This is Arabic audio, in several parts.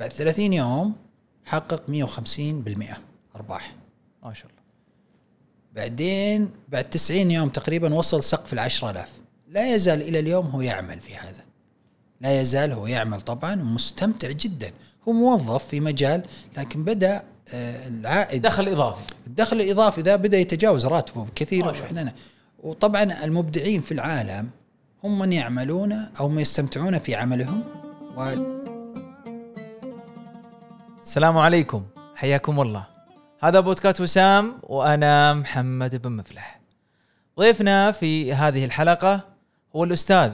بعد 30 يوم حقق 150% أرباح. ما شاء الله. بعدين بعد 90 يوم تقريبا وصل سقف ال 10000 لا يزال إلى اليوم هو يعمل في هذا. لا يزال هو يعمل طبعا مستمتع جدا. هو موظف في مجال لكن بدأ آه، العائد. دخل إضافي. الدخل الإضافي ذا بدأ يتجاوز راتبه بكثير. وإحنا وطبعا المبدعين في العالم هم من يعملون أو من يستمتعون في عملهم. و السلام عليكم. حياكم الله. هذا بودكاست وسام وأنا محمد بن مفلح. ضيفنا في هذه الحلقة هو الأستاذ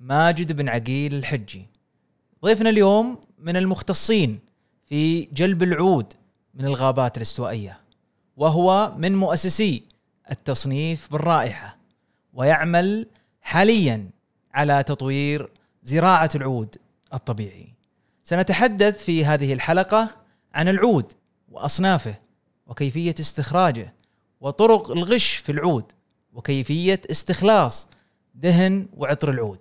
ماجد بن عقيل الحجي. ضيفنا اليوم من المختصين في جلب العود من الغابات الاستوائية وهو من مؤسسي التصنيف بالرائحة ويعمل حاليا على تطوير زراعة العود الطبيعي. سنتحدث في هذه الحلقة عن العود وأصنافه وكيفية استخراجه وطرق الغش في العود وكيفية استخلاص دهن وعطر العود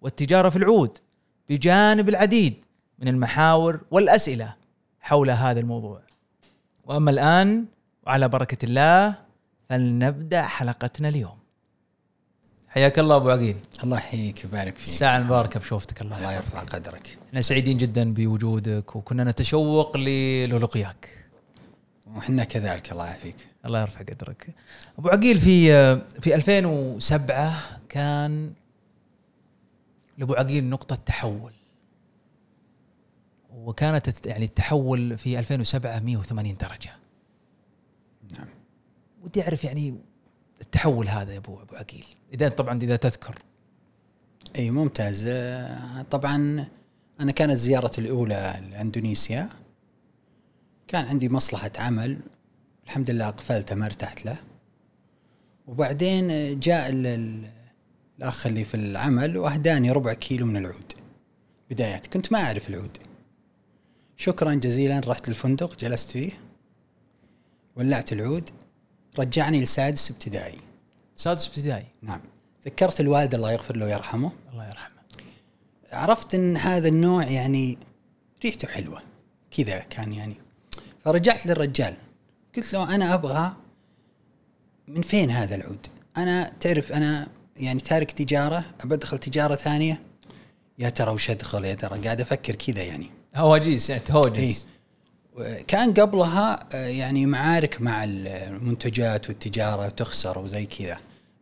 والتجارة في العود بجانب العديد من المحاور والأسئلة حول هذا الموضوع. وأما الآن وعلى بركة الله فلنبدأ حلقتنا اليوم. حياك الله أبو عقيل. الله يحييك ويبارك فيك. الساعة المباركة بشوفتك. الله الله يرفع قدرك. إحنا سعيدين جدا بوجودك وكنا نتشوق للقياك وحنا كذلك. الله يعافيك. الله يرفع قدرك. أبو عقيل في في 2007 كان لأبو عقيل نقطة تحول. وكانت يعني التحول في 2007 180 درجة. نعم. ودي أعرف يعني التحول هذا يا ابو أبو عقيل. إذا طبعا إذا تذكر. إي ممتاز. آه، طبعا أنا كانت زيارتي الأولى لأندونيسيا. كان عندي مصلحة عمل. الحمد لله قفلته ما ارتحت له. وبعدين جاء ال- ال- الأخ اللي في العمل وأهداني ربع كيلو من العود. بدايات. كنت ما أعرف العود. شكرا جزيلا رحت للفندق جلست فيه ولعت العود. رجعني لسادس ابتدائي. سادس ابتدائي. نعم. ذكرت الوالد الله يغفر له ويرحمه. الله يرحمه. عرفت إن هذا النوع يعني ريحته حلوة كذا كان يعني. فرجعت للرجال. قلت له أنا أبغى من فين هذا العود؟ أنا تعرف أنا يعني تارك تجارة بدخل تجارة ثانية. يا ترى وش أدخل؟ يا ترى قاعد أفكر كذا يعني. هواجيس يعني تهوجس إيه. كان قبلها آه، يعني معارك مع المنتجات والتجارة تخسر وزي كذا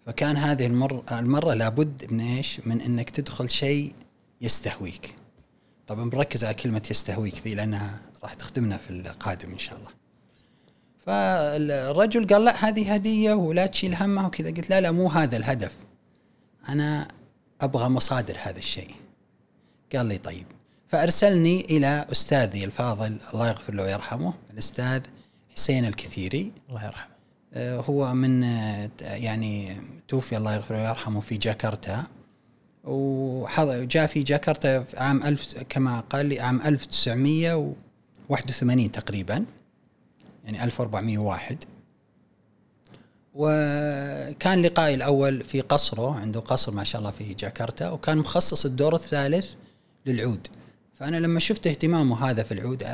فكان هذه المر المرة لابد من إيش؟ من إنك تدخل شيء يستهويك. طبعا بنركز على كلمة يستهويك ذي لأنها راح تخدمنا في القادم إن شاء الله. فالرجل قال لا هذه هدية ولا تشيل همها وكذا قلت لا لا مو هذا الهدف. أنا أبغى مصادر هذا الشيء. قال لي طيب فأرسلني إلى أستاذي الفاضل الله يغفر له ويرحمه الأستاذ حسين الكثيري. الله يرحمه. آه، هو من يعني توفي الله يغفر له ويرحمه في جاكرتا. وحضر جاء في جاكرتا في عام ألف كما قال لي عام 1981 تقريبا يعني 1401 وكان لقائي الأول في قصره عنده قصر ما شاء الله في جاكرتا وكان مخصص الدور الثالث للعود. فأنا لما شفت اهتمامه هذا في العود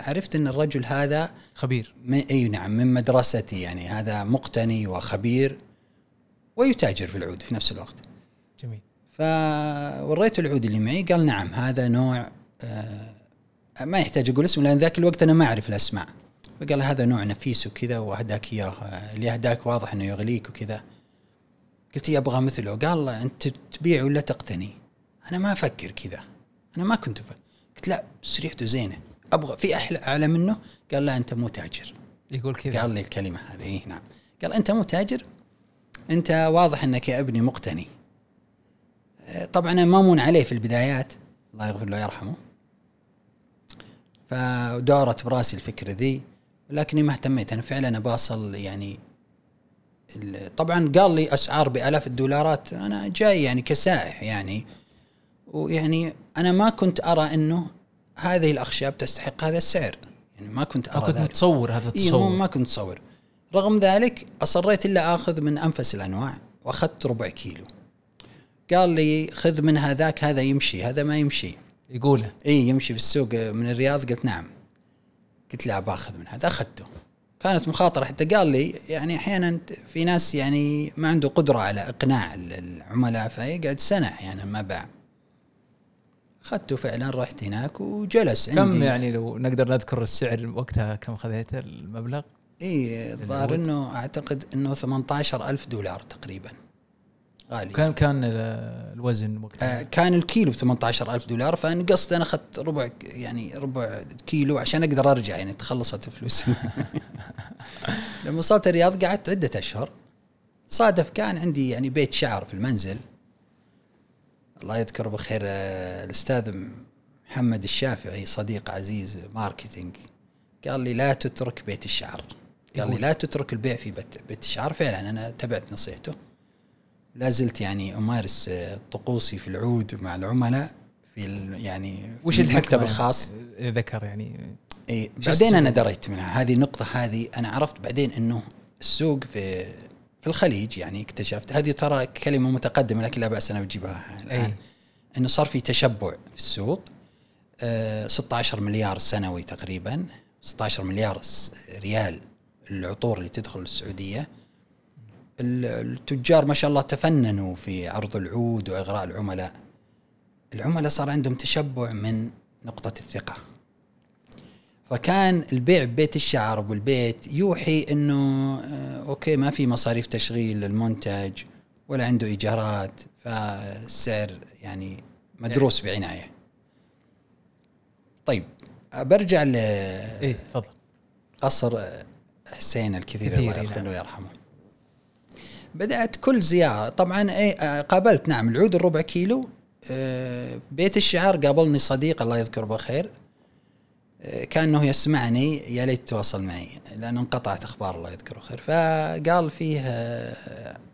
عرفت أن الرجل هذا خبير. من إي نعم من مدرستي يعني. هذا مقتني وخبير ويتاجر في العود في نفس الوقت. جميل. فوريته العود اللي معي قال نعم هذا نوع آه ما يحتاج أقول اسمه لأن ذاك الوقت أنا ما أعرف الأسماء. فقال هذا نوع نفيس وكذا وأهداك إياه اللي أهداك واضح إنه يغليك وكذا. قلت يا أبغى مثله. قال أنت تبيع ولا تقتني؟ أنا ما أفكر كذا. أنا ما كنت أفكر. قلت لا بس ريحته زينة. أبغى في أحلى أعلى منه. قال لا أنت مو تاجر. يقول كذا. قال لي الكلمة هذه إيه نعم. قال أنت مو تاجر. أنت واضح أنك يا ابني مقتني. آه، طبعا أنا مامون عليه في البدايات. الله يغفر له ويرحمه. فدارت براسي الفكرة ذي. ولكني ما اهتميت. أنا فعلا بأصل يعني ال- طبعا قال لي أسعار بآلاف الدولارات. أنا جاي يعني كسائح يعني. ويعني أنا ما كنت أرى أنه هذه الأخشاب تستحق هذا السعر. يعني ما كنت ما أرى كنت ذلك. متصور هذا إيه التصور. مو- ما كنت اتصور رغم ذلك أصريت إلا آخذ من أنفس الأنواع وأخذت ربع كيلو. قال لي خذ من هذاك هذا يمشي هذا ما يمشي. يقوله؟ إي يمشي في السوق من الرياض. قلت نعم. قلت لا بأخذ من هذا. أخذته. كانت مخاطرة. حتى قال لي يعني أحيانا في ناس يعني ما عنده قدرة على إقناع ال- العملاء فيقعد سنة أحيانا ما باع. اخذته فعلا رحت هناك وجلس عندي كم يعني لو نقدر نذكر السعر وقتها كم خذيته المبلغ؟ اي الظاهر؟ إنه أعتقد إنه 18 ألف دولار تقريبا غالي كان ال- الوزن آه وقتها؟ كان الكيلو ب 18 ألف دولار فنقصت أنا أخذت ربع يعني ربع كيلو عشان أقدر أرجع يعني تخلصت الفلوس لما وصلت الرياض قعدت عدة أشهر صادف كان عندي يعني بيت شعر في المنزل الله يذكره بخير آه، الأستاذ محمد الشافعي صديق عزيز ماركتينج قال لي لا تترك بيت الشعر قال لي. لا تترك البيع في بيت, الشعر فعلا أنا تبعت نصيحته لا زلت يعني أمارس آه، طقوسي في العود مع العملاء في يعني وش المكتب يعني؟ الخاص ذكر يعني اي شو بعدين أنا؟ دريت منها هذه النقطة هذه أنا عرفت بعدين إنه السوق في في الخليج يعني اكتشفت. هذه ترى كلمة متقدمة لكن لا بأس أنا بجيبها الآن. أنه صار في تشبع في السوق آه 16 مليار سنوي تقريبا 16 مليار ريال العطور اللي تدخل السعودية. ال- التجار ما شاء الله تفننوا في عرض العود وإغراء العملاء. العملاء صار عندهم تشبع من نقطة الثقة. فكان البيع ببيت الشعر بالبيت يوحي إنه آه، أوكي ما في مصاريف تشغيل للمنتج ولا عنده إيجارات فالسعر يعني مدروس بعناية. طيب آه، برجع إيه تفضل لقصر حسين الكثير كثير، الله يغفر نعم. له ويرحمه. بدأت كل زيارة طبعا إيه آه، قابلت نعم العود الربع كيلو آه، بيت الشعر قابلني صديق الله يذكره بالخير كأنه يسمعني يا ليت تواصل معي لأنه انقطعت أخبار الله يذكره خير. فقال فيه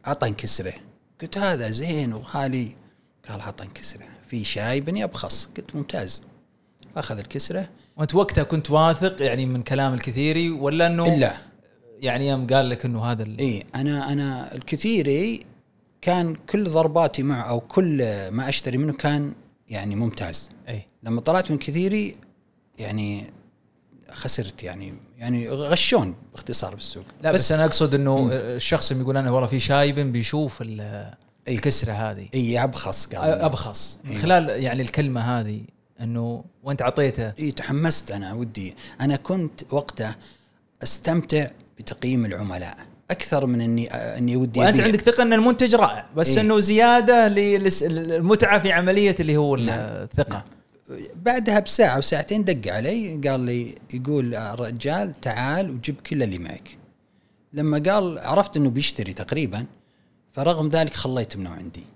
عطن كسره. قلت هذا زين وغالي. قال عطن كسره. في شاي بني أبخص. قلت ممتاز. أخذ الكسره. وانت وقتها كنت واثق يعني من كلام الكثيري ولا إنه إلا. يعني يوم قال لك إنه هذا. إي أنا أنا الكثيري كان كل ضرباتي معه أو كل ما أشتري منه كان يعني ممتاز. إي. لما طلعت من كثيري يعني خسرت يعني يعني غشون باختصار بالسوق لا بس, بس أنا أقصد إنه الشخص اللي يقول أنا والله في شايب بيشوف. الكسرة هذه إي أبخص قال أبخص من. خلال يعني الكلمة هذه إنه وأنت اعطيته إي تحمست أنا ودي أنا كنت وقتها أستمتع بتقييم العملاء أكثر من إني إني ودي وأنت أبيع. عندك ثقة إن المنتج رائع بس إيه. إنه زيادة للمتعة في عملية اللي هو نعم. بعدها بساعة وساعتين دق علي قال لي يقول الرجال تعال وجيب كل اللي معك. لما قال عرفت إنه بيشتري تقريبا فرغم ذلك خليت منه عندي.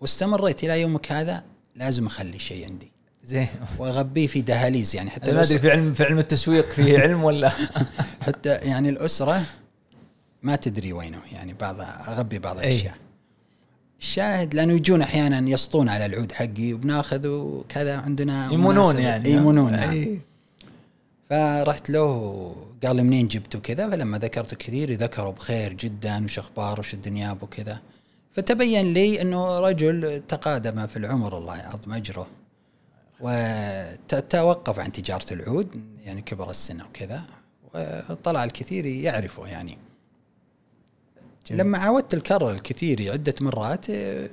واستمريت إلى يومك هذا لازم أخلي شيء عندي. زين. وأغبيه في دهاليز يعني حتى ما أدري في علم في علم التسويق فيه علم ولا؟ حتى يعني الأسرة ما تدري وينه يعني بعض أغبي بعض أي. الأشياء. الشاهد لأنه يجون أحيانا يسطون على العود حقي وبناخذ وكذا عندنا يمونون يعني. يمونون نعم. أي. فرحت له قال لي منين جبته كذا فلما ذكرت كثير ذكره بخير جدا وش اخباره وش الدنيا وكذا فتبين لي إنه رجل تقادم في العمر الله يعظم أجره. وتوقف عن تجارة العود يعني كبر السن وكذا وطلع الكثير يعرفه يعني. جميل. لما عاودت الكرر الكثيري عدة مرات آه،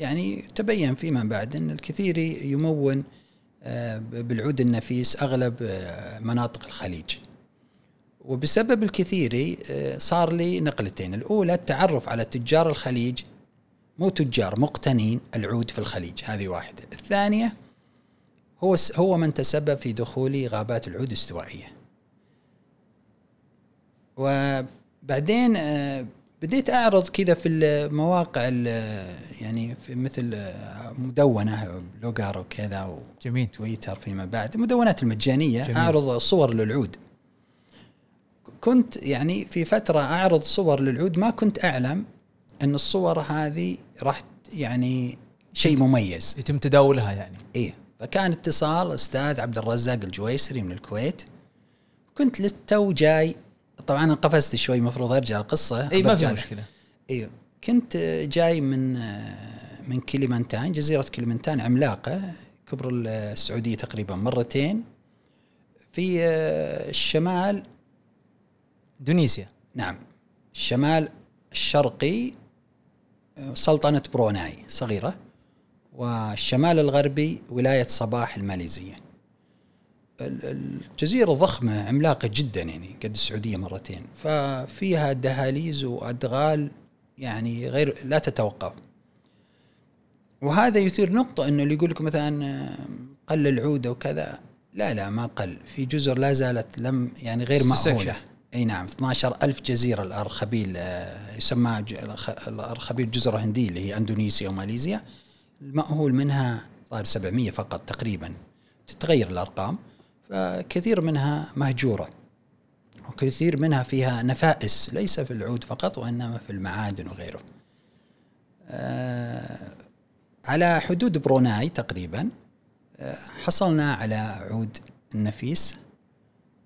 يعني تبين فيما بعد أن الكثيري يمون آه، بالعود النفيس أغلب آه، مناطق الخليج. وبسبب الكثيري صار لي نقلتين. الأولى التعرف على تجار الخليج مو تجار مقتنين العود في الخليج. هذه واحدة. الثانية هو هو من تسبب في دخولي غابات العود الاستوائية وبعدين بديت أعرض كذا في المواقع ال- يعني في مثل آه، مدونة لوجار وكذا جميل. وتويتر فيما بعد المدونات المجانية جميل. أعرض صور للعود. كنت يعني في فترة أعرض صور للعود ما كنت أعلم إن الصور هذه راح يعني شيء مميز. يتم تداولها يعني. إيه. فكان اتصال أستاذ عبد الرزاق الجويسري من الكويت. كنت للتو جاي طبعا أنا قفزت شوي المفروض أرجع القصة. أي ما في. مشكلة. أيوه كنت جاي من من كليمنتان جزيرة كليمنتان عملاقة كبر السعودية تقريبا مرتين. في آه، الشمال إندونيسيا. نعم الشمال الشرقي سلطنة بروناي صغيرة والشمال الغربي ولاية صباح الماليزية. ال- الجزيرة ضخمة عملاقة جدا يعني قد السعودية مرتين. ففيها دهاليز وأدغال يعني غير لا تتوقف. وهذا يثير نقطة إنه اللي يقول لك مثلا قل العودة وكذا لا لا ما قل. في جزر لا زالت لم يعني غير مأهولة. أي نعم 12 ألف جزيرة الأرخبيل يسمى الأرخبيل جزر هندية اللي هي أندونيسيا وماليزيا. المأهول منها صار 700 فقط تقريبا. تتغير الأرقام. فكثير منها مهجورة وكثير منها فيها نفائس ليس في العود فقط وإنما في المعادن وغيره. آه، على حدود بروناي تقريبا آه، حصلنا على عود النفيس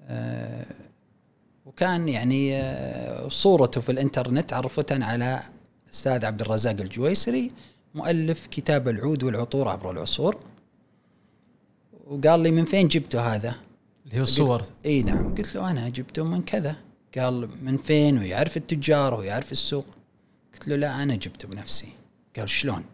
آه، وكان يعني صورته في الإنترنت عرفتها على الاستاذ عبد الرزاق الجويسري مؤلف كتاب العود والعطور عبر العصور. وقال لي من فين جبته هذا؟ اللي هو الصور. إي نعم. قلت له أنا جبته من كذا. قال من فين؟ ويعرف التجار ويعرف السوق. قلت له لا أنا جبته بنفسي. قال شلون؟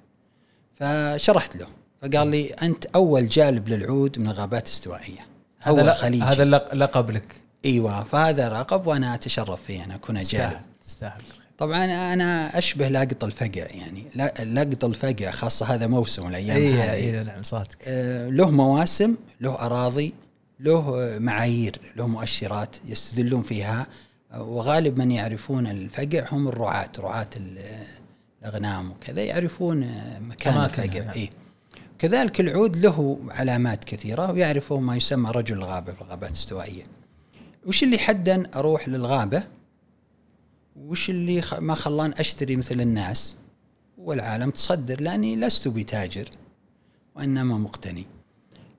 فشرحت له. فقال لي أنت أول جالب للعود من الغابات الاستوائية. هذا أول خليجي. هذا لقب لك. إيوه فهذا لقب وأنا أتشرف فيه أنا أكون جالب. تستاهل طبعا أنا أشبه لاقط الفقع يعني. لا- لاقط الفقع خاصة هذا موسم الأيام اي هذه. اي نعم صادق. آه، له مواسم له أراضي له معايير له مؤشرات يستدلون فيها. وغالب من يعرفون الفقع هم الرعاة رعاة ال- الأغنام وكذا يعرفون مكان الفقع. نعم. إيه. كذلك العود له علامات كثيرة ويعرفه ما يسمى رجل الغابة في الغابات الاستوائية وش اللي حدا أروح للغابة؟ وش اللي ما خلان أشتري مثل الناس؟ والعالم تصدر لأني لست بتاجر وإنما مقتني.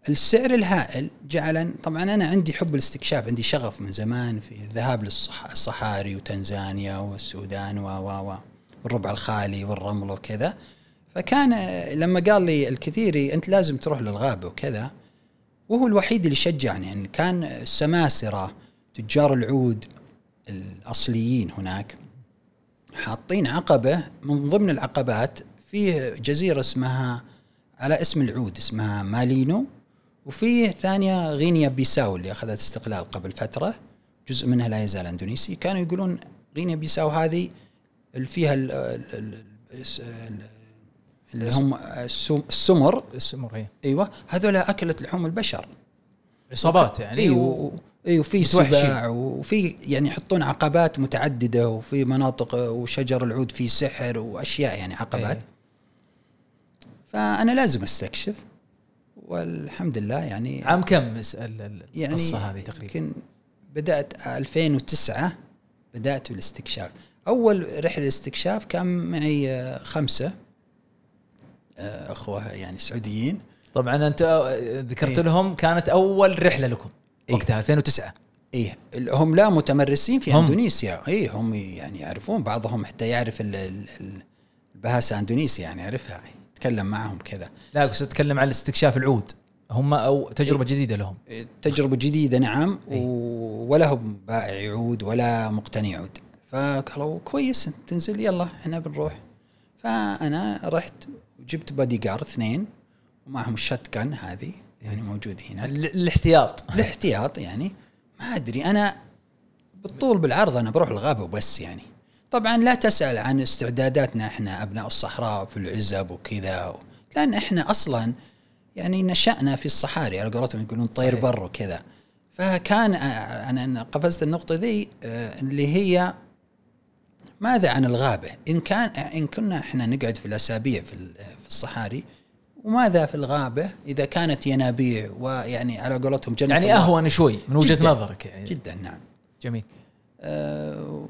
السعر الهائل جعلا طبعا أنا عندي حب الاستكشاف عندي شغف من زمان في الذهاب للصحاري وتنزانيا والسودان و و و والربع الخالي والرمل وكذا. فكان لما قال لي الكثيري أنت لازم تروح للغابة وكذا. وهو الوحيد اللي شجعني يعني كان السماسرة تجار العود الأصليين هناك حاطين عقبة من ضمن العقبات فيه جزيرة اسمها على اسم العود اسمها مالينو وفيه ثانية غينيا بيساو اللي أخذت استقلال قبل فترة جزء منها لا يزال إندونيسي. كانوا يقولون غينيا بيساو هذه اللي فيها ال ال ال ال اللي هم السم- السمر. السمر هي أيوه هذولا اكلت لحوم البشر. عصابات يعني إيوه و- و... أيوه في متوحشين. سباع وفي يعني يحطون عقبات متعددة وفي مناطق وشجر العود فيه سحر وأشياء يعني عقبات إيه. فأنا لازم أستكشف والحمد لله يعني عام كم يعني القصة هذه تقريبا يمكن بدأت 2009 بدأت الاستكشاف أول رحلة استكشاف كان معي آه، خمسة آه، اخوه يعني سعوديين طبعا أنت آه، ذكرت إيه. لهم كانت أول رحلة لكم. وقتها 2009 إيه. هم لا متمرسين في هم. إندونيسيا. إيه. هم يعني يعرفون بعضهم حتى يعرف ال- ال- ال- البهاسة إندونيسيا يعني يعرفها. يتكلم معهم كذا. لا بس اتكلم عن استكشاف العود. هم أو تجربة جديدة لهم. إيه، تجربة جديدة نعم. إيه. ولا هم بائع عود ولا مقتني عود. فقالوا كويس تنزل يلا إحنا بنروح. فأنا رحت وجبت بادي جارد اثنين ومعهم الشات جن هذه. يعني موجود هنا ال- الاحتياط. الاحتياط يعني ما أدري أنا بالطول بالعرض أنا بروح الغابة وبس يعني. طبعا لا تسأل عن استعداداتنا إحنا أبناء الصحراء في العزب وكذا لأن إحنا أصلا يعني نشأنا في الصحاري على قولتهم يقولون طير. بر وكذا. فكان آه، أنا قفزت النقطة ذي آه، اللي هي ماذا عن الغابة؟ إن كان إن كنا إحنا نقعد في الأسابيع في ال- في الصحاري وماذا في الغابة؟ إذا كانت ينابيع ويعني على قولتهم جنة يعني الله. أهون شوي من وجهة جداً. نظرك يعني. جدا نعم. جميل. آه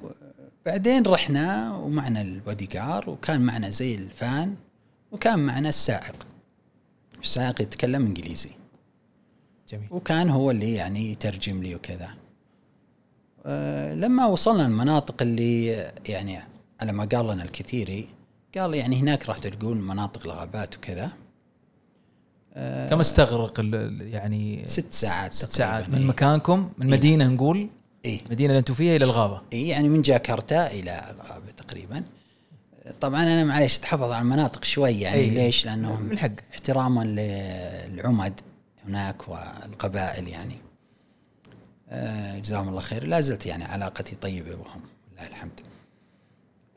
بعدين رحنا ومعنا البودي كار وكان معنا زي الفان وكان معنا السائق. السائق يتكلم إنجليزي. جميل. وكان هو اللي يعني يترجم لي وكذا. آه لما وصلنا المناطق اللي يعني على ما قال لنا الكثيري قال يعني هناك راح تلقون مناطق الغابات وكذا. كم استغرق يعني ست ساعات ست ساعات من إيه. مكانكم من مدينة نقول إيه. المدينة اللي أنتم فيها إلى الغابة إيه يعني من جاكرتا إلى الغابة تقريبا طبعا أنا معليش اتحفظ على المناطق شوي يعني إيه. ليش؟ لأنه من حق احتراما للعمد هناك والقبائل يعني آه، جزاهم الله خير لا زلت يعني علاقتي طيبة بهم لله الحمد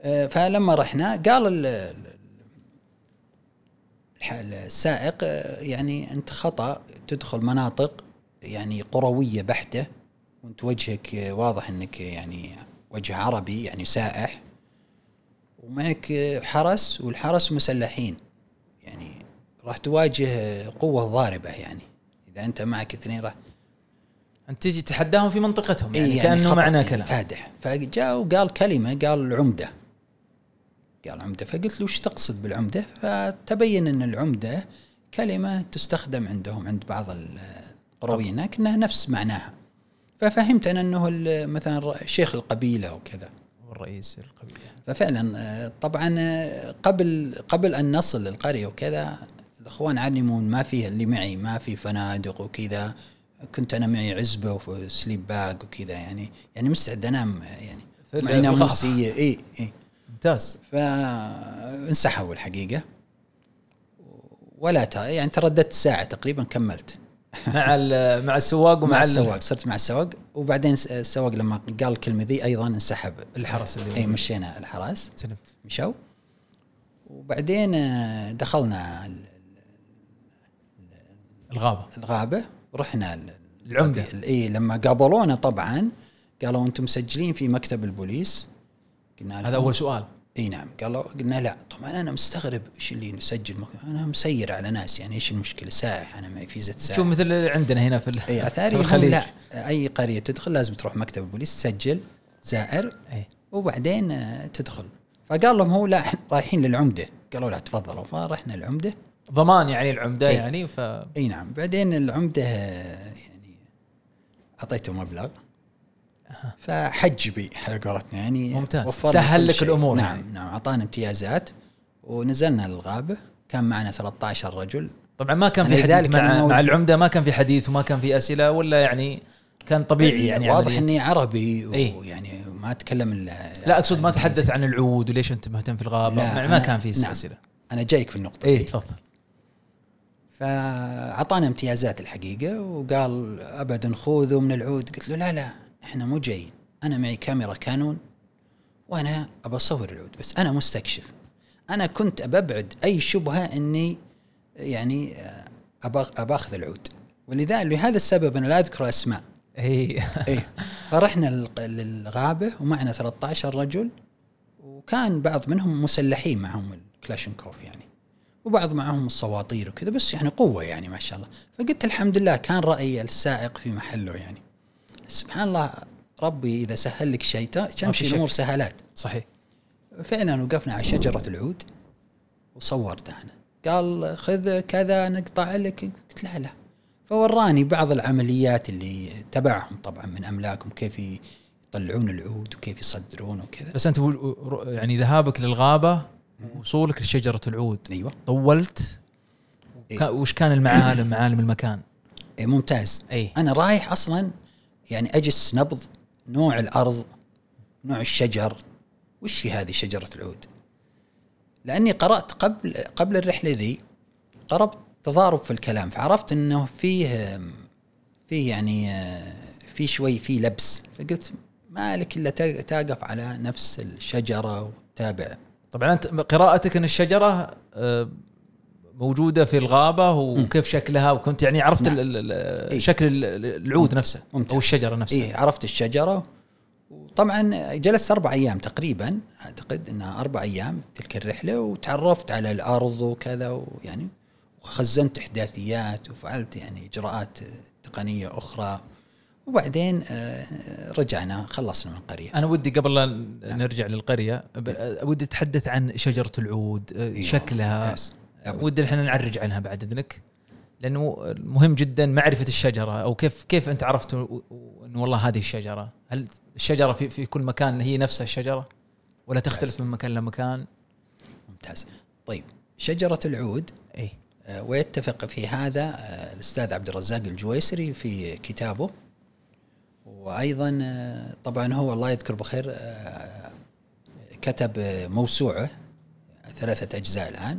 آه، فلما رحنا قال السائق يعني أنت خطأ تدخل مناطق يعني قروية بحتة وأنت وجهك واضح إنك يعني وجه عربي يعني سائح ومعك حرس والحرس مسلحين. يعني راح تواجه قوة ضاربة يعني. إذا أنت معك اثنين راح أنت تجي تحداهم في منطقتهم يعني, إيه كأنه خطأ معنى يعني كلام. فادح. فجاء وقال كلمة قال العمدة قال عمدة فقلت له وش تقصد بالعمدة؟ فتبين أن العمدة كلمة تستخدم عندهم عند بعض القرويين هناك أنها نفس معناها. ففهمت أنا أنه مثلا شيخ القبيلة وكذا. والرئيس القبيلة. ففعلا آه، طبعا آه، قبل قبل أن نصل للقريه وكذا الإخوان علمون ما فيه اللي معي ما في فنادق وكذا. كنت أنا معي عزبة وسليب باك وكذا يعني يعني مستعد أنام يعني. معي. ناموسيه اي اي ممتاز. فانسحبوا الحقيقة ولا ت... يعني ترددت ساعة تقريبا كملت. مع مع السواق ومع مع ال- السواق صرت مع السواق. وبعدين السواق لما قال الكلمة ذي أيضا انسحب. الحرس اللي اي مشينا الحراس. سلمت. مشوا. وبعدين آه، دخلنا ال- الغابة. الغابة. ورحنا ال- العمدة. اي لما قابلونا طبعا قالوا أنتم مسجلين في مكتب البوليس. قلنا هذا أول سؤال. إي نعم. قالوا قلنا لا. طبعا أنا مستغرب إيش اللي نسجل. أنا مسير على ناس. يعني إيش المشكلة؟ سائح أنا معي فيزا سائح. شوف مثل اللي عندنا هنا في هم الخليج. لا. أي قرية تدخل لازم تروح مكتب البوليس تسجل زائر إي. وبعدين آه، تدخل. فقال لهم هو لا رايحين للعمدة. قالوا لا تفضلوا. فرحنا العمدة. ضمان يعني العمدة إيه. يعني ف إي نعم. بعدين العمدة آه، يعني أعطيته مبلغ. فحج بي على قولتنا يعني ممتاز. سهل لك شيء. الأمور نعم يعني. نعم أعطانا امتيازات ونزلنا للغابة كان معنا 13 رجل طبعا ما كان في حديث مع. مع العمدة ما كان في حديث وما كان في أسئلة ولا يعني كان طبيعي يعني واضح. إني عربي إيه. ويعني ما أتكلم إلا لا أقصد ما تحدث عن العود وليش أنت مهتم في الغابة ما, ما كان في نعم. أسئلة أنا جايك في النقطة اي. تفضل فأعطانا امتيازات الحقيقة وقال ابدا خذوا من العود قلت له لا لا إحنا مو جايين. أنا معي كاميرا كانون وأنا ابى أصور العود بس أنا مستكشف. أنا كنت ابعد أي شبهة إني يعني ابى ابى اخذ العود. ولذلك لهذا السبب أنا لا أذكر أسماء. إي. إيه فرحنا للغابة ومعنا 13 رجل وكان بعض منهم مسلحين معهم الكلاشنكوف يعني وبعض معهم الصواطير وكذا بس يعني قوة يعني ما شاء الله. فقلت الحمد لله كان راي السائق في محله يعني. سبحان الله ربي إذا سهل لك شيء تمشي. الأمور سهلات. صحيح. فعلا وقفنا على شجرة العود وصورته أنا. قال خذ كذا نقطع لك. قلت لا لا. فوراني بعض العمليات اللي تبعهم طبعا من أملاكهم كيف يطلعون العود وكيف يصدرون وكذا. بس أنت يعني ذهابك للغابة وصولك لشجرة العود. أيوه. طولت؟ وكا- وش كان المعالم معالم المكان؟ إيه ممتاز. اي أنا رايح أصلا يعني اجس نبض نوع الأرض نوع الشجر. وش هي هذه شجرة العود؟ لأني قرأت قبل قبل الرحلة ذي قرأت تضارب في الكلام فعرفت إنه فيه فيه يعني في شوي في لبس. فقلت ما لك إلا تقف على نفس الشجرة وتابع. طبعا أنت قراءتك إن الشجرة آه، موجودة في الغابة وكيف شكلها وكنت يعني عرفت نعم. إيه. شكل ال- العود نفسه ممتاز. أو الشجرة نفسها إيه عرفت الشجرة وطبعا جلست أربع أيام تقريبا أعتقد إنها أربع أيام تلك الرحلة وتعرفت على الأرض وكذا ويعني وخزنت إحداثيات وفعلت يعني إجراءات تقنية أخرى وبعدين آه، رجعنا خلصنا من القريه أنا ودي قبل لا نعم. نرجع للقرية ودي أتحدث عن شجرة العود آه، أيوة، شكلها ممتاز. ودي الحين نعرج عنها بعد إذنك. لأنه مهم جدا معرفة الشجرة أو كيف كيف أنت عرفت انه والله هذه الشجرة؟ هل الشجرة في في كل مكان هي نفسها الشجرة؟ ولا تختلف من مكان لمكان؟ ممتاز. طيب شجرة العود إي. آه، ويتفق في هذا آه، الأستاذ عبد الرزاق الجويسري في كتابه. وأيضا آه، طبعا هو الله يذكر بخير كتب موسوعه ثلاثة أجزاء الآن.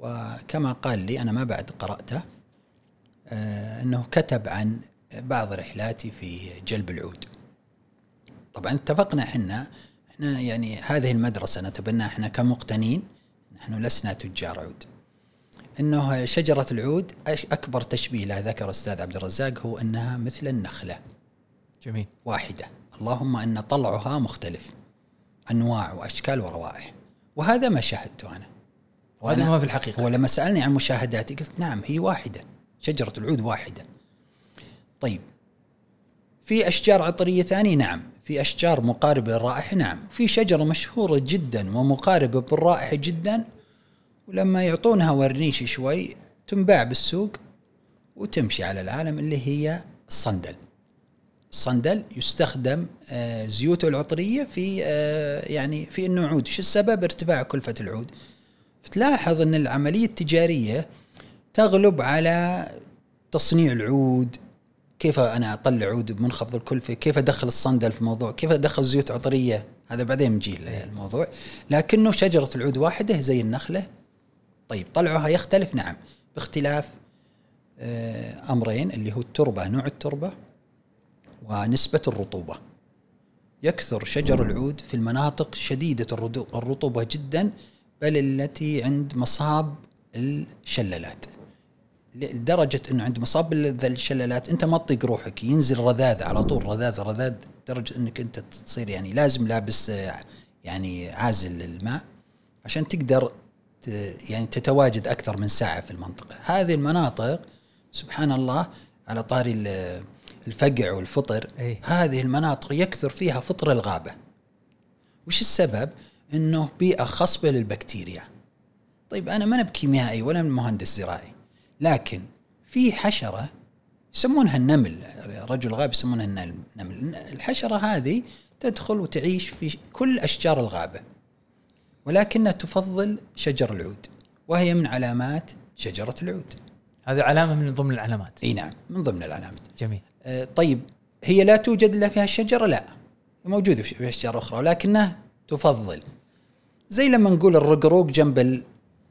وكما قال لي أنا ما بعد قرأته آه، أنه كتب عن بعض رحلاتي في جلب العود. طبعا اتفقنا إحنا إحنا يعني هذه المدرسة نتبناها إحنا كمقتنين نحن لسنا تجار عود. إنه شجرة العود أكبر تشبيه لها ذكر أستاذ عبد الرزاق هو أنها مثل النخلة. جميل. واحدة. اللهم إن طلعها مختلف. أنواع وأشكال وروائح. وهذا ما شاهدته أنا. وهذا ما في الحقيقة. هو لما سألني عن مشاهداتي قلت نعم هي واحدة شجرة العود واحدة. طيب في أشجار عطرية ثانية؟ نعم. في أشجار مقاربه للرائحة؟ نعم. في شجرة مشهورة جدا ومقاربة بالرائحة جدا ولما يعطونها ورنيش شوي تنباع بالسوق وتمشي على العالم اللي هي الصندل. الصندل يستخدم آه، زيوته العطرية في آه، يعني في انه عود شو السبب؟ ارتفاع كلفة العود. فتلاحظ أن العملية التجارية تغلب على تصنيع العود كيف أنا أطلع عود بمنخفض الكلفة؟ كيف أدخل الصندل في الموضوع؟ كيف أدخل زيوت عطرية؟ هذا بعدين نجي الموضوع. لكنه شجرة العود واحدة زي النخلة. طيب طلعها يختلف نعم باختلاف آه، أمرين اللي هو التربة نوع التربة ونسبة الرطوبة. يكثر شجر العود في المناطق شديدة الرطوبة جدا بل التي عند مصاب الشلالات. لدرجة إنه عند مصاب الشلالات أنت ما تطيق روحك ينزل رذاذ على طول رذاذ رذاذ لدرجة إنك أنت تصير يعني لازم لابس يعني عازل للماء عشان تقدر يعني تتواجد أكثر من ساعة في المنطقة. هذه المناطق سبحان الله على طاري ال- الفقع والفطر إيه. هذه المناطق يكثر فيها فطر الغابة. وش السبب؟ إنه بيئة خصبة للبكتيريا. طيب أنا ما أنا بكيميائي ولا من مهندس زراعي لكن في حشرة يسمونها النمل رجل غاب يسمونها النمل. الحشرة هذه تدخل وتعيش في كل أشجار الغابة ولكنها تفضل شجر العود وهي من علامات شجرة العود. هذه علامة من ضمن العلامات. إي نعم من ضمن العلامات. جميل. آه، طيب هي لا توجد إلا فيها الشجره لا موجودة في في اشجار أخرى ولكنها تفضل. زي لما نقول الرقروق جنب ال-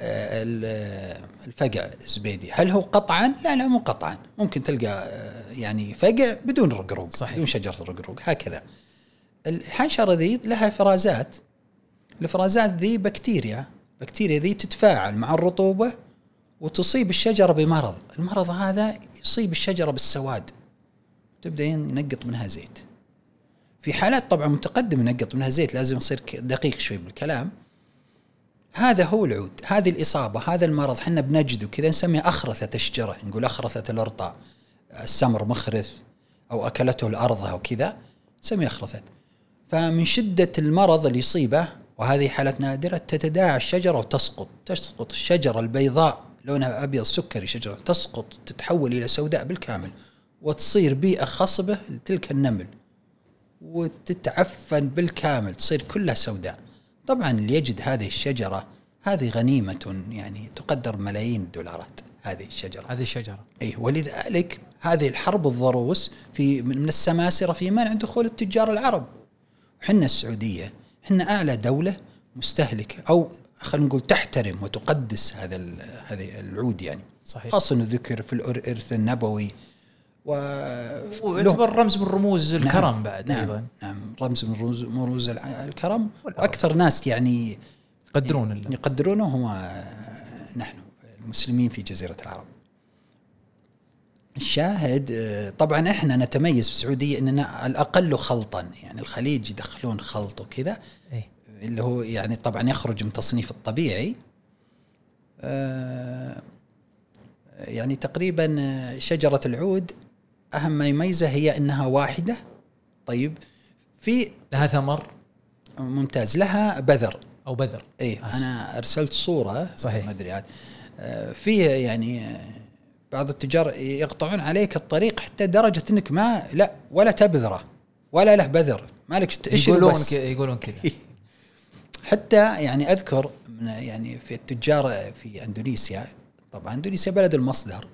ال- الفقع الزبيدي. هل هو قطعا؟ لا لا مو قطعا. ممكن تلقى آه، يعني فقع بدون رقروق صحيح. بدون شجرة الرقروق هكذا. الحشره ذي لها فرازات. الافرازات ذي بكتيريا. بكتيريا ذي تتفاعل مع الرطوبة وتصيب الشجرة بمرض. المرض هذا يصيب الشجرة بالسواد. تبدأ ينقط منها زيت. في حالات طبعا متقدمة ينقط منها زيت لازم يصير دقيق شوي بالكلام. هذا هو العود هذه الإصابة هذا المرض إحنا بنجده كذا نسميه أخرثة الشجرة نقول أخرثة الإرطاء. السمر مخرث أو أكلته الأرض أو كذا نسميه أخرثة. فمن شدة المرض اللي يصيبه وهذه حالة نادرة تتداعى الشجرة وتسقط تسقط الشجرة البيضاء لونها أبيض سكري شجرة تسقط تتحول إلى سوداء بالكامل وتصير بيئة خصبة لتلك النمل وتتعفن بالكامل تصير كلها سوداء. طبعا اللي يجد هذه الشجرة هذه غنيمة يعني تقدر ملايين الدولارات هذه الشجرة. هذه الشجرة. أي ولذلك هذه الحرب الضروس في من السماسرة في منع دخول التجار العرب. حنا السعودية حنا أعلى دولة مستهلكة أو خلينا نقول تحترم وتقدس هذا هذه العود يعني. صحيح. خاصة ذكر في الإرث النبوي و ويعتبر رمز من رموز الكرم نعم بعد نعم. أيضا. نعم. رمز من رموز رموز الكرم. وأكثر ناس يعني يقدرون يقدرونه هم نحن المسلمين في جزيرة العرب. الشاهد طبعا إحنا نتميز في السعودية إننا الأقل خلطا يعني الخليج يدخلون خلط وكذا إيه. اللي هو يعني طبعا يخرج من تصنيف الطبيعي. آه، يعني تقريبا شجرة العود أهم ما يميزها هي إنها واحدة. طيب. في لها ثمر. ممتاز. لها بذر. أو بذر. آسف. أنا أرسلت صورة. صحيح. ما أدري عاد. آه، فيه يعني آه، بعض التجار يقطعون عليك الطريق حتى درجة إنك ما لا ولا تبذره ولا له بذر. مالك تشرب يقولون بس. كذا يقولون كذا. حتى يعني أذكر من يعني في التجار في أندونيسيا طبعا أندونيسيا بلد المصدر.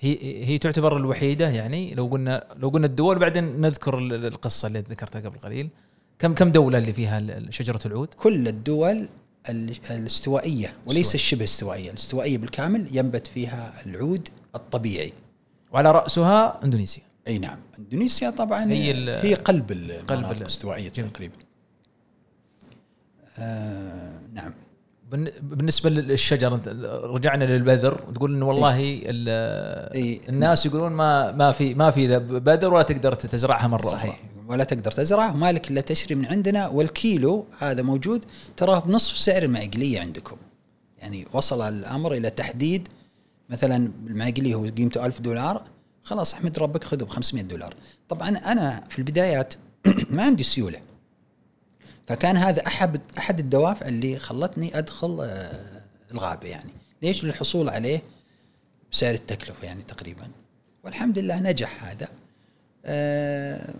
هي هي تعتبر الوحيدة يعني لو قلنا لو قلنا الدول بعدين نذكر ال- القصة اللي ذكرتها قبل قليل كم كم دولة اللي فيها شجرة العود؟ كل الدول ال- الاستوائية وليس. الشبه استوائية، الاستوائية بالكامل ينبت فيها العود الطبيعي. وعلى رأسها إندونيسيا أي نعم، إندونيسيا طبعا هي هي, قلب المناطق ال- الاستوائية. تقريبا. آه نعم بالنسبة للشجر رجعنا للبذر وتقول إنه والله ال- إيه. الناس يقولون ما ما في ما في بذر ولا تقدر تزرعها مرة صحيح أخرى ولا تقدر تزرعه ومالك إلا تشتري من عندنا والكيلو هذا موجود تراه بنصف سعر المعقلية عندكم. يعني وصل الأمر إلى تحديد مثلا المعقلية هو قيمته 1000 دولار خلاص أحمد ربك خذه ب 500 دولار. طبعا أنا في البدايات ما عندي سيولة. فكان هذا أحد أحد الدوافع اللي خلتني أدخل آه، الغابة يعني. ليش؟ للحصول عليه بسعر التكلفة يعني تقريبا. والحمد لله نجح هذا. آه،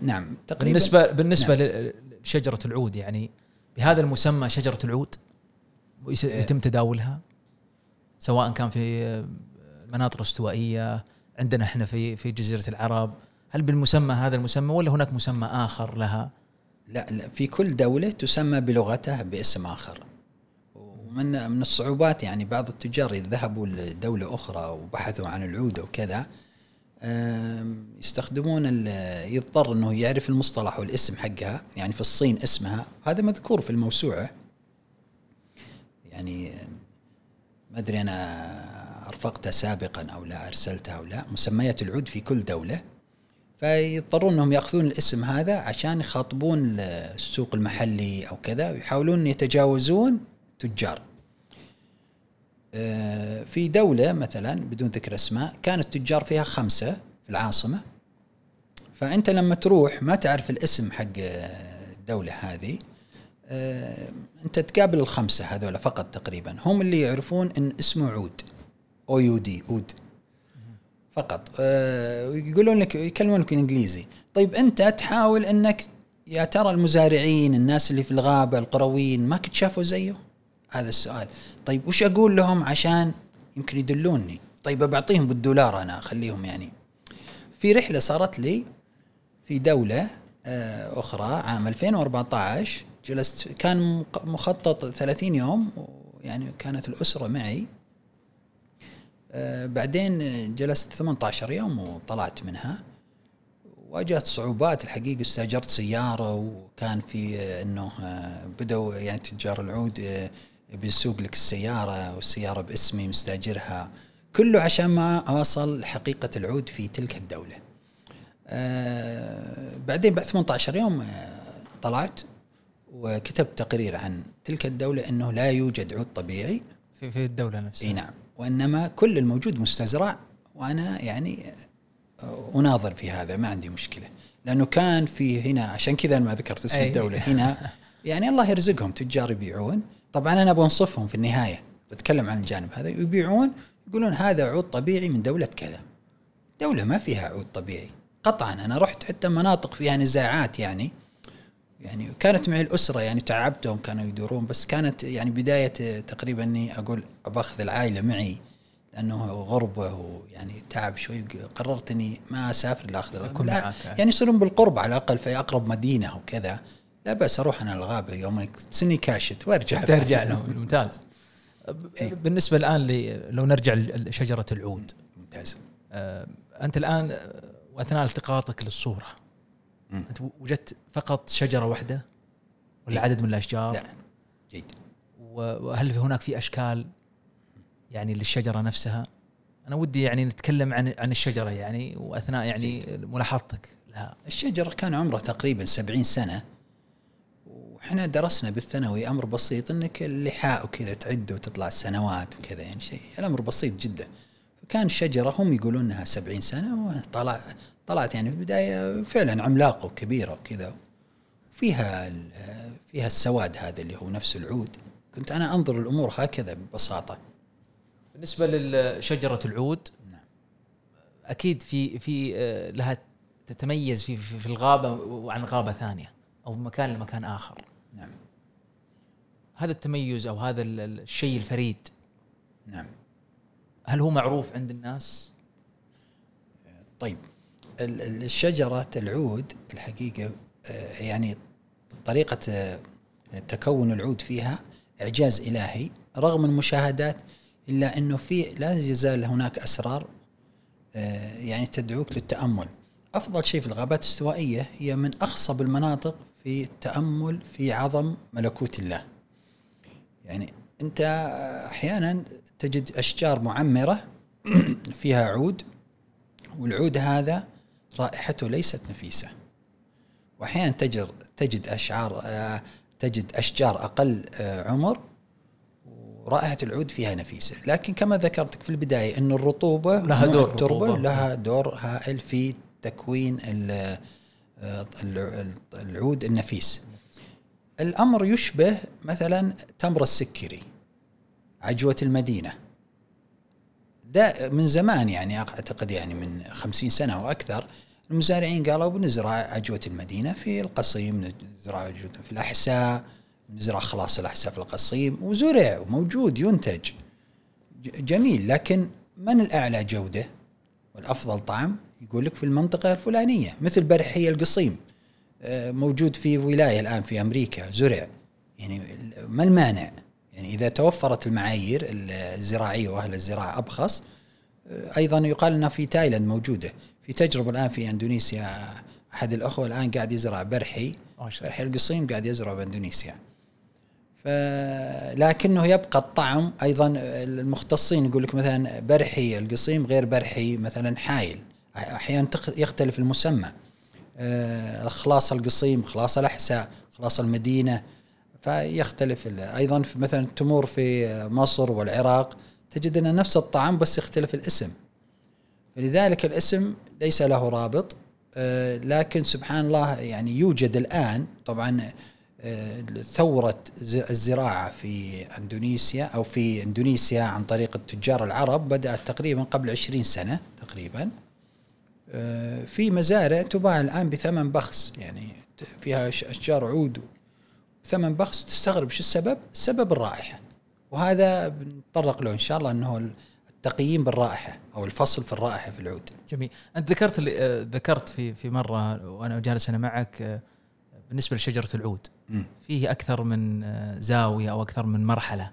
نعم تقريبا بالنسبة بالنسبة نعم. لشجرة العود يعني بهذا المسمى شجرة العود إيه. يتم تداولها سواء كان في المناطق الاستوائيه عندنا إحنا في في جزيرة العرب هل بالمسمى هذا المسمى ولا هناك مسمى آخر لها؟ لا لا في كل دولة تسمى بلغتها باسم آخر. ومن من الصعوبات يعني بعض التجار إذا ذهبوا لدولة أخرى وبحثوا عن العود وكذا يستخدمون يضطر إنه يعرف المصطلح والاسم حقها يعني في الصين اسمها هذا مذكور في الموسوعة. يعني ما أدري أنا أرفقتها سابقا أو لا أرسلتها أو لا مسميات العود في كل دولة. فيضطرون انهم ياخذون الاسم هذا عشان يخاطبون السوق المحلي أو كذا ويحاولون يتجاوزون تجار. آه، في دولة مثلا بدون ذكر أسماء كان التجار فيها خمسة في العاصمة. فأنت لما تروح ما تعرف الاسم حق الدولة هذه. آه، أنت تقابل الخمسة هذول فقط تقريبا. هم اللي يعرفون أن اسمه عود أو يو دي عود. فقط. آه، ويقولون لك يكلمونك انجليزي طيب أنت تحاول إنك يا ترى المزارعين الناس اللي في الغابة القرويين ما كنت شافوا زيه؟ هذا السؤال. طيب وش أقول لهم عشان يمكن يدلوني؟ طيب بعطيهم بالدولار أنا أخليهم يعني. في رحلة صارت لي في دولة آه، أخرى عام 2014 جلست كان مخطط 30 يوم يعني كانت الأسرة معي. بعدين جلست 18 يوم وطلعت منها. واجهت صعوبات الحقيقة استأجرت سيارة وكان في آه، إنه آه، بدوا يعني تجار العود آه، بيسوق لك السيارة والسيارة باسمي مستأجرها. كله عشان ما أوصل حقيقة العود في تلك الدولة. آه، بعدين بعد 18 يوم آه، طلعت وكتبت تقرير عن تلك الدولة إنه لا يوجد عود طبيعي في في الدولة نفسها. إي نعم. وإنما كل الموجود مستزرع وأنا يعني أناظر في هذا ما عندي مشكلة. لأنه كان في هنا عشان كذا ما ذكرت اسم أي. الدولة هنا. يعني الله يرزقهم تجار يبيعون. طبعا أنا بنصفهم في النهاية بتكلم عن الجانب هذا. يبيعون يقولون هذا عود طبيعي من دولة كذا. دولة ما فيها عود طبيعي. قطعا أنا رحت حتى مناطق فيها نزاعات يعني. يعني كانت معي الأسرة يعني تعبتهم كانوا يدورون بس كانت يعني بداية تقريبا إني أقول باخذ العائلة معي لأنه غربة ويعني تعب شوي قررت إني ما أسافر لا أخذ معاك. يعني يصيرون بالقرب على الأقل في أقرب مدينة وكذا لا بس أروح أنا الغابة يوم تسني كاشت وأرجع ترجع لهم ممتاز إيه. بالنسبة الآن لو نرجع لشجره العود ممتاز آه، أنت الآن آه، وأثناء التقاطك للصورة. أنت وجدت فقط شجرة واحدة؟ ولا عدد من الأشجار؟ لا جيد. وهل هناك في أشكال يعني للشجرة نفسها؟ أنا ودي يعني نتكلم عن عن الشجرة يعني وأثناء يعني ملاحظتك لها. الشجرة كان عمره تقريبا سبعين سنة وإحنا درسنا بالثانوي أمر بسيط إنك اللحاء وكذا تعد وتطلع السنوات وكذا يعني شيء الأمر بسيط جدا. فكان شجرة هم يقولون إنها سبعين سنة وطلع طلعت يعني في البداية فعلا عملاقة وكبيرة وكذا. فيها فيها السواد هذا اللي هو نفس العود. كنت أنا أنظر الأمور هكذا ببساطة. بالنسبة لشجرة العود نعم. أكيد في في آه، لها تتميز في في الغابة وعن غابة ثانية أو مكان لمكان آخر. نعم. هذا التميز أو هذا ال- ال- الشيء الفريد نعم. هل هو معروف عند الناس؟ طيب. الشجرة العود الحقيقة آه، يعني طريقة آه، تكون العود فيها إعجاز إلهي رغم المشاهدات إلا أنه في لا يزال هناك أسرار آه، يعني تدعوك للتأمل. أفضل شيء في الغابات الاستوائية هي من أخصب المناطق في التأمل في عظم ملكوت الله. يعني أنت أحيانا تجد أشجار معمرة فيها عود والعود هذا رائحته ليست نفيسة. وأحيانا تجر تجد أشعار آه، تجد أشجار أقل آه، عمر ورائحة العود فيها نفيسة. لكن كما ذكرتك في البداية أن الرطوبة لها دور التربة رطوبة. لها دور هائل في تكوين آه، الع- العود النفيس. الأمر يشبه مثلا تمر السكري عجوة المدينة. ده من زمان يعني أعتقد يعني من خمسين سنة وأكثر المزارعين قالوا بنزرع عجوه المدينة في القصيم نزرع عجوة في الأحساء نزرع خلاص الأحساء في القصيم وزرع وموجود ينتج. جميل لكن من الأعلى جودة؟ والأفضل طعم؟ يقول لك في المنطقة الفلانية مثل برحي القصيم. آه، موجود في ولاية الآن في أمريكا زرع. يعني ما المانع؟ يعني إذا توفرت المعايير الزراعية وأهل الزراعة أبخص آه، أيضا يقال إنها في تايلاند موجودة. في تجربة الآن في إندونيسيا. أحد الأخوة الآن قاعد يزرع برحي. برحي القصيم قاعد يزرع باندونيسيا لكنه يبقى الطعم أيضا المختصين يقول لك مثلا برحي القصيم غير برحي مثلا حايل. أحيانا يختلف المسمى. آه، خلاص القصيم خلاص الأحساء خلاص المدينة. فيختلف أيضا في مثلا التمور في مصر والعراق. تجد أن نفس الطعام بس يختلف الاسم. فلذلك الاسم ليس له رابط آه، لكن سبحان الله يعني يوجد الآن طبعا آه، ثورة ز- الزراعة في أندونيسيا أو في إندونيسيا عن طريق التجار العرب بدأت تقريبا قبل 20 سنة تقريبا آه، في مزارع تباع الآن بثمن بخس يعني فيها أش- أشجار عود ثمن بخس تستغرب شو السبب؟ السبب الرائحة وهذا بنتطرق له إن شاء الله إنه التقييم بالرائحة أو الفصل في الرائحة في العود. جميل. أنت ذكرت اللي- آه، ذكرت في في مرة وأنا جالس أنا معك آه، بالنسبة لشجرة العود مم. فيه أكثر من آه، زاوية أو أكثر من مرحلة؟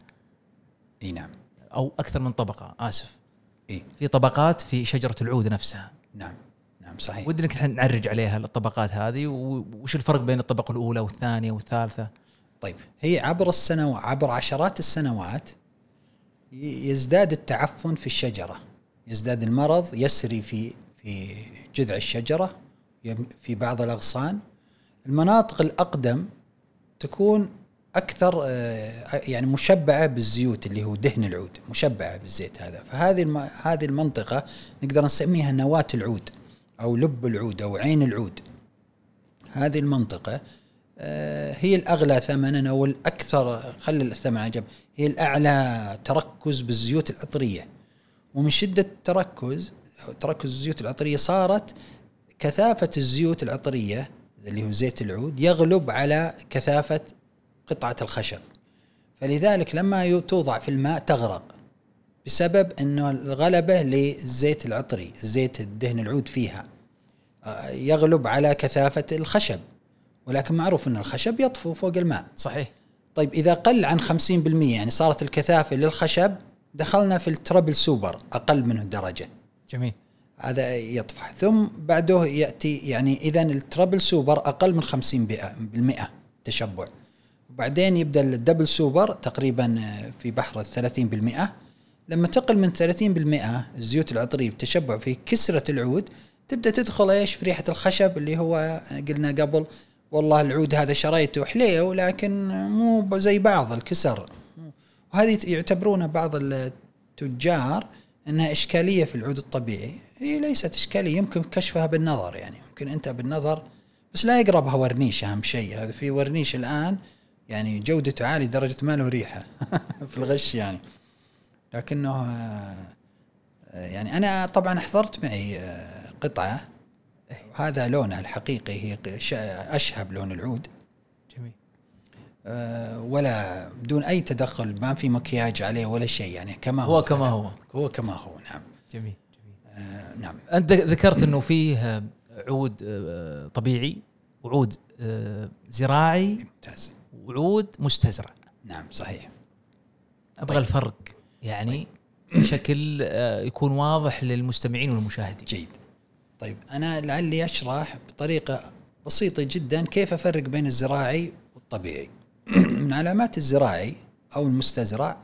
إي نعم. أو أكثر من طبقة آسف. إي. في طبقات في شجرة العود نفسها. نعم. نعم صحيح. ودي انك نعرج عليها الطبقات هذه وش الفرق بين الطبقة الأولى والثانية والثالثة؟ طيب هي عبر السنوات عبر عشرات السنوات يزداد التعفن في الشجرة. يزداد المرض يسري في في جذع الشجرة في بعض الأغصان. المناطق الأقدم تكون أكثر آه، يعني مشبعة بالزيوت اللي هو دهن العود مشبعة بالزيت هذا. فهذه هذه المنطقة نقدر نسميها نواة العود أو لب العود أو عين العود. هذه المنطقة آه، هي الأغلى ثمنا أو الأكثر خلي الثمن عجب هي الأعلى تركز بالزيوت العطرية. ومن شدة التركز تركز الزيوت العطرية صارت كثافة الزيوت العطرية اللي هو زيت العود يغلب على كثافة قطعة الخشب. فلذلك لما توضع في الماء تغرق بسبب انه الغلبة للزيت العطري الزيت الدهن العود فيها آه، يغلب على كثافة الخشب. ولكن معروف إن الخشب يطفو فوق الماء. صحيح. طيب إذا قل عن 50% يعني صارت الكثافة للخشب دخلنا في ال triple super أقل منه درجه جميل. هذا يطفح. ثم بعده يأتي يعني اذا ال triple super أقل من 50 بالمئة تشبع. وبعدين يبدأ ال double super تقريبا في بحر ال 30% لما تقل من 30% الزيوت العطرية بتشبع في كسرة العود تبدأ تدخل إيش؟ في ريحة الخشب اللي هو قلنا قبل والله العود هذا شريته حليو لكن مو زي بعض الكسر. وهذه يعتبرونها بعض التجار إنها إشكالية في العود الطبيعي. هي ليست إشكالية يمكن كشفها بالنظر يعني. ممكن أنت بالنظر بس لا يقربها ورنيش أهم شيء. هذا في ورنيش الآن يعني جودته عاليه درجة ما له ريحة في الغش يعني. لكنه آه، يعني أنا طبعا حضرت معي آه، قطعة وهذا لونها الحقيقي هي أشهب لون العود. جميل. آه، ولا بدون أي تدخل ما في مكياج عليه ولا شيء يعني كما هو هو كما هو. هو كما هو نعم. جميل جميل. آه، نعم. أنت ذكرت إنه فيه عود آه، طبيعي وعود آه، زراعي. ممتاز. وعود مستزرع. نعم صحيح. أبغى طيب. الفرق يعني بشكل آه، يكون واضح للمستمعين والمشاهدين. جيد. طيب أنا لعلي أشرح بطريقة بسيطة جدا كيف أفرق بين الزراعي والطبيعي. من علامات الزراعي أو المستزرع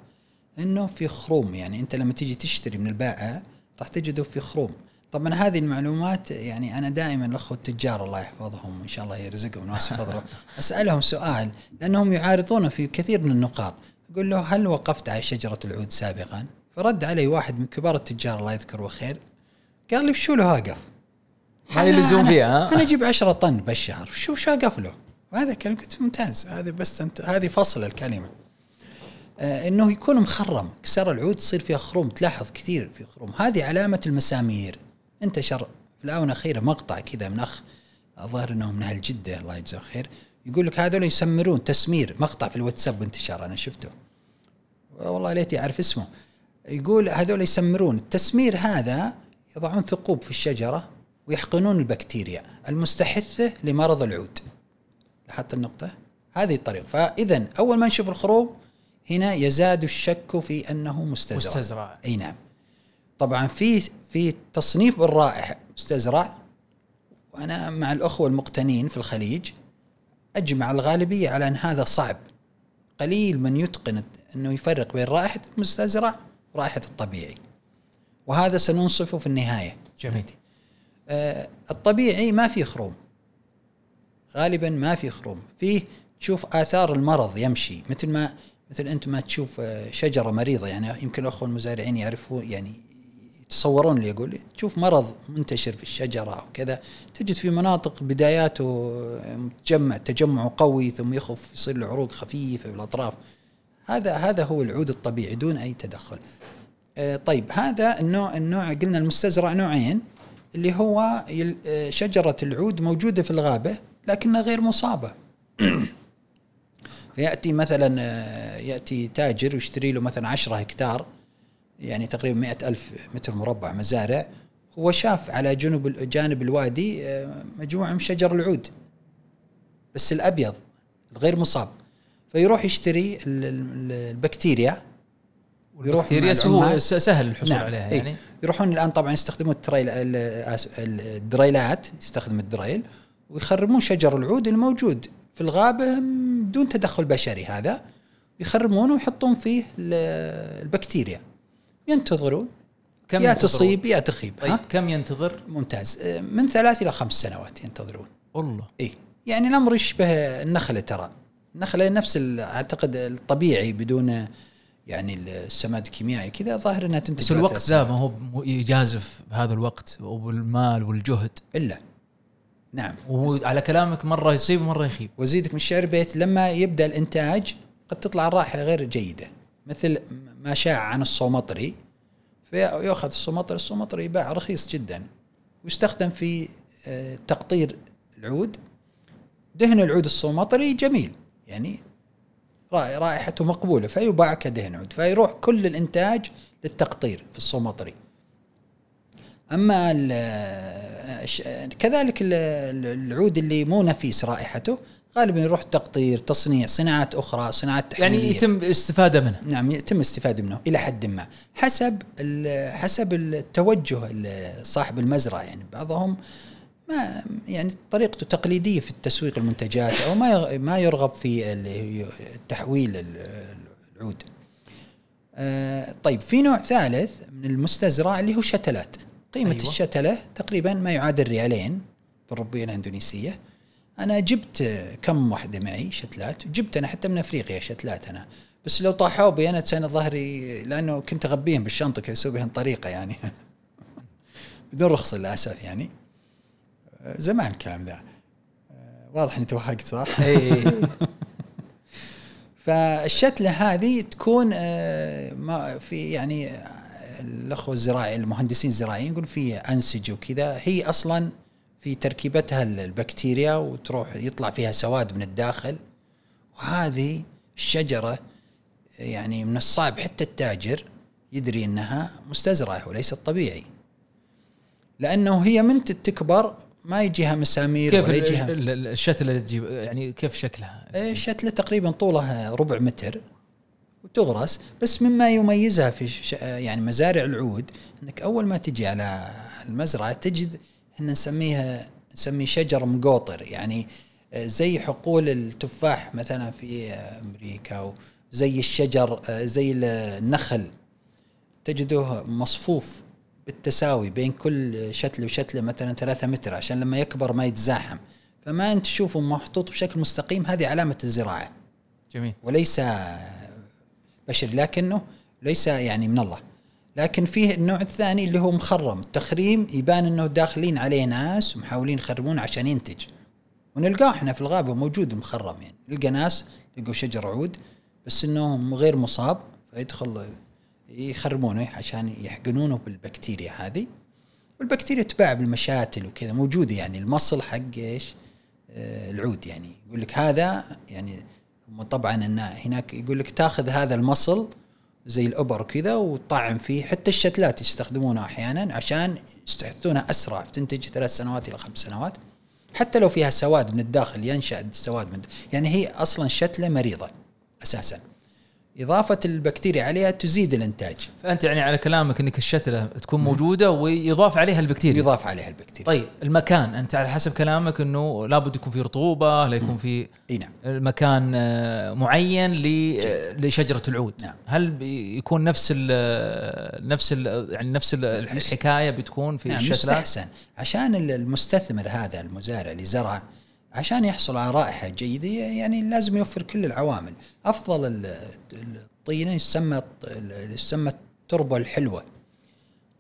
إنه في خروم يعني أنت لما تيجي تشتري من البائع راح تجده في خروم. طبعا هذه المعلومات يعني أنا دائما الاخوه التجار الله يحفظهم ان شاء الله يرزقهم ناس فضله أسألهم سؤال لأنهم يعارضون في كثير من النقاط. أقول له هل وقفت على شجرة العود سابقا؟ فرد علي واحد من كبار التجار الله يذكره خير قال لي شو له واقف؟ ما لي لزوم فيها، ها؟ أنا أجيب 10 طن بالشهر شو شو اقف له؟ وهذا كلام قلت ممتاز هذا بس انت هذه فصل الكلمة. آه إنه يكون مخرم كسر العود تصير فيها خروم تلاحظ كثير في خروم. هذه علامة المسامير. انتشر في الآونة الأخيرة مقطع كذا من أخ الظاهر إنه من أهل جدة الله يجزاه خير يقول لك هذول يسمرون تسمير مقطع في الواتساب انتشر أنا شفته. والله ليتي أعرف اسمه. يقول هذول يسمرون التسمير هذا يضعون ثقوب في الشجرة ويحقنون البكتيريا المستحثة لمرض العود. لاحظت النقطة؟ هذه الطريقة. فاذا أول ما نشوف الخروم هنا يزاد الشك في أنه مستزرع. مستزرع. أي نعم. طبعا في في تصنيف بالرائحة مستزرع. وأنا مع الأخوة المقتنين في الخليج أجمع الغالبية على أن هذا صعب. قليل من يتقن أنه يفرق بين رائحة المستزرع ورائحة الطبيعي. وهذا سننصفه في النهاية. جميل. الطبيعي ما في خروم. غالبا ما في خروم. فيه تشوف آثار المرض يمشي. مثل ما مثل أنت ما تشوف آه، شجرة مريضة. يعني يمكن الاخوه المزارعين يعرفون يعني يتصورون اللي يقول. تشوف مرض منتشر في الشجرة أو كذا. تجد في مناطق بداياته آه، تجمع تجمعه قوي ثم يخف يصير له عروق خفيفة في الأطراف. هذا هذا هو العود الطبيعي دون أي تدخل. آه، طيب هذا النوع النوع قلنا المستزرع نوعين. اللي هو آه، شجرة العود موجودة في الغابة لكنها غير مصابة. فيأتي مثلا آه، يأتي تاجر ويشتري له مثلا 10 هكتار يعني تقريبا مئة ألف متر مربع مزارع. هو شاف على جنوب جانب الوادي آه، مجموعة من شجر العود بس الأبيض الغير مصاب. فيروح يشتري ال- ال- البكتيريا ويروح العمال. س- سهل الحصول نعم. عليها إيه. يعني يروحون الآن طبعا يستخدمون ال drill ال drill ات يستخدم ال drill ويخرمون شجر العود الموجود في الغابة بدون تدخل بشري هذا يخرمونه ويحطون فيه ال- البكتيريا ينتظرون كم يا ينتظرون؟ تصيب يا تخيب طيب ها؟ كم ينتظر؟ ممتاز من ثلاث إلى خمس سنوات ينتظرون والله اي يعني الأمر يشبه النخلة ترى النخلة نفس أعتقد الطبيعي بدون يعني السماد الكيميائي كذا ظاهر إنها تنتج بس الوقت ذا ما هو يجازف بهذا الوقت وبالمال والجهد. إلا. نعم. وهو على كلامك مرة يصيب ومرة يخيب. وازيدك من الشعر بيت لما يبدأ الإنتاج قد تطلع الرائحة غير جيدة. مثل ما شاع عن الصومطري فيؤخذ الصومطري الصومطري يباع رخيص جدا. ويستخدم في آه، تقطير العود. دهن العود الصومطري جميل. يعني رائحته مقبولة فيباع كدهن عود فيروح كل الإنتاج للتقطير في الصومطري. ال- الش- كذلك ال- ال- العود اللي مو نفيس رائحته غالبا يروح تقطير تصنيع صناعات أخرى صناعات يعني تحميليه يتم استفادة منه. نعم يتم الاستفاده منه إلى حد ما. حسب حسب التوجه ال- صاحب المزرعة يعني بعضهم ما يعني طريقته تقليدية في التسويق المنتجات أو ما ما يرغب في ال- تحويل ال- العود. آه، طيب في نوع ثالث من المستزرع اللي هو شتلات قيمة أيوة. الشتلة تقريبا ما يعادل ريالين بالربية الأندونيسية. أنا جبت كم واحدة معي شتلات جبت أنا حتى من أفريقيا شتلات أنا. بس لو طاحوا بي أنا أنا ظهري لأنه كنت أغبيهم بالشنطة كذا أسوي بهم طريقة يعني. بدون رخصة للأسف يعني. زمان الكلام ذا. واضح إني توهقت صح؟ إي. فالشتلة هذه تكون آه، ما في يعني آه، الأخوة الزراعي المهندسين الزراعيين يقول في أنسجة وكذا. هي أصلا في تركيبتها البكتيريا وتروح يطلع فيها سواد من الداخل. وهذه الشجرة يعني من الصعب حتى التاجر يدري إنها مستزرعة وليست طبيعي. لأنه هي من تكبر ما يجيها مسامير كيف ولا يجيها ال- ال- الشتله اللي تجيب يعني كيف شكلها؟ إيه، الشتله تقريبا طولها ربع متر وتغرس بس مما يميزها في ش... يعني مزارع العود إنك أول ما تجي على المزرعة تجد إحنا نسميها نسميه شجر مقوطر يعني آه، زي حقول التفاح مثلا في أمريكا وزي الشجر آه، زي النخل تجده مصفوف بالتساوي بين كل شتله وشتلة مثلا ثلاثة متر عشان لما يكبر ما يتزاحم. فما أنت تشوفه محطوط بشكل مستقيم هذه علامة الزراعة. جميل. وليس بشري لكنه ليس يعني من الله. لكن فيه النوع الثاني اللي هو مخرم. التخريم يبان إنه داخلين عليه ناس ومحاولين يخرمون عشان ينتج. ونلقاه إحنا في الغابة موجود مخرم يعني. نلقى ناس لقوا شجر عود بس إنه غير مصاب فيدخل يخرمونه عشان يحقنونه بالبكتيريا هذه. والبكتيريا تباع بالمشاتل وكذا موجودة يعني. المصل حق إيش؟ آه، العود يعني. يقول لك هذا يعني طبعا إن هناك يقول لك تاخذ هذا المصل زي الأبر كذا وتطعم فيه. حتى الشتلات يستخدمونه أحيانا عشان يستحدثونها أسرع تنتج ثلاث سنوات إلى خمس سنوات. حتى لو فيها سواد من الداخل ينشأ السواد من يعني هي أصلا شتلة مريضة أساسا. إضافة البكتيريا عليها تزيد الإنتاج. فأنت يعني على كلامك إنك الشتله تكون موجودة ويضاف عليها البكتيريا. يضاف عليها البكتيريا. طيب المكان أنت على حسب كلامك إنه لابد يكون في رطوبة لا يكون في إي نعم. مكان آه، معين لشجرة العود. نعم. هل بيكون نفس ال نفس ال يعني نفس ال- الحكاية بتكون في نعم الشتلات يستحسن عشان ال- المستثمر هذا المزارع اللي زرع عشان يحصل على رائحة جيدة يعني لازم يوفر كل العوامل. أفضل ال- الطينة يسمى يسمى التربة الحلوة.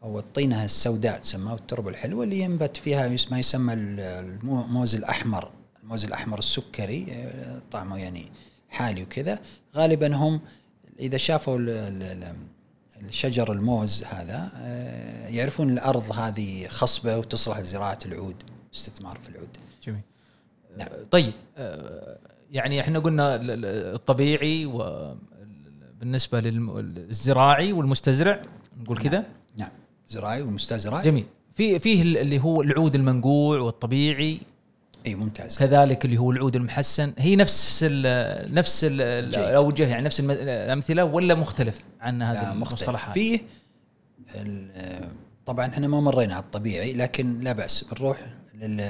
أو الطينة السوداء تسمى التربة الحلوة اللي ينبت فيها ما يسمى ال- الموز الأحمر. الموز الأحمر السكري آه، طعمه يعني حالي وكذا. غالبا هم إذا شافوا ال- ال- ال- الشجر الموز هذا آه، يعرفون الأرض هذه خصبة وتصلح لزراعة العود استثمار في العود. جميل. نعم. آه، طيب آه، يعني إحنا قلنا ال- ال- الطبيعي وبالنسبه للزراعي والمستزرع نقول كذا؟ نعم. زراعي ومستزرع جميل. في فيه ال- اللي هو العود المنقوع والطبيعي. إي ممتاز. كذلك اللي هو العود المحسن. هي نفس ال نفس ال. الاوجه يعني نفس الأمثلة ولا مختلف عن هذه مختلف. المصطلحات؟ فيه طبعا إحنا ما مرينا على الطبيعي لكن لا بأس. بنروح لل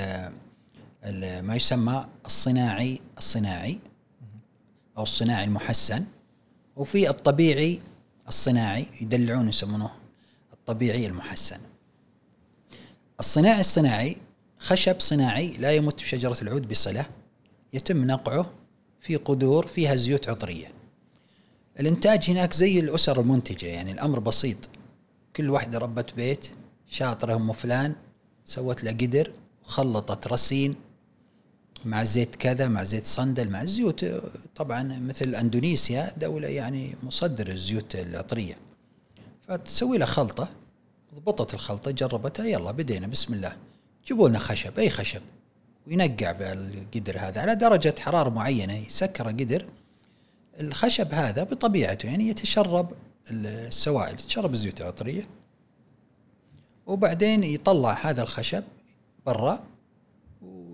ما يسمى الصناعي الصناعي أو الصناعي المحسن وفي الطبيعي الصناعي يدلعون يسمونه الطبيعي المحسن. الصناعي الصناعي خشب صناعي لا يمت شجرة العود بصلة يتم نقعه في قدور فيها زيوت عطرية. الإنتاج هناك زي الأسر المنتجة يعني الأمر بسيط. كل واحدة ربت بيت شاطرة أم فلان سوت له قدر وخلطت رسين مع زيت كذا مع زيت صندل مع الزيوت. طبعا مثل أندونيسيا دولة يعني مصدر الزيوت العطريه فتسوي له خلطة ضبطت الخلطة جربتها يلا بدينا بسم الله. جيبوا لنا خشب أي خشب؟ وينقع بالقدر هذا على درجة حرارة معينة يسكر قدر. الخشب هذا بطبيعته يعني يتشرب السوائل يتشرب الزيوت العطريه وبعدين يطلع هذا الخشب برا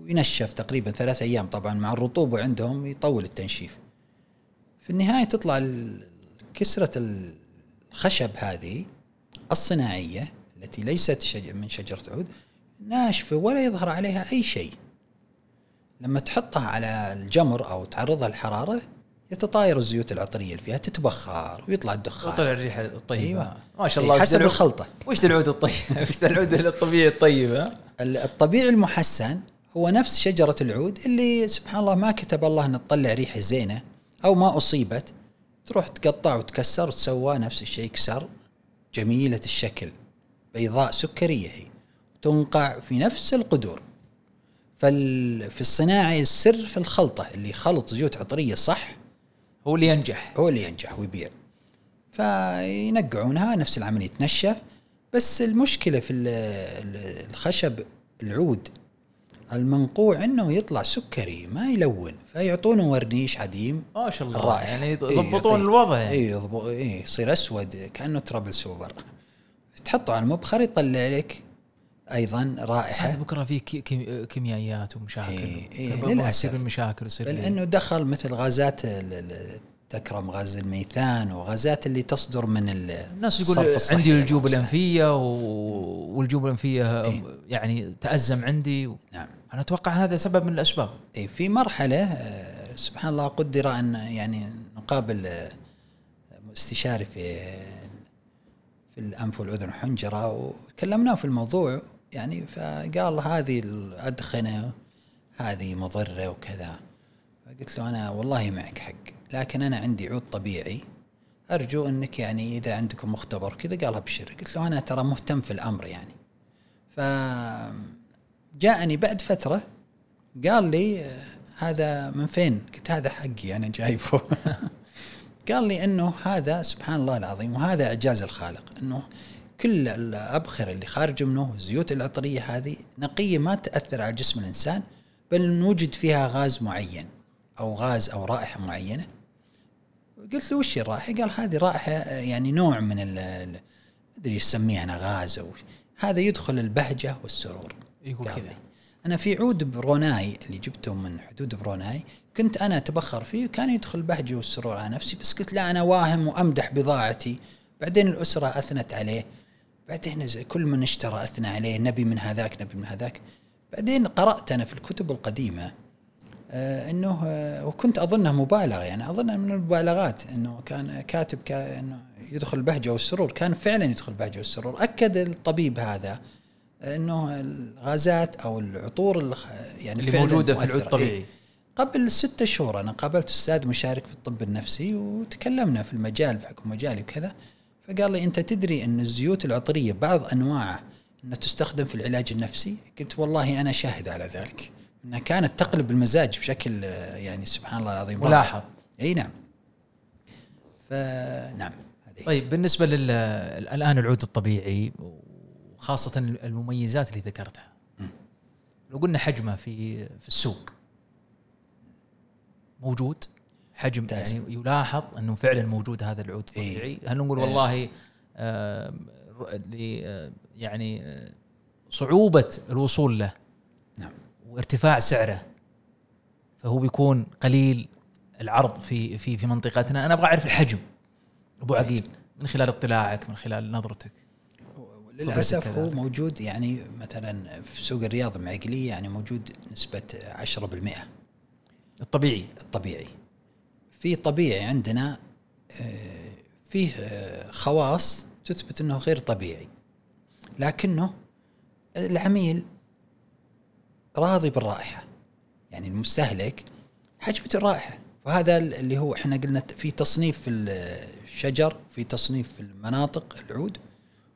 وينشف تقريبا ثلاث أيام طبعا مع الرطوبة عندهم يطول التنشيف. في النهاية تطلع كسرة الخشب هذه الصناعية التي ليست من شجرة عود ناشفة ولا يظهر عليها أي شيء. لما تحطها على الجمر أو تعرضها للحراره يتطاير الزيوت العطرية اللي فيها تتبخر ويطلع الدخان. وطلع الريحة الطيبة. أيوة. ما شاء أي الله حسب الخلطة. وش العود الطيب؟ وش العود الطبيعي الطيب الطبيعي المحسن هو نفس شجرة العود اللي سبحان الله ما كتب الله ان تطلع ريحة زينة أو ما أصيبت تروح تقطع وتكسر وتسوى نفس الشيء كسر جميلة الشكل بيضاء سكرية هي تنقع في نفس القدور. فال في الصناعي السر في الخلطة اللي خلط زيوت عطرية صح هو اللي ينجح. هو اللي ينجح ويبيع. فينقعونها نفس العملية تنشف بس المشكلة في ال- ال- الخشب العود المنقوع إنه يطلع سكري ما يلون فيعطونه ورنيش عديم. ما شاء الله الرائحة. يعني إيه، يضبطون يعطيه- الوضع يعني. اي يضبط اي يصير أسود كأنه triple super. تحطه على المبخر يطلع لك أيضا رائحة. بكرة في كي- كي- كيميائيات ومشاكل. إيه، إيه، كيف للأسف. يصير المشاكل يصير بل إنه دخل مثل غازات تكرم غاز الميثان وغازات اللي تصدر من ال- الناس يقول عندي الجيوب. الأنفية و... والجيوب الأنفية إيه. يعني تأزم عندي. و... نعم. أنا أتوقع هذا سبب من الأسباب. إيه في مرحلة آه، سبحان الله قدر أن يعني نقابل آه، استشاري في في الأنف والأذن والحنجرة وكلمناه في الموضوع يعني فقال هذه الأدخنة هذه مضرة وكذا. فقلت له أنا والله معك حق. لكن أنا عندي عود طبيعي. أرجو أنك يعني إذا عندكم مختبر كذا قال أبشر قلت له أنا ترى مهتم في الأمر يعني. فجاءني بعد فترة قال لي هذا من فين؟ قلت هذا حقي أنا جايبه. قال لي إنه هذا سبحان الله العظيم وهذا إعجاز الخالق إنه كل الابخره اللي خارجه منه الزيوت العطرية هذه نقية ما تأثر على جسم الإنسان بل نوجد فيها غاز معين أو غاز أو رائحة معينة. قلت له وش الرائحه؟ قال هذه رائحه يعني نوع من ال ما أدري إيش اسميها أنا غاز أو هذا يدخل البهجة والسرور. يقول كذا. أنا في عود بروناي اللي جبته من حدود بروناي كنت أنا أتبخر فيه وكان يدخل البهجه والسرور على نفسي بس قلت لا أنا واهم وأمدح بضاعتي. بعدين الأسرة أثنت عليه. بعدين كل من اشترى أثنى عليه نبي من هذاك نبي من هذاك. بعدين قرأت أنا في الكتب القديمة إنه آه وكنت أظنها مبالغة يعني أظنها من المبالغات إنه كان كاتب كا إنه يدخل البهجه والسرور كان فعلا يدخل البهجه والسرور. أكد الطبيب هذا إنه الغازات أو العطور يعني اللي موجودة في. العود إيه. الطبيعي قبل ستة شهور أنا قابلت أستاذ مشارك في الطب النفسي وتكلمنا في المجال بحكم مجالي وكذا. فقال لي أنت تدري إن الزيوت العطرية بعض أنواعها إنها تستخدم في العلاج النفسي؟ قلت والله أنا شاهد على ذلك. إنها كانت تقلب المزاج بشكل آه، يعني سبحان الله العظيم. ملاحظ إي نعم فنعم هذه طيب بالنسبة لل الآن العود الطبيعي وخاصة المميزات اللي ذكرتها لو قلنا حجمه في في السوق موجود حجم. يعني يلاحظ إنه فعلا موجود هذا العود إيه. الطبيعي هل نقول إيه. والله آه، آه، يعني آه، صعوبة الوصول له وارتفاع سعره فهو بيكون قليل العرض في في في منطقتنا. أنا أبغى أعرف الحجم. أبو عقيل من خلال اطلاعك من خلال نظرتك. للأسف. هو موجود يعني مثلا في سوق الرياض معقليه يعني موجود نسبة 10% الطبيعي. الطبيعي. في طبيعي عندنا آه، فيه آه، خواص تثبت إنه غير طبيعي. لكنه العميل راضي بالرائحة. يعني المستهلك حجبته الرائحة. وهذا اللي هو إحنا قلنا في تصنيف في الشجر في تصنيف في المناطق العود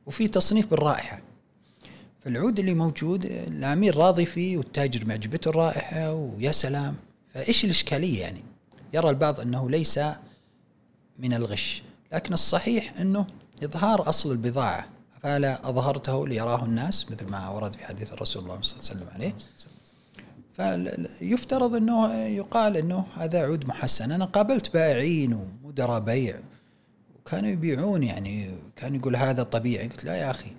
وفي تصنيف بالرائحة. فالعود اللي موجود العميل راضي فيه والتاجر معجبته الرائحة ويا سلام. فإيش الإشكالية يعني؟ يرى البعض إنه ليس من الغش، لكن الصحيح إنه إظهار أصل البضاعة. فلا أظهرته ليراه الناس مثل ما ورد في حديث الرسول الله صلى الله عليه وسلم عليه. فيفترض أنه يقال أنه هذا عود محسن، أنا قابلت بائعين ومدراء بيع وكانوا يبيعون يعني كان يقول هذا طبيعي، قلت لا يا أخي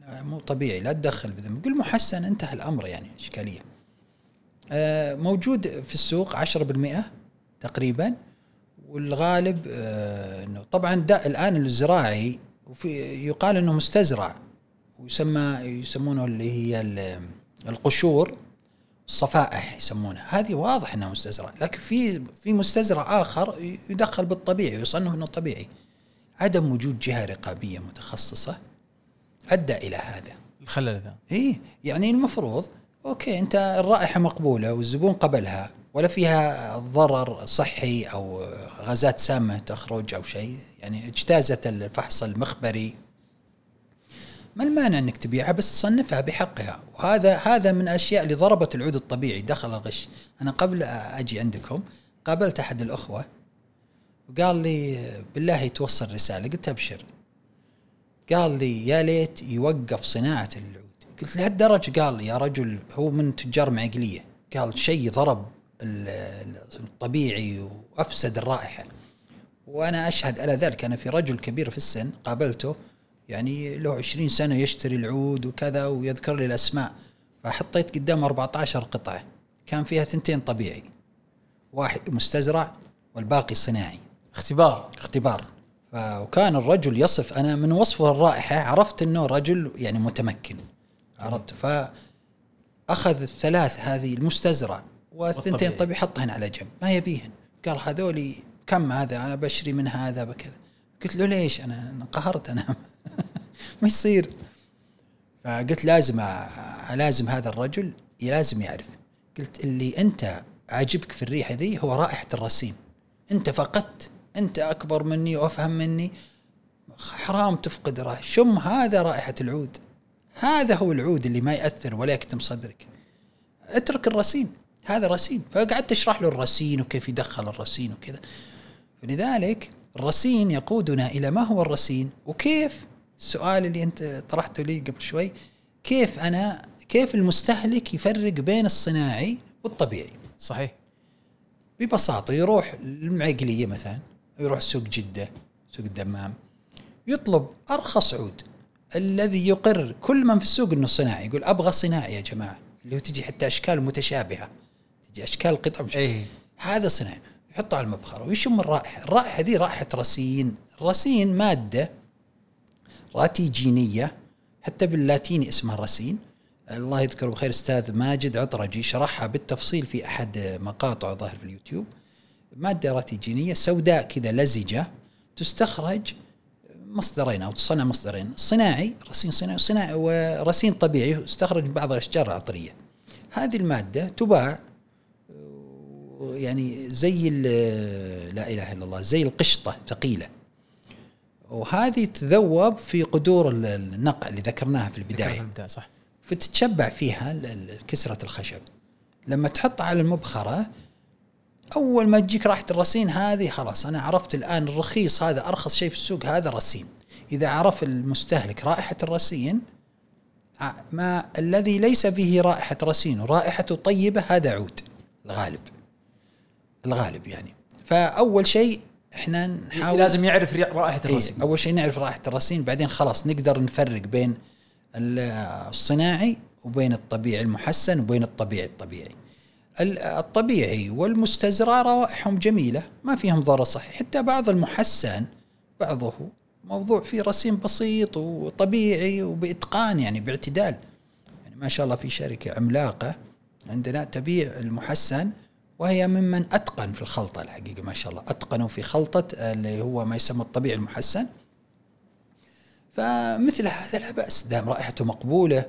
لا مو طبيعي لا تدخل في ذنب، قل محسن انتهى الأمر يعني إشكالية. آه، موجود في السوق 10% تقريبا والغالب آه، إنه طبعا الآن الزراعي وفي يقال إنه مستزرع ويسمى يسمونه اللي هي ال- القشور. الصفائح يسمونها هذه واضح إنها مستزرع لكن في في مستزرع آخر يدخل بالطبيعي ويصنف إنه طبيعي. عدم وجود جهة رقابية متخصصة أدى إلى هذا. الخلل ذا إيه يعني المفروض okay أنت الرائحة مقبولة والزبون قبلها ولا فيها ضرر صحي أو غازات سامة تخرج أو شيء يعني اجتازت الفحص المخبري. ما المانع انك تبيعها بس تصنفها بحقها. وهذا هذا من الاشياء اللي ضربت العود الطبيعي دخل الغش. أنا قبل أجي عندكم قابلت أحد الأخوة وقال لي بالله يتوصل رسالة. قلت أبشر. قال لي يا ليت يوقف صناعة العود. قلت لهالدرجة؟ قال يا رجل هو من تجار معقلية. قال شيء ضرب ال- ال- الطبيعي وأفسد الرائحة. وأنا أشهد على ذلك. أنا في رجل كبير في السن قابلته يعني له 20 سنة يشتري العود وكذا ويذكر لي الأسماء فحطيت قدامه 14 قطعة. كان فيها ثنتين طبيعي واحد مستزرع والباقي صناعي. اختبار. اختبار. وكان الرجل يصف أنا من وصفه الرائحة عرفت إنه رجل يعني متمكن. عرفت؟ فأخذ الثلاث هذه المستزرع والثنتين. طبيعي حطهن على جنب. ما يبيهن. قال هذولي كم هذا؟ أنا بشري من هذا بكذا. قلت له ليش؟ أنا أنا قهرت أنا ما يصير. فقلت لازم لازم هذا الرجل لازم يعرف. قلت اللي أنت عاجبك في الريحه ذي هو رائحة الرصين أنت فقدت أنت أكبر مني وأفهم مني. حرام تفقد رائحة. شم هذا رائحة العود. هذا هو العود اللي ما يأثر ولا يكتم صدرك. اترك الرصين هذا رصين فقعدت أشرح له الرصين وكيف يدخل الرصين وكذا. فلذلك الرصين يقودنا إلى ما هو الرصين؟ وكيف؟ السؤال اللي أنت طرحته لي قبل شوي. كيف أنا كيف المستهلك يفرق بين الصناعي والطبيعي؟ صحيح. ببساطة يروح المعقلية مثلا يروح سوق جدة سوق الدمام يطلب أرخص عود الذي يقر كل من في السوق إنه صناعي. يقول أبغى صناعي يا جماعة. اللي هو تجي حتى أشكال متشابهة تجي أشكال قطع مش اي هذا صناعي. يحطه على المبخرة ويشم الرائحة. الرائحة ذي رائحة رصين الرصين مادة راتيجينية حتى باللاتيني اسمها رصين الله يذكره بخير أستاذ ماجد عطرجي شرحها بالتفصيل في أحد مقاطعه ظاهر في اليوتيوب. مادة راتيجينية سوداء كذا لزجة تستخرج مصدرين أو تصنع مصدرين. صناعي رصين صناعي وصناعي طبيعي يستخرج بعض الأشجار العطرية. هذه المادة تباع يعني زي ال- لا إله إلا الله زي القشطة ثقيلة. وهذه تذوب في قدور ال- النقع اللي ذكرناها في البداية. صح. فتتشبع فيها كسرة الخشب. لما تحطها على المبخرة أول ما تجيك راحة الرصين هذه خلاص أنا عرفت الآن الرخيص هذا أرخص شيء في السوق هذا رصين. إذا عرف المستهلك رائحة الرصين ما الذي ليس فيه رائحة رصين ورائحته طيبة هذا عود الغالب. الغالب يعني. فأول شيء إحنا نحاول لازم يعرف رائحة إيه الرسم أول شيء نعرف رائحة الرصين بعدين خلاص نقدر نفرق بين ال- الصناعي وبين الطبيعي المحسن وبين الطبيعي الطبيعي. ال- الطبيعي والمستزرع روائحهم جميلة ما فيهم ضرر صحي. حتى بعض المحسن بعضه موضوع فيه رصين بسيط وطبيعي وبإتقان يعني باعتدال. يعني ما شاء الله في شركة عملاقة عندنا تبيع المحسن وهي ممن أتقن في الخلطة الحقيقة ما شاء الله. أتقنوا في خلطة اللي هو ما يسمى الطبيعي المحسن. فمثل هذا لا بأس دام رائحته مقبولة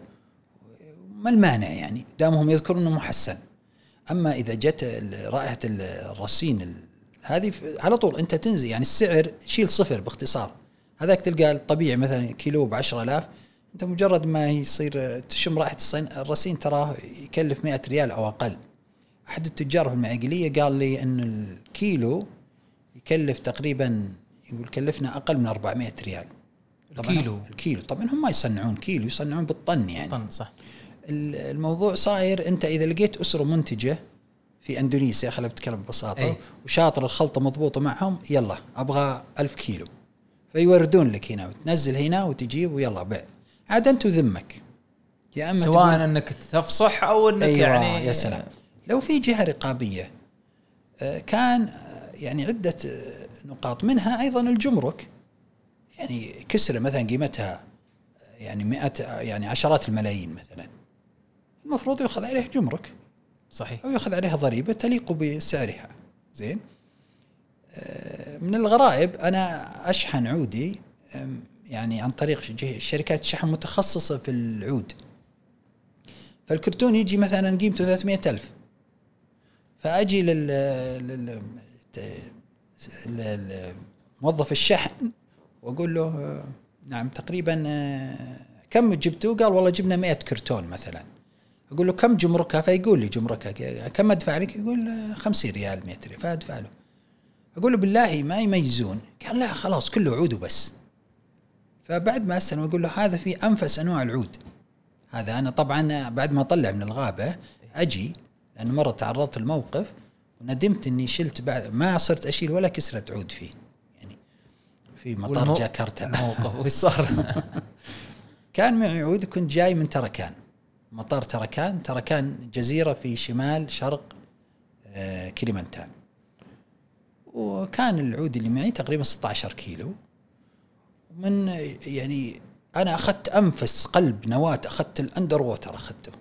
ما المانع يعني؟ دامهم يذكرون إنه محسن. أما إذا جت رائحة ال- الرصين ال- هذه على طول أنت تنزل يعني السعر شيل صفر باختصار. هذاك تلقى الطبيعي مثلا كيلو ب 10000 أنت مجرد ما يصير تشم رائحة الرصين تراه يكلف 100 ريال أو أقل. أحد التجار في المعقلية قال لي إن الكيلو يكلف تقريبا يقول كلفنا أقل من 400 ريال. طبعاً الكيلو؟ الكيلو. طبعا هم ما يصنعون كيلو يصنعون بالطن يعني. طن صح. ال- الموضوع صاير أنت إذا لقيت أسرة منتجة في إندونيسيا خلينا نتكلم ببساطة أي. وشاطر الخلطة مضبوطة معهم يلا أبغى ألف كيلو. فيوردون لك هنا وتنزل هنا وتجيب ويلا بيع. عاد أنت وذمك. يا أما سواء إنك تفصح أو إنك أيوة يعني يا سلام. لو في جهة رقابية آه، كان آه، يعني عدة آه، نقاط منها أيضا الجمرك. يعني كسرة مثلا قيمتها يعني آه، يعني عشرات الملايين مثلا. المفروض يؤخذ عليه جمرك. صحيح. أو يؤخذ عليها ضريبة تليق بسعرها. زين. من الغرائب أنا أشحن عودي يعني عن طريق شركات شحن متخصصة في العود. فالكرتون يجي مثلا قيمته 300 ألف. فأجي لل. موظف الشحن وأقول له نعم تقريبا كم جبتوا قال والله جبنا 100 كرتون مثلا. أقول له كم جمركها فيقول لي جمركها كم أدفع لك يقول آه، 50 ريال 100 ريال فأدفع له. أقول له بالله ما يميزون. قال لا خلاص كله عود وبس. فبعد ما استلم أقول له هذا في أنفس أنواع العود. هذا أنا طبعا بعد ما اطلع من الغابة أجي لأن مرة تعرضت لموقف وندمت إني شلت بعد ما صرت أشيل ولا كسرة عود فيه. يعني في مطار والمو- جاكرتا. الموقف وش صار؟ كان معي عود كنت جاي من تركان. مطار تركان. تركان جزيرة في شمال شرق آه، كليمنتان وكان العود اللي معي تقريبا 16 كيلو. من يعني أنا أخذت أنفس قلب نواة أخذت ال under water أخذته.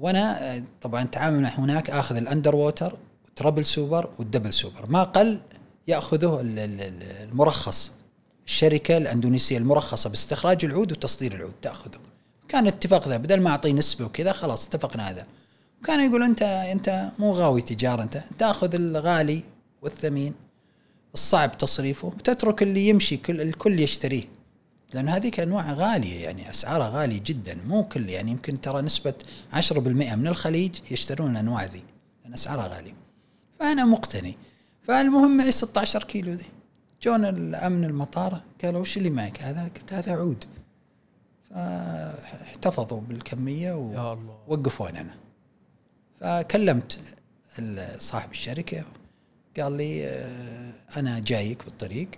وأنا آه، طبعا تعامل هناك أخذ ال under water وال triple super وال double super ما قل ال- المرخص. الشركة الأندونيسية المرخصة باستخراج العود وتصدير العود تأخذه. كان اتفاق ذا بدل ما أعطيه نسبة وكذا خلاص اتفقنا هذا. كان يقول أنت أنت مو غاوي تجارة أنت تأخذ الغالي والثمين الصعب تصريفه وتترك اللي يمشي كل الكل يشتريه. لأن هذيك أنواع غالية يعني أسعارها غالية جدا. مو كل يعني يمكن ترى نسبة 10% من الخليج يشترون الأنواع ذي لأن أسعارها غالية. فأنا مقتني. فالمهم معي 16 كيلو ذي. جون الأمن المطار قالوا وش اللي معك؟ هذا؟ قلت هذا عود. فاحتفظوا بالكمية يا الله. ووقفوني أنا. فكلمت صاحب الشركة. قال لي أنا جايك بالطريق.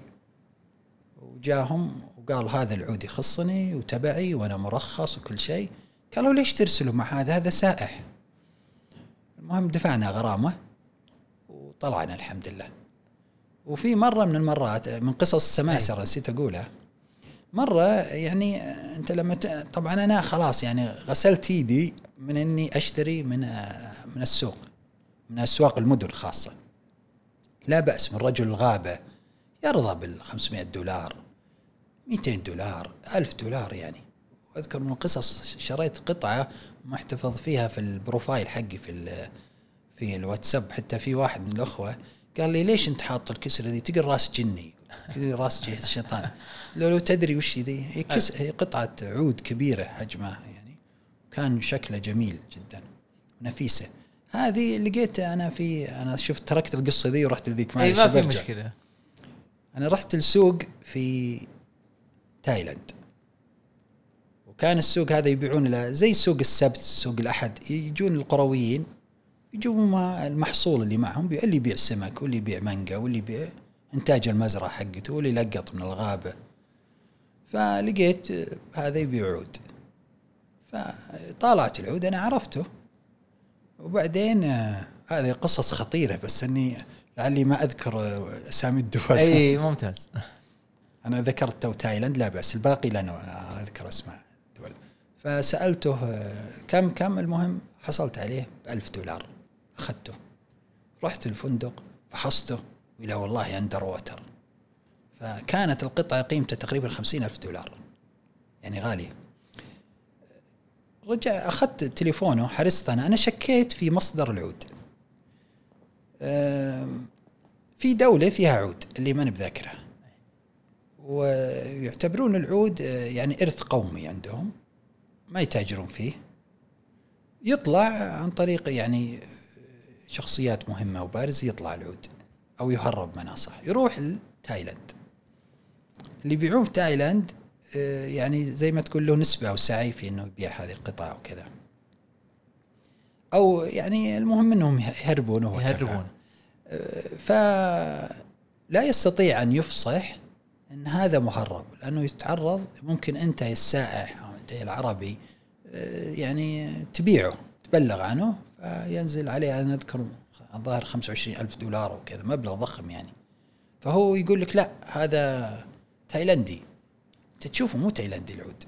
وجاهم وقال هذا العود يخصني وتبعي وأنا مرخص وكل شيء. قالوا ليش ترسلوا مع هذا هذا سائح. المهم دفعنا غرامة وطلعنا الحمد لله. وفي مرة من المرات من قصص السماسرة نسيت أقولها. مرة يعني أنت لما ت... طبعا أنا خلاص يعني غسلت إيدي من إني أشتري من من السوق من أسواق المدن خاصة. لا بأس من رجل الغابة يرضى بال 500 دولار. 200 دولار 1000 دولار يعني. واذكر من القصص شريت قطعة محتفظ فيها في ال profile حقي في ال- في الواتساب. حتى في واحد من الأخوة قال لي ليش أنت حاط الكسره ذي تقول رأس جني رأس جه- شيطان. لو لو تدري وش ذي. هي, كس هي قطعة عود كبيرة حجمها يعني. كان شكله جميل جدا ونفيسة. هذه لقيت أنا في أنا شفت تركت القصة ذي ورحت لذيك ما في. مشكلة. أنا رحت السوق في تايلاند. وكان السوق هذا يبيعون له زي سوق السبت سوق الأحد يجون القرويين يجون المحصول اللي معهم اللي يبيع سمك واللي يبيع مانجا واللي يبيع إنتاج المزرعة حقته واللي يلقط من الغابة. فلقيت هذا يبيع عود. فطالعت العود أنا عرفته. وبعدين آه، هذه قصص خطيرة بس إني لعلي ما أذكر آه، أسامي الدول. إي ممتاز. أنا ذكرت تو تايلاند لا بأس الباقي أنا أذكر اسماء دول. فسألته آه، كم كم المهم؟ حصلت عليه ب 1000 دولار. أخذته. رحت الفندق فحصته إلى والله under water فكانت القطعة قيمتها تقريبا خمسين ألف دولار. يعني غالية. رجع أخذت تليفونه حرصت أنا. أنا شكيت في مصدر العود. في دولة فيها عود اللي ماني بذاكرها ويعتبرون العود آه، يعني إرث قومي عندهم ما يتاجرون فيه. يطلع عن طريق يعني آه، شخصيات مهمة وبارزة يطلع العود أو يهرب من اصح يروح لتايلاند. اللي يبيعوه في تايلاند آه، يعني زي ما تقول له نسبة أو سعي في إنه يبيع هذه القطع وكذا. أو يعني المهم إنهم يهربونه وكذا. يهربون. فلا يستطيع أن يفصح إن هذا مهرب لأنه يتعرض ممكن أنت السائح أو أنت العربي آه، يعني تبيعه تبلغ عنه فينزل عليه أنا أذكر الظاهر 25 ألف دولار أو كذا مبلغ ضخم يعني. فهو يقول لك لا هذا تايلندي. أنت تشوفه مو تايلندي العود.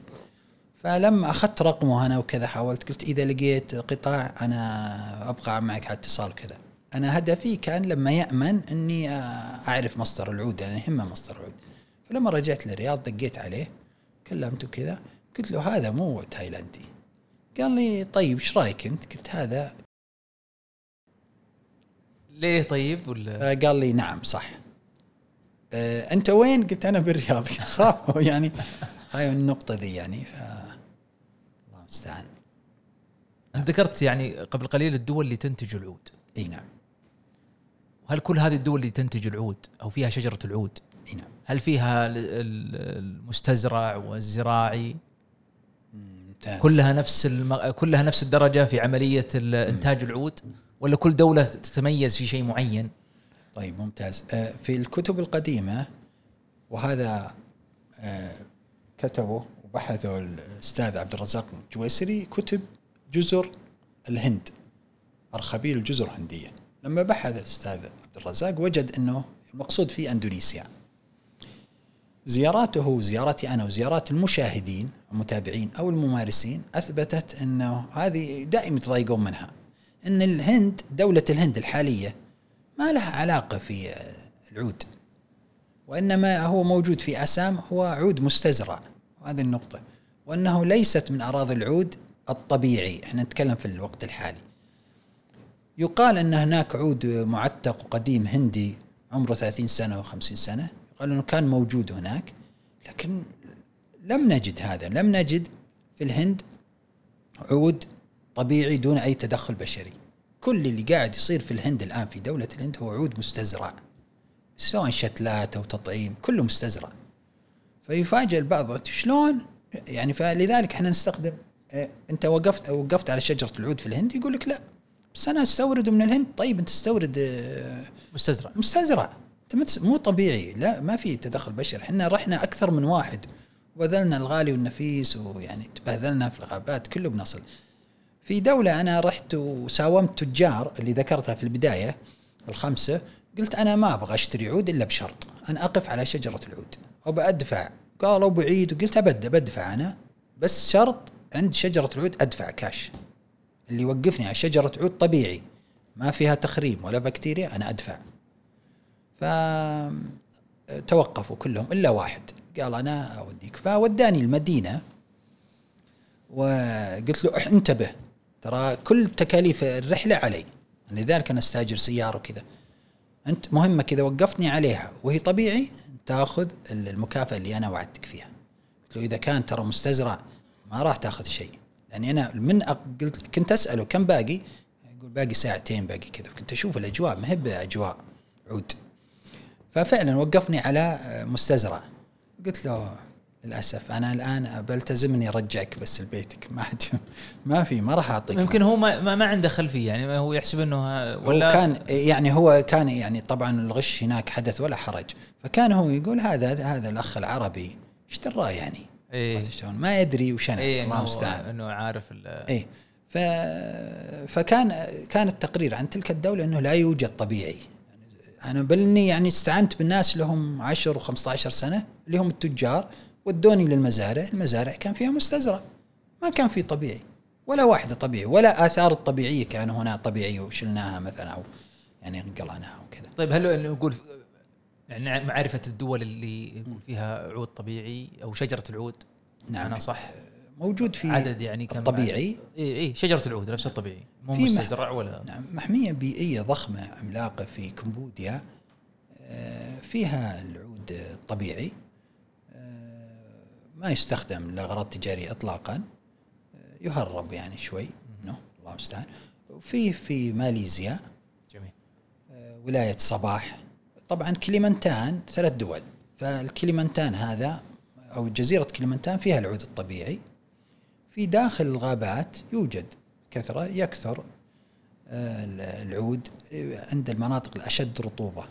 فلما أخذت رقمه أنا وكذا حاولت قلت إذا لقيت قطع أنا ابقى معك على اتصال وكذا. أنا هدفي كان لما يأمن إني أعرف مصدر العود لأن يهمه مصدر العود. فلما رجعت للرياض دقيت عليه كلمته كذا قلت له هذا مو تايلندي. قال لي طيب إيش رأيك أنت؟ قلت هذا ليه طيب ولا؟ قال لي نعم صح. آه، أنت وين؟ قلت أنا بالرياض. يعني. هاي النقطة ذي يعني ف الله المستعان. ذكرت يعني قبل قليل الدول اللي تنتج العود. إي نعم. وهل كل هذه الدول اللي تنتج العود أو فيها شجرة العود نعم. هل فيها ال- ال- المستزرع والزراعي؟ ممتاز. كلها نفس الم... كلها نفس الدرجة في عملية إنتاج العود؟ ولا كل دولة تتميز في شيء معين؟ طيب ممتاز. آه، في الكتب القديمة وهذا آه، كتبه وبحثه الأستاذ عبد الرزاق الجويسري كتب جزر الهند أرخبيل الجزر الهندية لما بحث الأستاذ عبد الرزاق وجد أنه المقصود فيه أندونيسيا. زياراته وزيارتي أنا وزيارات المشاهدين المتابعين أو الممارسين أثبتت أنه هذه دائما يتضايقون منها. أن الهند دولة الهند الحالية ما لها علاقة في العود. وإنما هو موجود في أسام هو عود مستزرع. هذه النقطة. وأنه ليست من أراضي العود الطبيعي. إحنا نتكلم في الوقت الحالي. يقال أن هناك عود معتق وقديم هندي عمره 30 سنة و50 سنة. يقال أنه كان موجود هناك لكن لم نجد هذا. لم نجد في الهند عود طبيعي دون أي تدخل بشري. كل اللي قاعد يصير في الهند الآن في دولة الهند هو عود مستزرع سواء شتلات أو تطعيم كله مستزرع. فيفاجئ البعض شلون؟ يعني فلذلك إحنا نستخدم آه أنت وقفت وقفت على شجرة العود في الهند يقول لك لا. بس أنا استورده من الهند طيب أنت تستورد آه مستزرع. مستزرع. مو طبيعي. لا ما في تدخل بشري إحنا رحنا أكثر من واحد. وبذلنا الغالي والنفيس ويعني تبهذلنا في الغابات كله بنصل. في دولة أنا رحت وساومت تجار اللي ذكرتها في البداية الخمسة قلت أنا ما أبغى أشتري عود إلا بشرط. أن أقف على شجرة العود. وبأدفع قالوا بعيد وقلت أبد بدفع أنا. بس شرط عند شجرة العود أدفع كاش اللي يوقفني على شجرة عود طبيعي. ما فيها تخريم ولا بكتيريا أنا أدفع. فتوقفوا كلهم إلا واحد. قال أنا أوديك. فوداني المدينة وقلت له "أح- انتبه. ترى كل تكاليف الرحلة علي. لذلك أنا أستاجر سيارة وكذا. أنت مهمة كذا وقفتني عليها. وهي طبيعي تأخذ المكافأة اللي أنا وعدتك فيها. قلت له إذا كان ترى مستزرع ما راح تأخذ شيء. لأني أنا من قلت كنت أسأله كم باقي؟ يقول باقي ساعتين باقي كذا. كنت أشوف الأجواء. ما هي بأجواء عود. ففعلا وقفني على مستزرع. قلت له للأسف أنا الآن بلتزم إني أرجعك بس لبيتك. ما عاد ما في ما راح أعطيك يمكن هو ما, ما, عنده خلفية يعني هو يحسب إنه ولا ولا كان يعني هو كان يعني طبعا الغش هناك حدث ولا حرج. فكان هو يقول هذا هذا الأخ العربي إيش دراه يعني؟ إيه. ما يدري وش أنا. إيه الله المستعان. إنه عارف إيه. ف فكان كان التقرير عن تلك الدولة إنه لا يوجد طبيعي. أنا بل إني يعني استعنت بالناس لهم 10 و15 سنة اللي هم التجار ودوني للمزارع المزارع كان فيها مستزرع. ما كان في طبيعي ولا واحدة طبيعي ولا آثار الطبيعية كان هنا طبيعية وشلناها مثلا أو يعني قلعناها وكذا. طيب هل انه يقول يعني معرفة الدول اللي يقول فيها عود طبيعي أو شجرة العود؟ نعم. أنا صح؟ موجود في عدد يعني كم الطبيعي. اي اي شجرة العود نفس الطبيعي مو مستزرع ولا نعم محمية بيئية ضخمة عملاقة في كمبوديا. آه، فيها العود الطبيعي. آه، ما يستخدم لأغراض تجارية إطلاقا. آه، يهرب يعني شوي. منه الله المستعان. وفي في ماليزيا. جميل. ولاية صباح. طبعا كليمنتان ثلاث دول. فالكليمنتان هذا أو جزيرة كليمنتان فيها العود الطبيعي. في داخل الغابات يوجد كثرة يكثر آه، العود آه، عند المناطق الأشد رطوبة.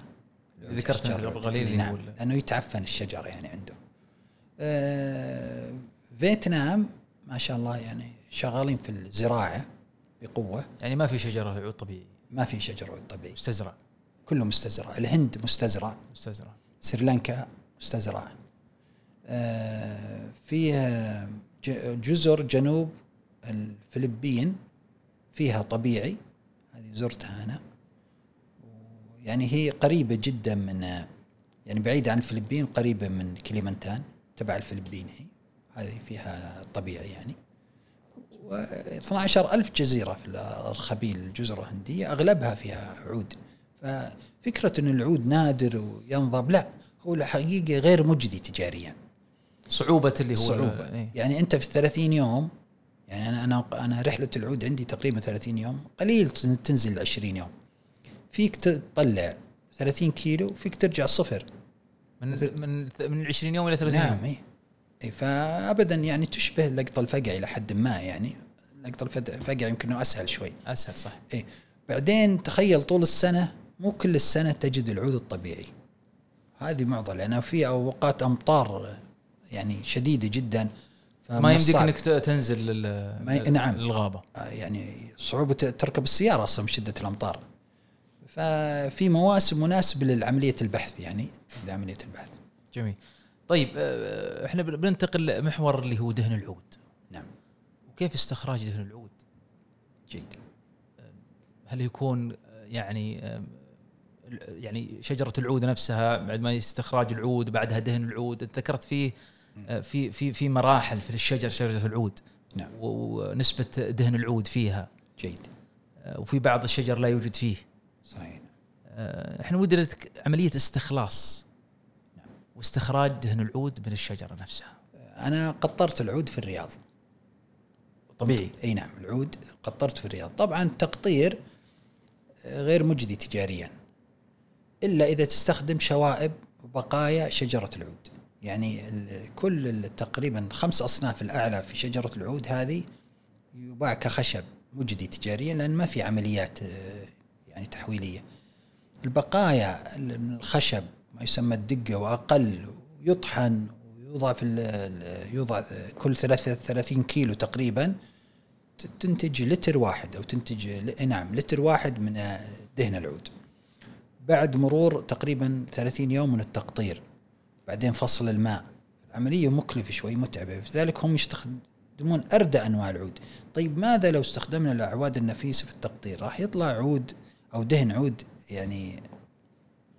ذكرت اللي نعم. لأنه يتعفن الشجر يعني عنده. آه، فيتنام ما شاء الله يعني شغالين في الزراعة بقوة. يعني ما في شجره عود طبيعي. ما في شجر عود طبيعي. مستزرع. كله مستزرع. الهند مستزرع. مستزرع. سريلانكا مستزرعة فيها ج- جزر جنوب الفلبين فيها طبيعي. هذه زرتها أنا. يعني هي قريبة جدا من يعني بعيدة عن الفلبين قريبة من كليمنتان تبع الفلبين هي. هذه فيها طبيعي يعني. و 12 ألف جزيرة في الأرخبيل الجزر الهندية أغلبها فيها عود. ففكرة أن العود نادر وينضب لا هو الحقيقة غير مجدي تجاريا. صعوبة اللي هو صعوبة. إيه. يعني أنت في 30 يوم يعني أنا أنا أنا رحلة العود عندي تقريبا 30 يوم قليل تنزل 20 يوم. فيك تطلع 30 كيلو فيك ترجع صفر. من من من 20 يوم إلى 30 نعم يوم. إيه. إيه، فابدا يعني تشبه لقط الفقع إلى حد ما يعني. لقط الفقع يمكن إنه أسهل شوي. أسهل صح. إيه. بعدين تخيل طول السنة مو كل السنة تجد العود الطبيعي. هذه معضلة. لأنه في أوقات أمطار يعني شديدة جدا ما يمديك إنك تنزل لل- ما ي- نعم. للغابة. آه، يعني صعوبة تركب السيارة أصلا من شده الأمطار. ففي مواسم مناسبه لعمليه البحث يعني لعملية البحث. جميل. طيب آه، إحنا بن- بننتقل لمحور اللي هو دهن العود. نعم. وكيف استخراج دهن العود؟ جيد. هل يكون آه، يعني آه، يعني شجرة العود نفسها بعد ما استخراج العود بعدها دهن العود ذكرت فيه آه، في في في مراحل في الشجر شجرة العود. نعم. ونسبة دهن العود فيها. جيد. آه، وفي بعض الشجر لا يوجد فيه. صحيح. آه، إحنا ودنا عملية استخلاص. نعم. واستخراج دهن العود من الشجرة نفسها. أنا قطرت العود في الرياض. طبيعي. إي نعم العود قطرت في الرياض. طبعا تقطير غير مجدي تجاريا. إلا إذا تستخدم شوائب وبقايا شجرة العود. يعني كل تقريبا خمس أصناف الأعلى في شجرة العود هذه يباع كخشب مجدي تجاريا لأن ما في عمليات آه، يعني تحويلية. البقايا ال- من الخشب ما يسمى الدقة وأقل يطحن ويوضع في يوضع كل ثلاثة 30 كيلو تقريبا تنتج لتر واحد أو تنتج نعم لتر واحد من دهن العود. بعد مرور تقريبا 30 يوم من التقطير. بعدين فصل الماء. عمليه مكلفة شوي متعبة. لذلك هم يستخدمون اردى أنواع العود. طيب ماذا لو استخدمنا الأعواد النفيسة في التقطير؟ راح يطلع عود أو دهن عود يعني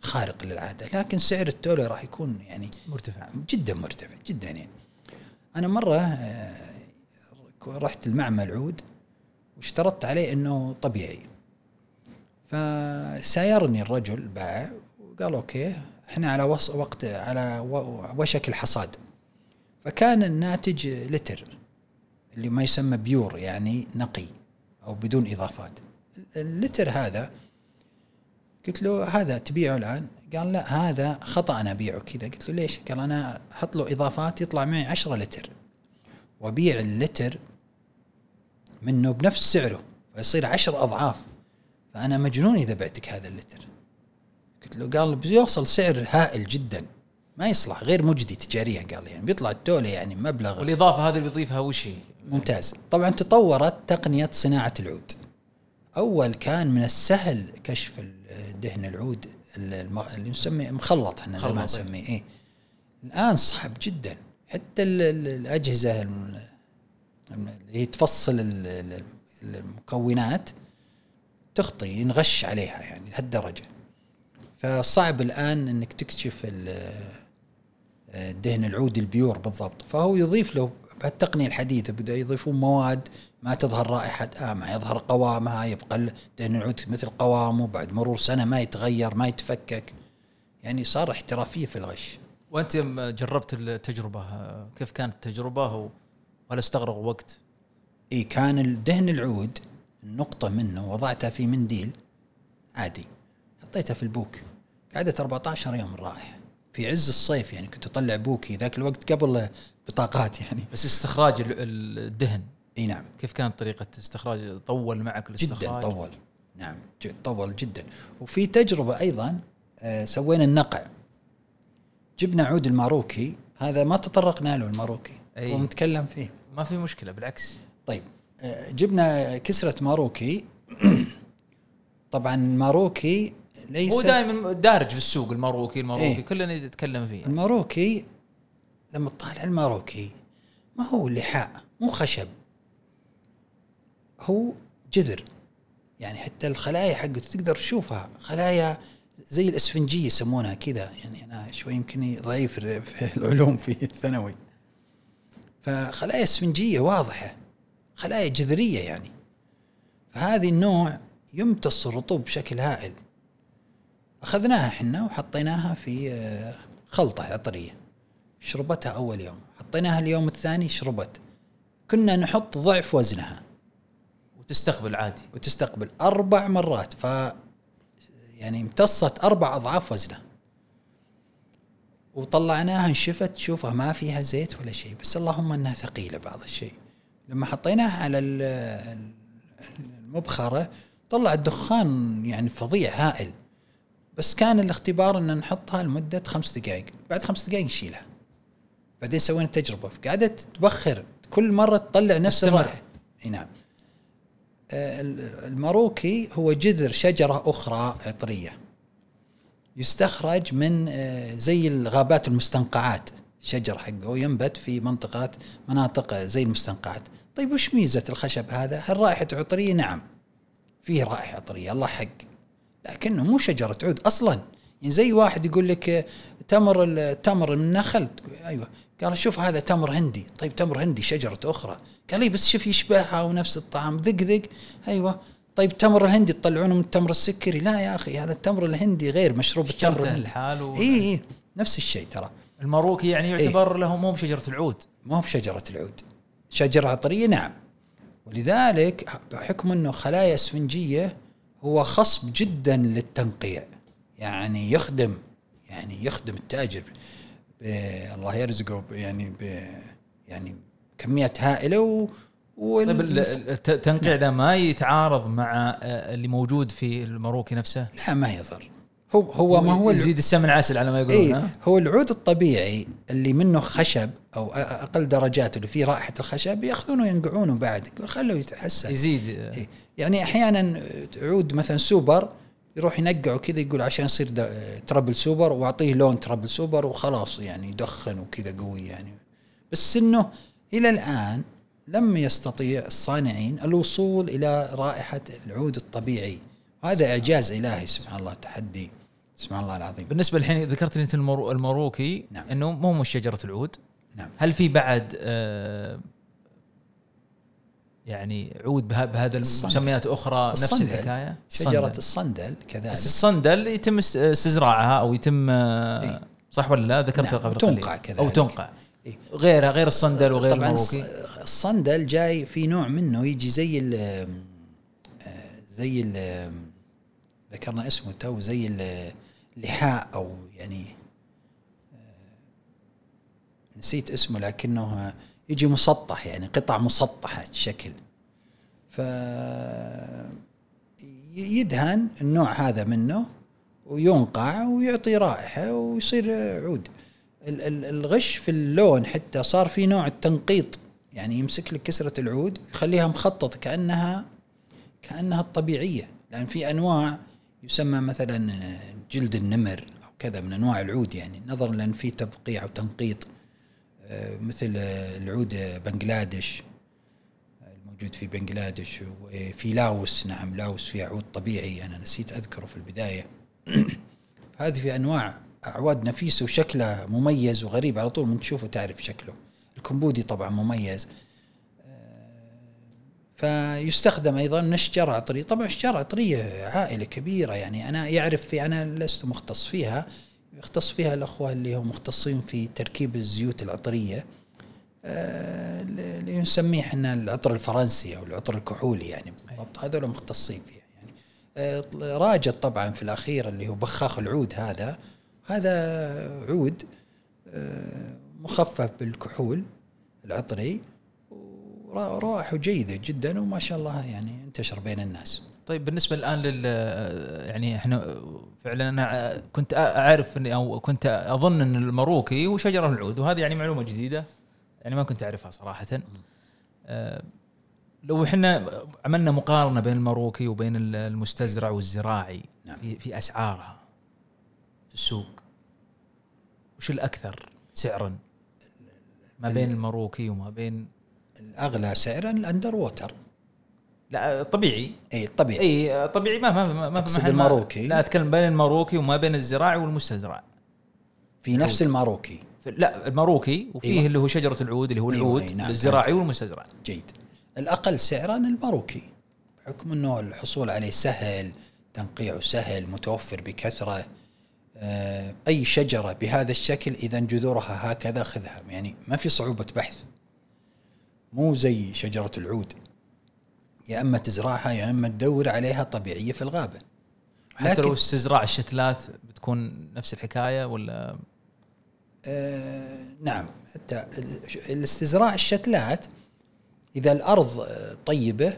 خارق للعادة. لكن سعر التولة راح يكون يعني مرتفع. جدا مرتفع جدا يعني. أنا مرة آه، رحت المعمل عود واشترطت عليه إنه طبيعي. فسايرني الرجل بائع وقال أوكي إحنا على وقت على وشك الحصاد. فكان الناتج لتر اللي ما يسمى بيور يعني نقي أو بدون إضافات. اللتر هذا قلت له هذا تبيعه الآن؟ قال لا هذا خطأ أنا أبيعه كذا. قلت له ليش؟ قال أنا أحط له إضافات يطلع معي 10 لتر. وأبيع اللتر منه بنفس سعره فيصير 10 أضعاف. فأنا مجنون إذا بعتك هذا اللتر. قلت له قال بيوصل سعر هائل جدا. ما يصلح غير مجدي تجاريا قال يعني. بيطلع التولة يعني مبلغ. والإضافة هذه اللي بيضيفها وش هي؟ ممتاز. طبعا تطورت تقنية صناعة العود. أول كان من السهل كشف دهن العود اللي نسميه مخلط إحنا زمان مخلط، إيه. نسميه إيه. الآن صعب جدا. حتى ال- ال- الأجهزة الم- اللي هي تفصل ال- ال- المكونات تخطي ينغش عليها يعني لهالدرجة. فصعب الآن أنك تكتشف ال- الدهن العود البيور بالضبط. فهو يضيف له بهالتقنيه الحديثة بدأ يضيفون مواد ما تظهر رائحة آه ما يظهر قوامها يبقى دهن العود مثل قوامه بعد مرور سنة ما يتغير ما يتفكك. يعني صار احترافية في الغش. وأنت يوم جربت التجربة آه، كيف كانت التجربة وهل استغرق وقت؟ إي كان الدهن العود النقطة منه وضعتها في منديل عادي حطيتها في البوك. قعدت 14 يوم الرائحه في عز الصيف يعني كنت أطلع بوكي ذاك الوقت قبل بطاقات يعني. بس استخراج ال- ال- الدهن. إي نعم. كيف كانت طريقة استخراج؟ طول معك الاستخراج؟ جدا طول. نعم طول جدا. وفي تجربة أيضا آه، سوينا النقع. جبنا عود الماروكي. هذا ما تطرقنا له الماروكي. أي. ونتكلم فيه. ما في مشكلة بالعكس. طيب آه، جبنا كسرة ماروكي. طبعا الماروكي ليس هو دائما دارج في السوق الماروكي الماروكي إيه. كلنا يتكلم فيه. الماروكي لما تطالع الماروكي ما هو لحاء مو خشب. هو جذر. يعني حتى الخلايا حقته تقدر تشوفها. خلايا زي الإسفنجية يسمونها كذا. يعني أنا شوي يمكن ضعيف في العلوم في الثانوي. فخلايا إسفنجية واضحة. خلايا جذرية يعني. فهذه النوع يمتص الرطوب بشكل هائل. أخذناها إحنا وحطيناها في آه، خلطة عطرية شربتها أول يوم. حطيناها اليوم الثاني شربت. كنا نحط ضعف وزنها. وتستقبل عادي. وتستقبل أربع مرات. ف يعني امتصت أربع أضعاف وزنها. وطلعناها انشفت تشوفها ما فيها زيت ولا شيء. بس اللهم إنها ثقيلة بعض الشيء. لما حطيناها على ال- المبخرة طلع الدخان يعني فظيع هائل. بس كان الاختبار إن نحطها لمدة خمس دقائق. بعد خمس دقائق نشيلها. بعدين سوينا تجربة. قعدت تبخر. كل مرة تطلع نفس. الرائحة. إي نعم. آه، ال- الماروكي هو جذر شجرة أخرى عطرية. يستخرج من آه، زي الغابات المستنقعات. شجر حقه ينبت في منطقات مناطق زي المستنقعات. طيب وش ميزة الخشب هذا؟ هل رائحة عطرية؟ نعم. فيه رائحة عطرية. الله حق. لكنه مو شجرة عود أصلا. يعني زي واحد يقول لك آه، تمر التمر من النخل. أيوة. قال شوف هذا تمر هندي. طيب تمر هندي شجرة أخرى. قال لي بس شوف يشبهها ونفس الطعم. ذق ذق أيوة. طيب التمر الهندي تطلعونه من التمر السكري؟ لا يا أخي هذا التمر الهندي غير مشروب التمر الحال و- اي اي نفس الشيء ترى. الماروكي يعني يعتبر له مو بشجرة العود. ما هو بشجرة العود. شجرة عطرية نعم. ولذلك بحكم إنه خلايا اسفنجية هو خصب جدا للتنقيع. يعني يخدم يعني يخدم التاجر الله يرزقه يعني ب يعني كميات هائلة و وال- طيب ال- ال- الت- التنقيع ذا ما يتعارض مع آه، اللي موجود في الماروكي نفسه؟ لا ما يضر. هو هو ما هو يزيد السمن عسل على ما يقولون اي ها؟ هو العود الطبيعي اللي منه خشب أو أقل درجاته اللي فيه رائحة الخشب يأخذونه وينقعونه بعد. يقول خلوه يتحسن. يزيد. إيه. يعني أحيانا عود مثلا سوبر يروح ينقعه كذا يقول عشان يصير triple super وأعطيه لون triple super وخلاص يعني يدخن وكذا قوي يعني. بس إنه إلى الآن لم يستطيع الصانعين الوصول إلى رائحة العود الطبيعي. هذا إعجاز إلهي سبحان الله تحدي. سبحان الله العظيم بالنسبة الحين ذكرت لي أنت المرو- الماروكي نعم. إنه مو مش شجرة العود نعم هل في بعد آه، يعني عود بها- بهذا. المسميات أخرى نفس. الحكاية شجرة الصندل. الصندل كذلك بس الصندل يتم است- استزراعها أو يتم آه، إيه. صح ولا لا ذكرتها نعم، قبل قليل كذلك. أو تنقع إيه. غيرها غير الصندل وغير طبعا الماروكي الص- الصندل جاي في نوع منه يجي زي ال آه، زي ال ذكرنا اسمه تو زي ال- اللحاء أو يعني آه، نسيت اسمه لكنه يجي مسطح يعني قطع مسطحة الشكل. ف يدهن النوع هذا منه وينقع ويعطي رائحة ويصير عود. ال- ال- الغش في اللون حتى صار في نوع التنقيط يعني يمسك لك كسرة العود يخليها مخططة كأنها كأنها الطبيعية. لأن في أنواع يسمى مثلا جلد النمر أو كذا من أنواع العود يعني نظرا لأن في تبقيع وتنقيط آه، مثل العود بنغلاديش الموجود في بنغلاديش وفي لاوس نعم لاوس فيها عود طبيعي أنا نسيت أذكره في البداية. هذه في أنواع أعواد نفيسة وشكله مميز وغريب على طول من تشوفه تعرف شكله. الكمبودي طبعا مميز. فيستخدم أيضا من الشجره العطريه طبعا الشجره العطريه عائلة كبيرة يعني أنا يعرف في أنا لست مختص فيها يختص فيها الأخوة اللي هم مختصين في تركيب الزيوت العطرية. آه، اللي نسميه إحنا العطر الفرنسي أو العطر الكحولي يعني بالضبط. هذول مختصين فيها يعني. آه، راجت طبعا في الأخير اللي هو بخاخ العود هذا. هذا عود آه، مخفف بالكحول العطري. ورائحه جيده جدا وما شاء الله يعني انتشر بين الناس. طيب بالنسبة الآن لل يعني إحنا فعلا أنا كنت أعرف إني أو كنت أظن إن الماروكي هو شجره العود وهذه يعني معلومة جديدة يعني ما كنت أعرفها صراحة. آه، لو إحنا عملنا مقارنة بين الماروكي وبين المستزرع والزراعي نعم. في في أسعارها في السوق وش الأكثر سعرا؟ ما بين الماروكي وما بين الاغلى سعرا ال under water لا طبيعي. إي طبيعي. إي طبيعي. ما ما ما ما تقصد ما- الماروكي؟ لا أتكلم بين الماروكي وما بين الزراعي والمستزرع. في نفس الماروكي. لا الماروكي وفيه أيوة. اللي هو شجرة العود اللي هو أيوة، العود أي نعم، الزراعي. والمستزرع. جيد. الأقل سعرا الماروكي. بحكم أنه الحصول عليه سهل تنقيعه سهل متوفر بكثرة آه، أي شجرة بهذا الشكل إذا جذورها هكذا خذها. يعني ما في صعوبة بحث. مو زي شجرة العود. يا أما تزرعها يا أما تدور عليها طبيعية في الغابة. حتى لو استزراع الشتلات بتكون نفس الحكاية ولا؟ آه نعم. حتى ال- الاستزراع الشتلات إذا الأرض آه، طيبة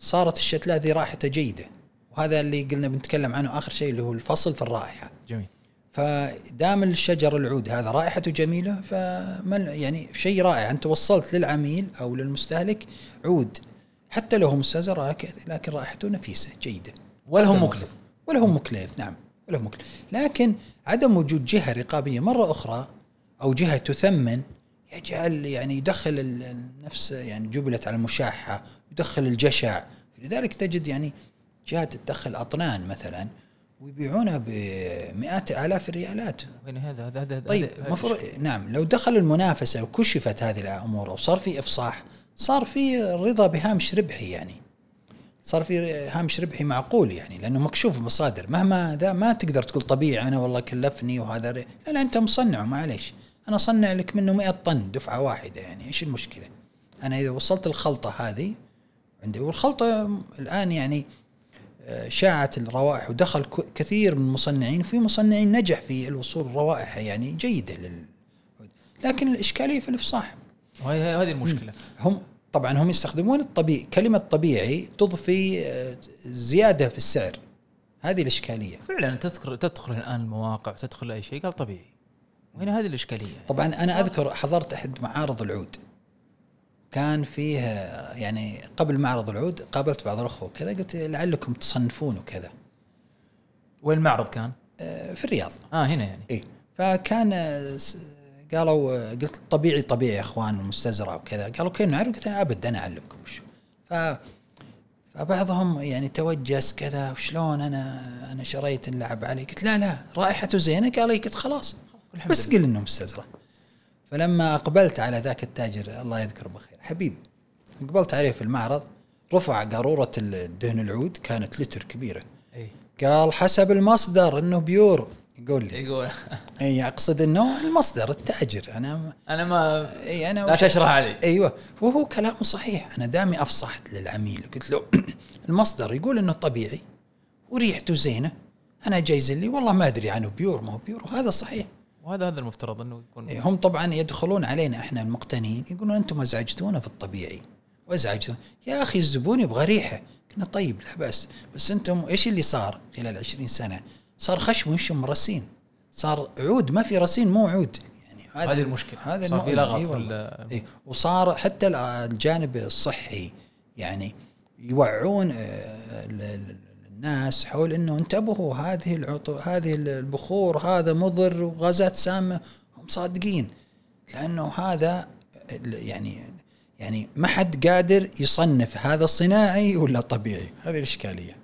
صارت الشتلات ذي رائحتها جيدة. وهذا اللي قلنا بنتكلم عنه آخر شيء اللي هو الفصل في الرائحة. جميل. فدام الشجر العود هذا رائحته جميلة فمن يعني شيء رائع. أنت وصلت للعميل أو للمستهلك عود حتى لو هو مستزرع لكن- رائحته نفيسة جيدة. ولا هو مكلف. ولا هو مكلف نعم ولا هو مكلف. لكن عدم وجود جهة رقابية مرة أخرى أو جهة تثمن يجعل يعني يدخل ال- النفس يعني جبلت على المشاحة يدخل الجشع. لذلك تجد يعني جهات تدخل أطنان مثلا ويبيعونها بمئات آلاف الريالات وين هذا؟ هذا هذا طيب هذا- مفروض نعم لو دخل المنافسة وكشفت هذه الأمور وصار في إفصاح صار في رضا بهامش ربحي يعني. صار في هامش ربحي معقول يعني لأنه مكشوف المصادر مهما ذا ما تقدر تقول طبيعي أنا والله كلفني وهذا لا لا أنت مصنع معليش. أنا اصنع لك منه 100 طن دفعة واحدة يعني إيش المشكلة؟ أنا إذا وصلت الخلطة هذه عندي والخلطة الآن يعني شاعت الروائح ودخل كثير من المصنعين وفي مصنعين نجح في الوصول روائح يعني جيدة لل لكن الإشكالية في الإفصاح. هذه المشكلة. هم طبعا هم يستخدمون الطبيعي كلمة طبيعي تضفي آه، زيادة في السعر. هذه الإشكالية. فعلا تذكر تدخل الآن المواقع تدخل أي شيء قال طبيعي. وهنا هذه الإشكالية؟ طبعا أنا أذكر حضرت أحد معارض العود. كان فيه يعني قبل معرض العود قابلت بعض الأخوة وكذا قلت لعلكم تصنفون وكذا. وين المعرض كان؟ آه، في الرياض. آه هنا يعني. اي فكان آه، قالوا آه، قلت طبيعي طبيعي يا إخوان المستزرع وكذا. قالوا كيف نعرف؟ قلت أبد أنا أعلمكم وش ف فبعضهم يعني توجس كذا وشلون أنا أنا شريت اللعب عليه قلت لا لا رائحته زينة. قال لي قلت خلاص. بس قل إنه مستزرع. فلما أقبلت على ذاك التاجر الله يذكره بخير حبيب أقبلت عليه في المعرض رفع قارورة الدهن العود كانت لتر كبيرة. اي قال حسب المصدر إنه pure. يقول لي. يقول. اي أقصد إنه المصدر التاجر. أنا أنا ما اي أنا لا تشرح علي. أيوه. وهو كلامه صحيح. أنا دامي أفصحت للعميل قلت له المصدر يقول إنه طبيعي وريحته زينة. أنا جايز لي والله ما أدري عنه pure ما هو pure وهذا صحيح. وهذا هذا المفترض إنه يكون. إيه، هم طبعا يدخلون علينا إحنا المقتنين يقولون أنتم أزعجتونا في الطبيعي. وأزعجتونا. يا أخي الزبون يبغى ريحة. قلنا طيب لا بس بس أنتم إيش اللي صار خلال 20 سنة؟ صار خشم وشم رصين. صار عود ما في رصين مو عود. يعني هذه المشكلة. هذا صار في. لغط إي في والله. ال- إيه وصار حتى ال- الجانب الصحي يعني يوعون آه، الناس حول إنه انتبهوا هذه العطو هذه البخور هذا مضر وغازات سامة هم صادقين. لأنه هذا يعني يعني ما حد قادر يصنف هذا صناعي ولا طبيعي. هذه الإشكالية.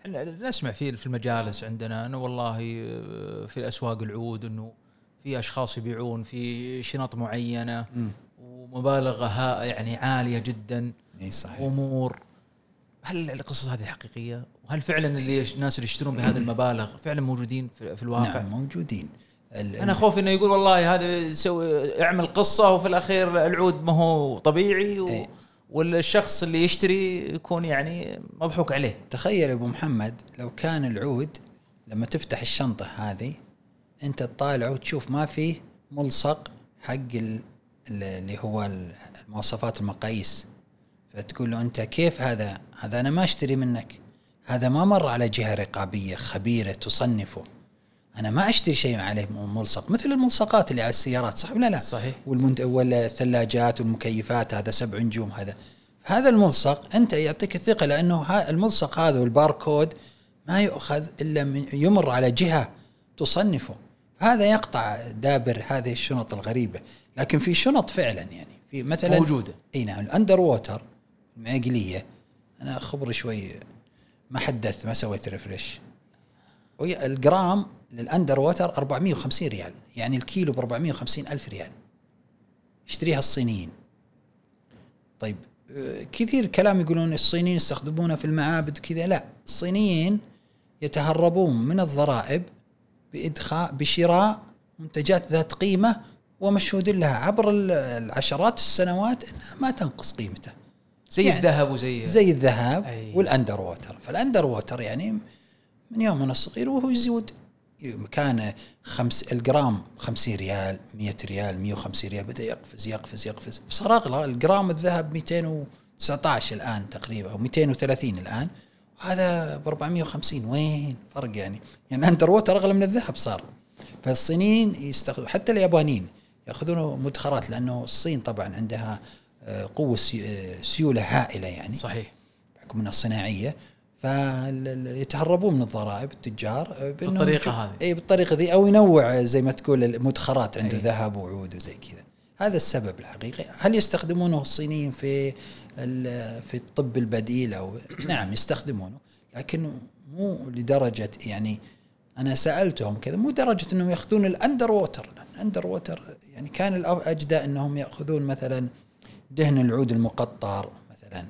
إحنا نسمع في في المجالس عندنا إنه والله آه، في الأسواق العود إنه في أشخاص يبيعون في شنط معينة ومبالغ ها- يعني عالية جدا إي صحيح. امور هل القصص هذه حقيقية؟ وهل فعلا اللي الناس اللي يشترون بهذه المبالغ فعلا موجودين في, الواقع؟ نعم موجودين. أنا خوفي إنه يقول والله هذا يسوي اعمل قصة وفي الأخير العود ما هو طبيعي و إيه. والشخص اللي يشتري يكون يعني مضحوك عليه. تخيل أبو محمد لو كان العود لما تفتح الشنطة هذه أنت تطالع وتشوف ما فيه ملصق حق ال- ال- اللي هو المواصفات المقاييس. فتقول له أنت كيف هذا؟ هذا أنا ما أشتري منك. هذا ما مر على جهة رقابية خبيرة تصنفه. أنا ما أشتري شيء عليه ملصق مثل الملصقات اللي على السيارات صح ولا لا؟ صحيح. والمنت... والثلاجات والمكيفات هذا سبع نجوم هذا. هذا الملصق أنت يعطيك الثقة لأنه ها الملصق هذا والباركود ما يؤخذ إلا من يمر على جهة تصنفه. هذا يقطع دابر هذه الشنط الغريبة. لكن في شنط فعلا يعني. في مثلا موجودة. إي نعم ال under water المعقلية. أنا خبري شوي ما حدثت ما سويت refresh وهي الجرام لل under water 450 ريال. يعني الكيلو ب 450 ألف ريال. يشتريها الصينيين. طيب آه، كثير كلام يقولون الصينيين يستخدمونها في المعابد وكذا. لا الصينيين يتهربون من الضرائب بإدخار بشراء منتجات ذات قيمة ومشهود لها. عبر ال- العشرات السنوات إنها ما تنقص قيمته زي يعني الذهب وزي زي الذهب أي. وال under water. فال under water يعني من يوم أنا صغير وهو يزود كان خمس الجرام 50 ريال 100 ريال 150 ريال بدأ يقفز يقفز يقفز. صار اغلى الجرام الذهب 219 الآن تقريبا أو 230 الآن. وهذا ب 450 وين؟ فرق يعني. يعني under water أغلى من الذهب صار. فالصينيين يستخدموا حتى اليابانيين يأخذون مدخرات لأنه الصين طبعا عندها قوة سي- آه، سيولة هائلة يعني. صحيح. بحكم إنها صناعية. فيتهربون من الضرائب التجار آه، يجو- هذه. اي بالطريقة ذي أو ينوع زي ما تقول المدخرات عنده أي. ذهب وعود وزي كذا. هذا السبب الحقيقي. هل يستخدمونه الصينيين في في الطب البديل أو؟ نعم يستخدمونه. لكن مو لدرجة يعني أنا سألتهم كذا مو درجة إنهم يأخذون ال under water. ال under water يعني كان الاجدى إنهم يأخذون مثلا دهن العود المقطر مثلا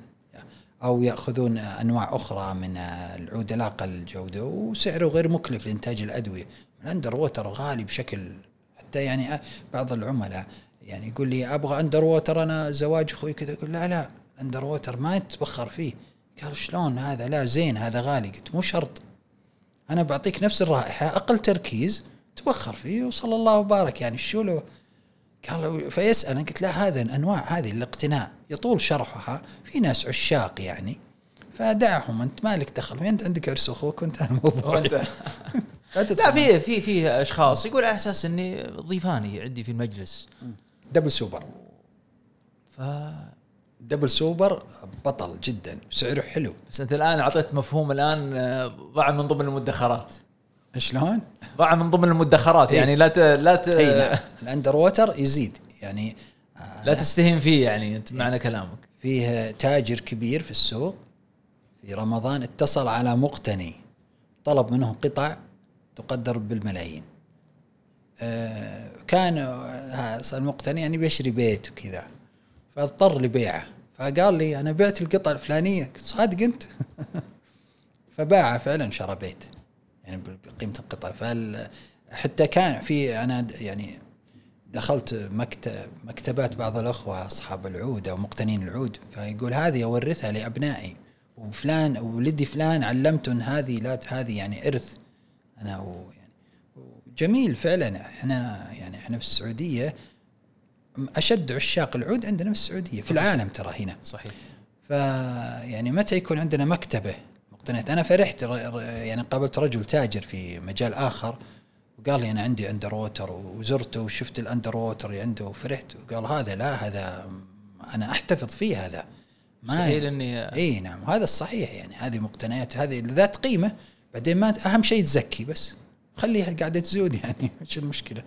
أو يأخذون أنواع أخرى من العود الاقل جوده وسعره غير مكلف لإنتاج الأدوية. ال under water غالي بشكل حتى يعني أ- بعض العملاء يعني يقول لي أبغى under water أنا زواج أخوي كذا يقول لا لا under water ما يتبخر فيه. قال شلون هذا؟ لا زين هذا غالي. قلت مو شرط. أنا بعطيك نفس الرائحة أقل تركيز تبخر فيه وصلى الله وبارك. يعني شو له قال فيسأل قلت لا هذا الأنواع هذه الاقتناء يطول شرحها. في ناس عشاق يعني. فدعهم أنت مالك دخل. أنت عندك عرس أخوك وانتهى الموضوع. لا. في في في أشخاص. يقول على أساس إني ضيفاني عندي في المجلس. دبل سوبر. ف double super بطل جدا. سعره حلو. بس أنت الآن أعطيت مفهوم الآن آه، ضع من ضمن المدخرات. شلون؟ ضع من ضمن المدخرات إيه. يعني لا ت... لا ت... اي نعم. ال under water يزيد يعني لا تستهين فيه يعني أنت معنى كلامك. فيه تاجر كبير في السوق في رمضان اتصل على مقتني طلب منه قطع تقدر بالملايين. آه، كان آه، المقتني يعني بيشتري بيت وكذا فاضطر لبيعه. فقال لي أنا بعت القطعه الفلانية. قلت صادق أنت؟ فباعه فعلا شرى بيت. يعني بقيمة القطعه فال حتى كان في أنا يعني دخلت مكتب مكتبات بعض الأخوة أصحاب العود أو مقتنين العود فيقول هذه أورثها لأبنائي وفلان ولدي فلان علمته إن هذه لا هذه يعني إرث. أنا و يعني جميل فعلا. إحنا يعني إحنا في السعودية أشد عشاق العود عندنا في السعودية في العالم ترى هنا. صحيح. ف يعني متى يكون عندنا مكتبة مقتنيات أنا فرحت يعني قابلت رجل تاجر في مجال آخر وقال لي أنا عندي under water وزرته وشفت ال under water اللي عنده وفرحت. وقال هذا لا هذا أنا أحتفظ فيه هذا. مستحيل اني إي نعم هذا الصحيح يعني هذه مقتنيات هذه ذات قيمة. بعدين ما أهم شيء تزكي بس. خليها قاعدة تزود يعني إيش المشكلة؟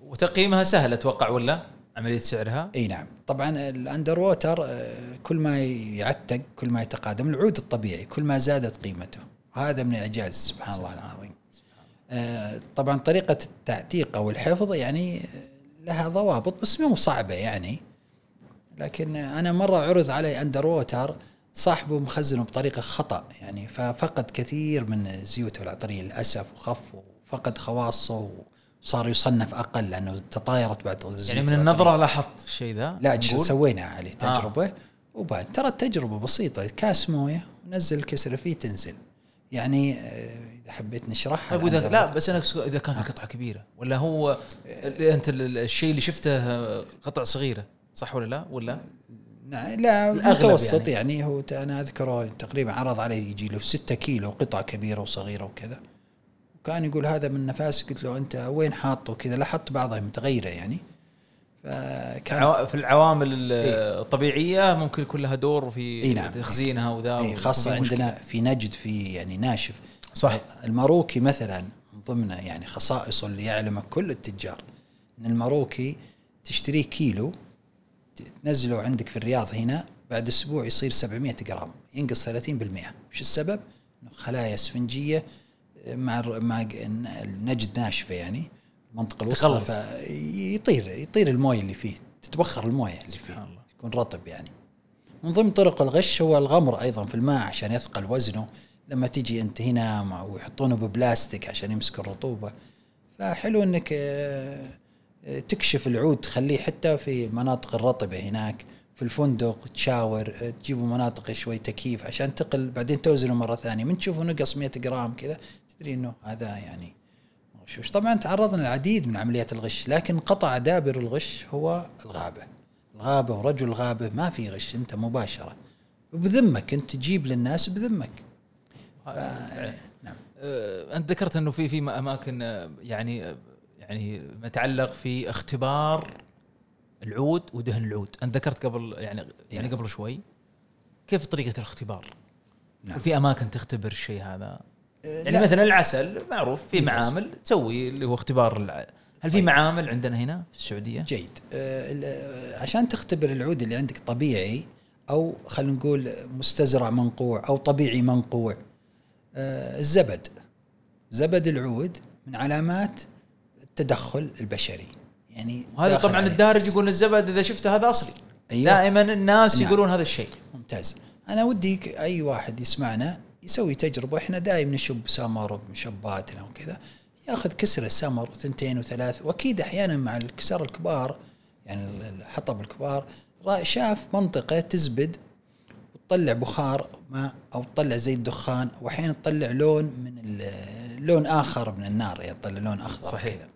وتقييمها سهل أتوقع ولا؟ عملية سعرها؟ إي نعم. طبعا ال under water آه، كل ما يعتق كل ما يتقادم العود الطبيعي كل ما زادت قيمته. هذا من الاعجاز سبحان الله العظيم. آه، طبعا طريقة التعتيق أو الحفظ يعني لها ضوابط بس مو صعبة يعني. لكن أنا مرة عرض علي under water صاحبه مخزنه بطريقة خطأ يعني ففقد كثير من زيوته العطرية للأسف وخف وفقد خواصه وصار يصنف أقل لأنه تطايرت بعد يعني من. النظرة لاحظت الشيء ذا لا؟ سوينا عليه آه. تجربة وبعد ترى التجربة بسيطة كاس موية ونزل الكسره فيه تنزل يعني آه، إذا حبيت نشرحها طيب الأندر لا. بس أنا إذا كان في قطعة كبيرة ولا هو أنت ال- الشيء اللي شفته قطع صغيرة صح ولا لا ولا نعم لا متوسط يعني. يعني, هو أنا أذكره تقريبا عرض علي يجي له 6 كيلو قطعه كبيرة وصغيرة وكذا وكان يقول هذا من نفاس قلت له أنت وين حاطه كذا لاحظت بعضها متغيرة يعني فكان في العوامل ال- الطبيعية ممكن يكون لها دور في إي نعم. تخزينها وذا إي خاصة. عندنا في نجد في يعني ناشف صح. الماروكي مثلا من ضمن يعني خصائصه اللي يعلمه كل التجار إن الماروكي تشتريه كيلو تنزله عندك في الرياض هنا بعد أسبوع يصير 700 جرام ينقص 30% وش السبب؟ خلايا اسفنجية مع مع النجد ناشفة يعني المنطقة الوسطى. فيطير يطير الموية اللي فيه تتبخر الموية اللي فيه الله. يكون رطب يعني من ضمن طرق الغش هو الغمر أيضا في الماء عشان يثقل وزنه لما تجي أنت هنا ويحطونه ببلاستيك عشان يمسك الرطوبة فحلو إنك آه، آه، تكشف العود تخليه حتى في المناطق الرطبة هناك في الفندق تشاور آه، تجيبوا مناطق شوي تكييف عشان تقل بعدين توزنه مرة ثانية من تشوفه نقص 100 جرام كذا تدري إنه هذا يعني الغشوش طبعا تعرضنا للعديد من عمليات الغش لكن قطع دابر الغش هو الغابة. الغابة ورجل الغابه ما في غش أنت مباشرة. وبذمك أنت تجيب للناس بذمك. نعم. آه، أنت ذكرت إنه في في أماكن آه، يعني آه، يعني ما يتعلق في اختبار العود ودهن العود. أنت ذكرت قبل يعني يعني قبل شوي كيف طريقة الاختبار؟ نعم. وفي أماكن تختبر الشيء هذا؟ يعني لا. مثلا العسل معروف في معامل تسوي اللي هو اختبار الع... هل في طيب. معامل عندنا هنا في السعودية جيد آه عشان تختبر العود اللي عندك طبيعي أو خلينا نقول مستزرع منقوع أو طبيعي منقوع آه الزبد زبد العود من علامات التدخل البشري يعني هذا طبعا عليه. الدارج يقول الزبد إذا شفته هذا أصلي أيوة. دائما الناس نعم. يقولون هذا الشيء ممتاز أنا ودي أي واحد يسمعنا يسوي تجربة. إحنا دائما نشب سمر بشباتنا وكذا. ياخذ كسر السمر وثنتين وثلاث وأكيد أحيانا مع الكسر الكبار يعني الحطب الكبار شاف منطقة تزبد وتطلع بخار ماء أو تطلع زي الدخان وأحيانا تطلع لون من لون آخر من النار يعني تطلع لون اخضر صحيح. كذا.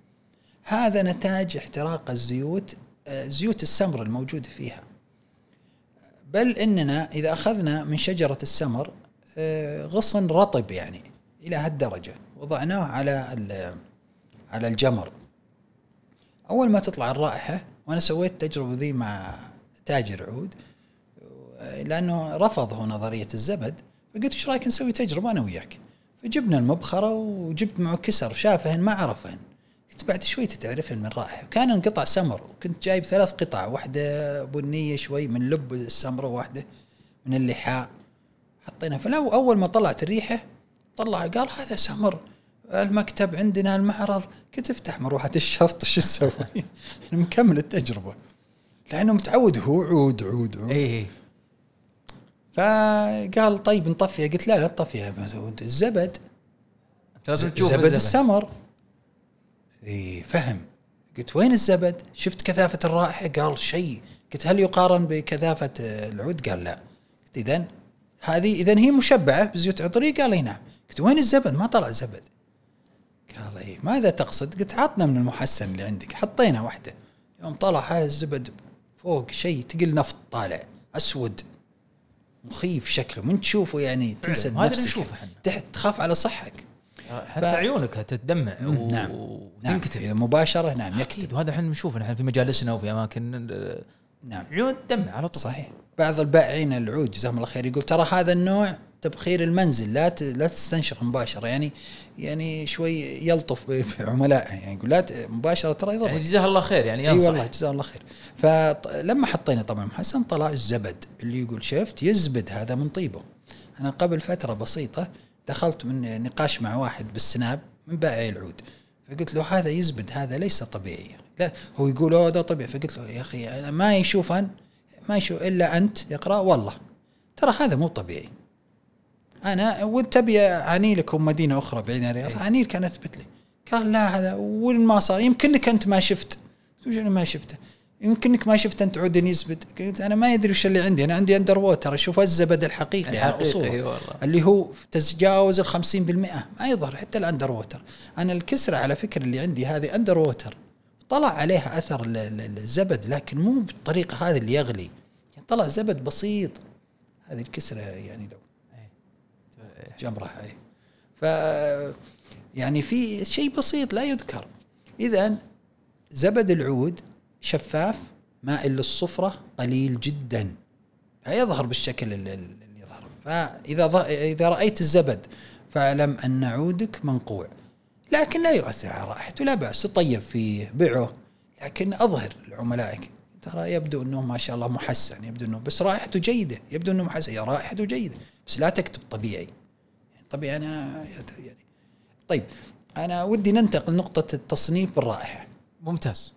هذا نتاج احتراق الزيوت آه، زيوت السمر الموجودة فيها. بل إننا إذا أخذنا من شجرة السمر غصن رطب يعني إلى هالدرجة. وضعناه على على الجمر. أول ما تطلع الرائحة وأنا سويت التجربه ذي مع تاجر عود لأنه رفض هو نظرية الزبد. فقلت إيش رأيك نسوي تجربة أنا وياك؟ فجبنا المبخرة وجبت معه كسر شافهن ما عرفهن قلت بعد شوي تعرفهن من رائحة. كان انقطع سمر. وكنت جايب ثلاث قطع واحدة بنية شوي من لب السمرة واحدة من اللحاء. حطينا فلو أول ما طلعت الريحة طلع قال هذا سمر المكتب عندنا المعرض. كنت افتح مروحة الشفط شو أسوي؟ مكمل التجربه لأنه متعود هو عود عود عود. اي فقال طيب نطفيها. قلت لا لا تطفيها. الزبد لازم تشوف زبد السمر. اي فهم. قلت وين الزبد؟ شفت كثافة الرائحة؟ قال شيء. قلت هل يقارن بكثافة العود؟ قال لا. قلت اذا هذه إذا هي مشبعة بزيوت عطرية؟ قال اي نعم. قلت وين الزبد؟ ما طلع زبد. قال اي ماذا تقصد؟ قلت عطنا من المحسن اللي عندك. حطينا واحدة. يوم طلع هذا الزبد فوق شيء تقل نفط طالع. أسود. مخيف شكله. من تشوفه يعني تنسى نفسك. تحت تخاف على صحك. حتى ف... عيونك تتدمع و... نعم. وتنكتب. نعم. مباشرة. نعم يكتب. وهذا إحنا نشوف نحن في مجالسنا وفي أماكن. نعم. عيون تدمع على طول. صحيح. بعض البائعين العود جزاهم الله خير يقول ترى هذا النوع تبخير المنزل لا لا تستنشق مباشرة يعني يعني شوي يلطف بعملائه يعني يقول لا مباشرة ترى يضر يعني جزاه الله خير يعني إي والله جزاه الله خير. فلما حطينا طبعا محسن طلع الزبد اللي يقول شفت يزبد هذا من طيبه. أنا قبل فترة بسيطة دخلت من نقاش مع واحد بالسناب من بائعي العود فقلت له هذا يزبد هذا ليس طبيعي. لا هو يقول هذا طبيعي. فقلت له يا أخي أنا ما يشوفن ما يشوف إلا أنت يقرأ والله. ترى هذا مو طبيعي. أنا وانت تبي أعني لكم مدينة أخرى بعيد عن الرياض أعني لك أنا أثبت لي. قال لا هذا وين ما صار؟ يمكنك أنت ما شفت. أنا ما شفته؟ يمكنك ما شفت أنت عود يزبد قلت أنا ما ادري وش اللي عندي. أنا عندي under water أشوف الزبد الحقيقي على أصوله. اللي هو تتجاوز ال 50% ما يظهر حتى ال under water أنا الكسرة على فكرة اللي عندي هذه under water طلع عليها أثر الزبد لكن مو بالطريقة هذه اللي يغلي. طلع زبد بسيط. هذه الكسره يعني لو جمرة اي ف يعني في شيء بسيط لا يذكر. اذا زبد العود شفاف مائل للصفرة قليل جدا. لا يظهر بالشكل اللي يظهر. فإذا إذا رأيت الزبد فاعلم أن عودك منقوع. لكن لا يؤثر على رائحته لا بأس. تطيب فيه بيعه. لكن أظهر لعملائك. ترى يبدو أنه ما شاء الله محسن يبدو أنه بس رائحته جيدة يبدو أنه محسن يا رائحته جيدة بس لا تكتب طبيعي. طبيعي أنا يعني. طيب أنا ودي ننتقل نقطة التصنيف بالرائحة. ممتاز.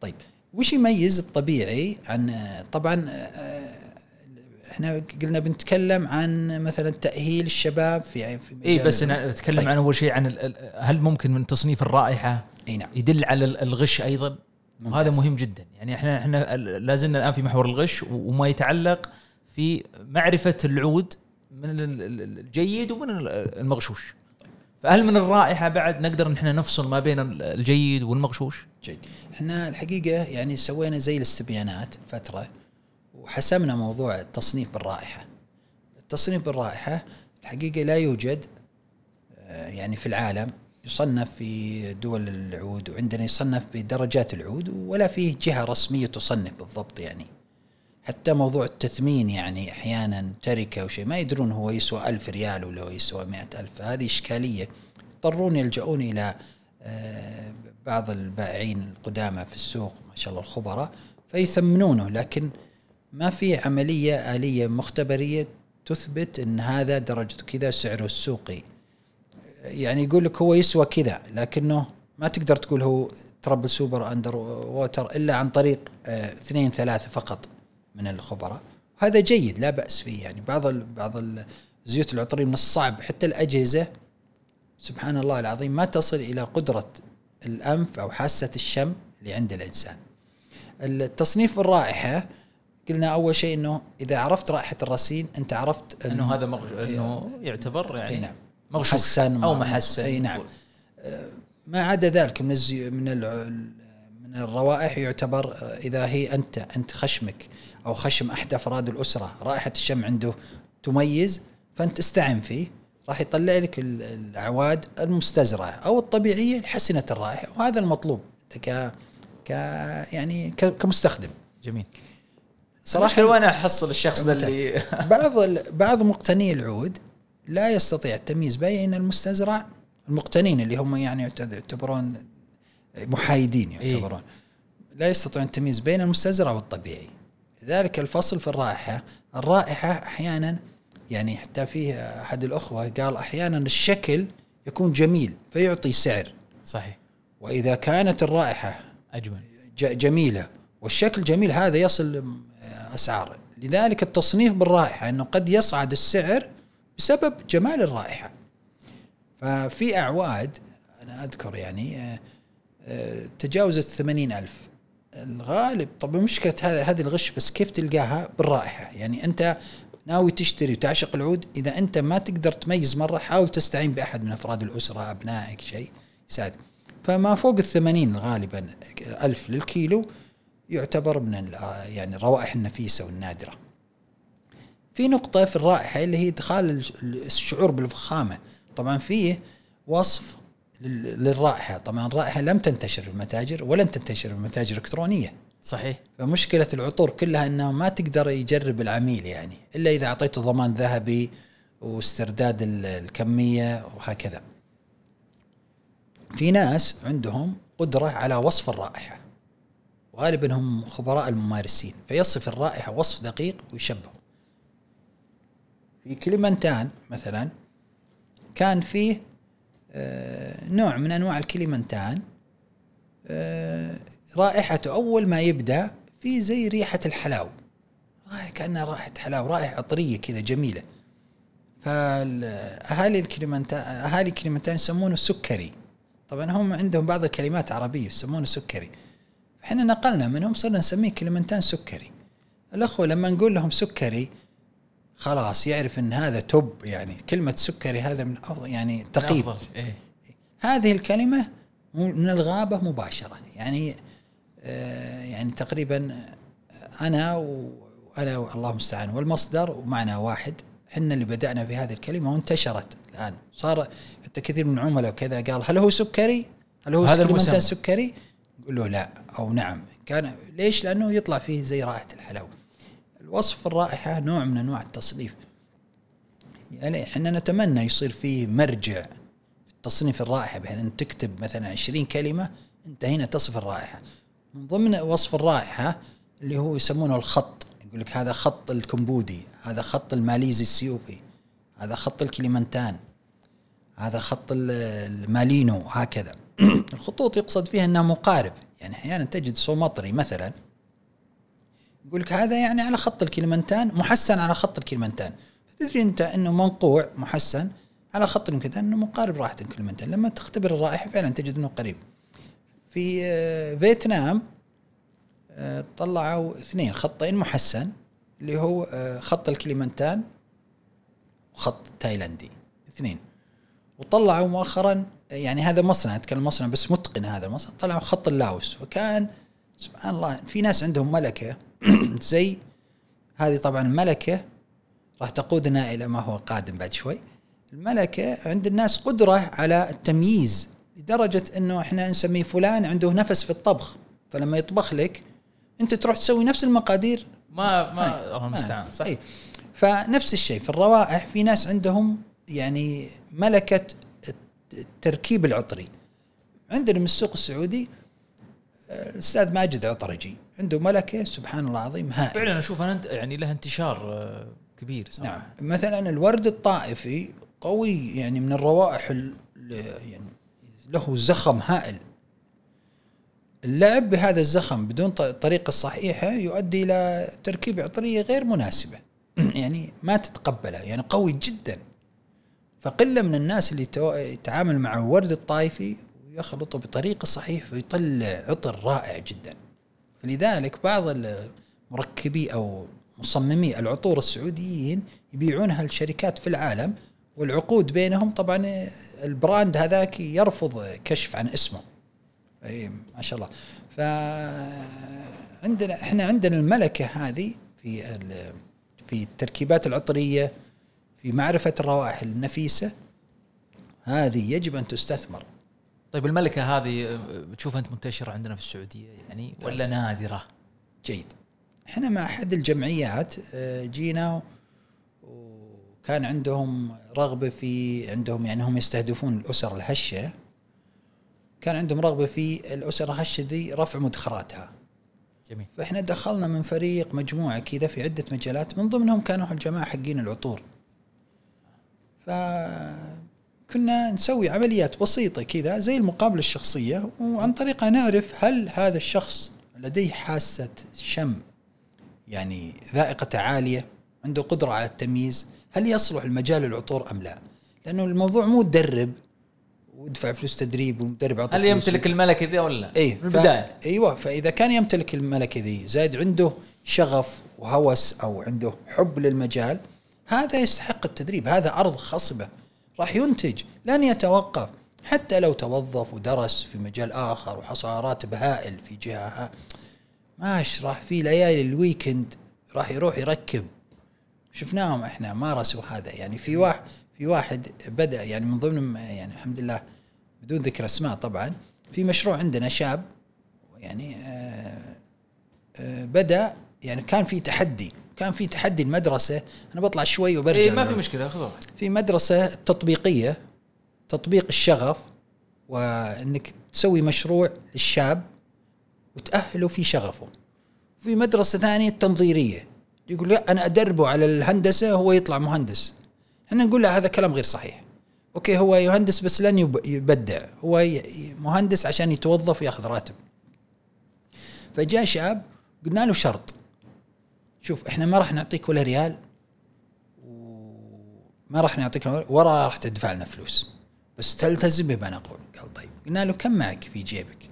طيب وش يميز الطبيعي عن طبعا إحنا قلنا بنتكلم عن مثلا تأهيل الشباب في في اي بس نتكلم طيب. عن أول شيء عن هل ممكن من تصنيف الرائحة إي نعم. يدل على الغش أيضا؟ ممتاز. وهذا مهم جدا يعني إحنا إحنا لازلنا الآن في محور الغش وما يتعلق في معرفة العود من الجيد ومن المغشوش فهل من الرائحة بعد نقدر نحن نفصل ما بين الجيد والمغشوش؟ جيد إحنا الحقيقة يعني سوينا زي الاستبيانات فترة وحسمنا موضوع التصنيف بالرائحة التصنيف بالرائحة الحقيقة لا يوجد آه، يعني في العالم يصنف في دول العود وعندنا يصنف بدرجات العود ولا فيه جهة رسمية تصنف بالضبط يعني. حتى موضوع التثمين يعني أحيانا تركة أو شيء ما يدرون هو يسوى ألف ريال ولا يسوى مئة ألف. هذه إشكالية. يضطرون يلجؤون إلى آه، بعض البائعين القدامى في السوق ما شاء الله الخبراء فيثمنونه. لكن ما في عملية آلية مختبرية تثبت إن هذا درجته كذا سعره السوقي. يعني يقول لك هو يسوى كذا لكنه ما تقدر تقول هو triple super under water إلا عن طريق آه، اثنين ثلاثة فقط من الخبراء. هذا جيد لا بأس فيه. يعني بعض ال بعض الزيوت العطرية من الصعب حتى الأجهزة سبحان الله العظيم ما تصل إلى قدرة الأنف أو حاسة الشم اللي عند الإنسان. التصنيف الرائحة قلنا أول شيء إنه إذا عرفت رائحة الرصين أنت عرفت إنه هذا مغش... إنه يعتبر يعني اي نعم. مغشوش محسن أو محسن. أي نعم. آه، ما عدا ذلك من الزي من من الروائح يعتبر آه، إذا هي أنت أنت خشمك أو خشم احد افراد الأسرة رائحة الشم عنده تميز فأنت استعن فيه. راح يطلع لك ال- الاعواد المستزرعه أو الطبيعية حسنه الرائحة وهذا المطلوب. أنت ك ك يعني ك- كمستخدم. جميل. صراحة وأنا أحصل الشخص ذا اللي بعض بعض مقتني العود لا يستطيع التمييز بين المستزرع المقتنين اللي هم يعني يعتبرون محايدين يعتبرون. لا يستطيعون التمييز بين المستزرع والطبيعي. لذلك الفصل في الرائحة الرائحة أحيانا يعني حتى فيه أحد الأخوة قال أحيانا الشكل يكون جميل فيعطي سعر. صحيح. وإذا كانت الرائحة أجمل. ج- جميلة والشكل جميل هذا يصل أسعار. لذلك التصنيف بالرائحة أنه قد يصعد السعر بسبب جمال الرائحة. ففي أعواد أنا أذكر يعني آه، آه، تجاوزت ثمانين ألف. الغالب طبعا مشكلة هذا هذه الغش بس كيف تلقاها؟ بالرائحة. يعني أنت ناوي تشتري وتعشق العود إذا أنت ما تقدر تميز مرة حاول تستعين بأحد من أفراد الأسرة أبنائك شيء يساعد. فما فوق الثمانين غالبا ألف للكيلو يعتبر من ال- يعني الروائح النفيسة والنادرة. في نقطة في الرائحة اللي هي إدخال ال- الشعور بالفخامة طبعا فيه وصف لل- للرائحة طبعا الرائحة لم تنتشر في المتاجر ولن تنتشر في المتاجر الإلكترونية صحيح فمشكلة العطور كلها إنه ما تقدر يجرب العميل يعني إلا إذا أعطيته ضمان ذهبي واسترداد ال- الكمية وهكذا. في ناس عندهم قدرة على وصف الرائحة. وغالبا هم خبراء الممارسين فيصف الرائحة وصف دقيق ويشبهه. في كليمنتان مثلا كان فيه آه، نوع من أنواع الكليمنتان آه، رائحته أول ما يبدأ في زي ريحة الحلاو رائحة كأنها رائحة حلاوة رائحة عطريه كذا جميلة. فاهالي الكليمنتان أهالي الكليمنتان يسمونه سكري. طبعا هم عندهم بعض الكلمات عربية يسمونه سكري. إحنا نقلنا منهم صرنا نسميه كليمنتان سكري. الأخوة لما نقول لهم سكري خلاص يعرف إن هذا top يعني كلمة سكري هذا من أفضل يعني تقييم. إيه. هذه الكلمة مو- من الغابة مباشرة يعني آه، يعني تقريبا أنا وأنا الله المستعان والمصدر ومعنا واحد حنا اللي بدأنا في هذه الكلمة وانتشرت الآن صار حتى كثير من العملاء وكذا قال هل هو سكري؟ هل هو كلمة المسمى. سكري؟ نقول له لا أو نعم كان ليش؟ لأنه يطلع فيه زي رائحة الحلاوة الوصف الرائحة نوع من أنواع التصنيف. يعني إحنا نتمنى يصير فيه مرجع تصنيف الرائحة بحيث أن تكتب مثلا 20 كلمة أنت هنا تصف الرائحة. من ضمن وصف الرائحة اللي هو يسمونه الخط يقول لك هذا خط الكمبودي هذا خط الماليزي السيوفي هذا خط الكليمنتان هذا خط ال- المالينو هكذا. الخطوط يقصد فيها إنها مقارب. يعني أحيانا تجد سومطري مثلا يقول لك هذا يعني على خط الكليمنتان محسن على خط الكليمنتان. تدري أنت أنه منقوع محسن على خط الكليمنتان أنه مقارب رائحه الكليمنتان. لما تختبر الرائحة فعلا تجد أنه قريب. في آه، فيتنام آه، طلعوا اثنين خطين محسن اللي هو آه، خط الكليمنتان وخط تايلاندي. اثنين. وطلعوا مؤخرا يعني هذا مصنع أتكلم مصنع بس متقن هذا المصنع طلعوا خط اللاوس. فكان سبحان الله في ناس عندهم ملكة زي هذه طبعا ملكة راح تقودنا إلى ما هو قادم بعد شوي. الملكة عند الناس قدرة على التمييز لدرجة إنه إحنا نسميه فلان عنده نفس في الطبخ فلما يطبخ لك أنت تروح تسوي نفس المقادير. ما ما. الله المستعان صح. أي. فنفس الشيء في الروائح في ناس عندهم يعني ملكة التركيب العطري. عندنا من السوق السعودي آه، الأستاذ ماجد عطرجي عنده ملكة سبحان الله العظيم هائل. فعلا أشوف أنا يعني له انتشار آه، كبير صراحة. نعم. مثلا الورد الطائفي قوي يعني من الروائح ال- يعني له زخم هائل. اللعب بهذا الزخم بدون الطريقة الصحيحة يؤدي إلى تركيبة عطرية غير مناسبة. يعني ما تتقبلها يعني قوي جدا. فقلة من الناس اللي يتعامل مع الورد الطائفي ويخلطه بطريقة صحيحة فيطلع عطر رائع جدا. فلذلك بعض المركبي أو مصممي العطور السعوديين يبيعونها لشركات في العالم والعقود بينهم طبعا البراند هذاك يرفض كشف عن اسمه. أي ما شاء الله. ف عندنا إحنا عندنا الملكة هذه في في التركيبات العطرية في معرفة الروائح النفيسة. هذه يجب أن تستثمر. طيب الملكة هذه بتشوفها أنت منتشرة عندنا في السعودية يعني ولا. نادرة؟ جيد. إحنا مع أحد الجمعيات آه، جينا وكان عندهم رغبة في عندهم يعني هم يستهدفون الأسر الهشة. كان عندهم رغبة في الأسر الهشة دي رفع مدخراتها. جميل. فإحنا دخلنا من فريق مجموعة كذا في عدة مجالات من ضمنهم كانوا الجماعة حقين العطور. فكنا نسوي عمليات بسيطة كذا زي المقابلة الشخصية وعن طريقها نعرف هل هذا الشخص لديه حاسة شم يعني ذائقة عالية عنده قدرة على التمييز هل يصلح المجال العطور أم لا؟ لأنه الموضوع مو تدرب وادفع فلوس تدريب والمدرب عطى هل يمتلك الملكه ذي ولا لا؟ اي من البداية. أيوه فإذا كان يمتلك الملكه ذي زائد عنده شغف وهوس أو عنده حب للمجال هذا يستحق التدريب هذا أرض خصبة. راح ينتج لن يتوقف. حتى لو توظف ودرس في مجال آخر وحصل راتب هائل في جهة ها ماش راح في ليالي الويكند راح يروح يركب. شفناهم إحنا مارسوا هذا. يعني في واحد في واحد بدأ يعني من ضمن يعني الحمد لله بدون ذكر أسماء طبعا. في مشروع عندنا شاب يعني آه آه بدأ يعني كان في تحدي. كان في تحدي المدرسة أنا بطلع شوي وبرجع اي ما في. مشكلة خذ في مدرسة تطبيقية تطبيق الشغف وإنك تسوي مشروع للشاب وتأهله في شغفه. في مدرسة ثانية تنظيرية يقول لا أنا أدربه على الهندسة هو يطلع مهندس. إحنا نقول له هذا كلام غير صحيح. أوكي هو يهندس بس لن يب- يبدع. هو مهندس عشان يتوظف وياخذ راتب. فجاء شاب قلنا له شرط. شوف إحنا ما راح نعطيك ولا ريال ما راح نعطيك ولا راح تدفع لنا فلوس. بس تلتزم بما نقول. قال طيب. قلنا له كم معك في جيبك؟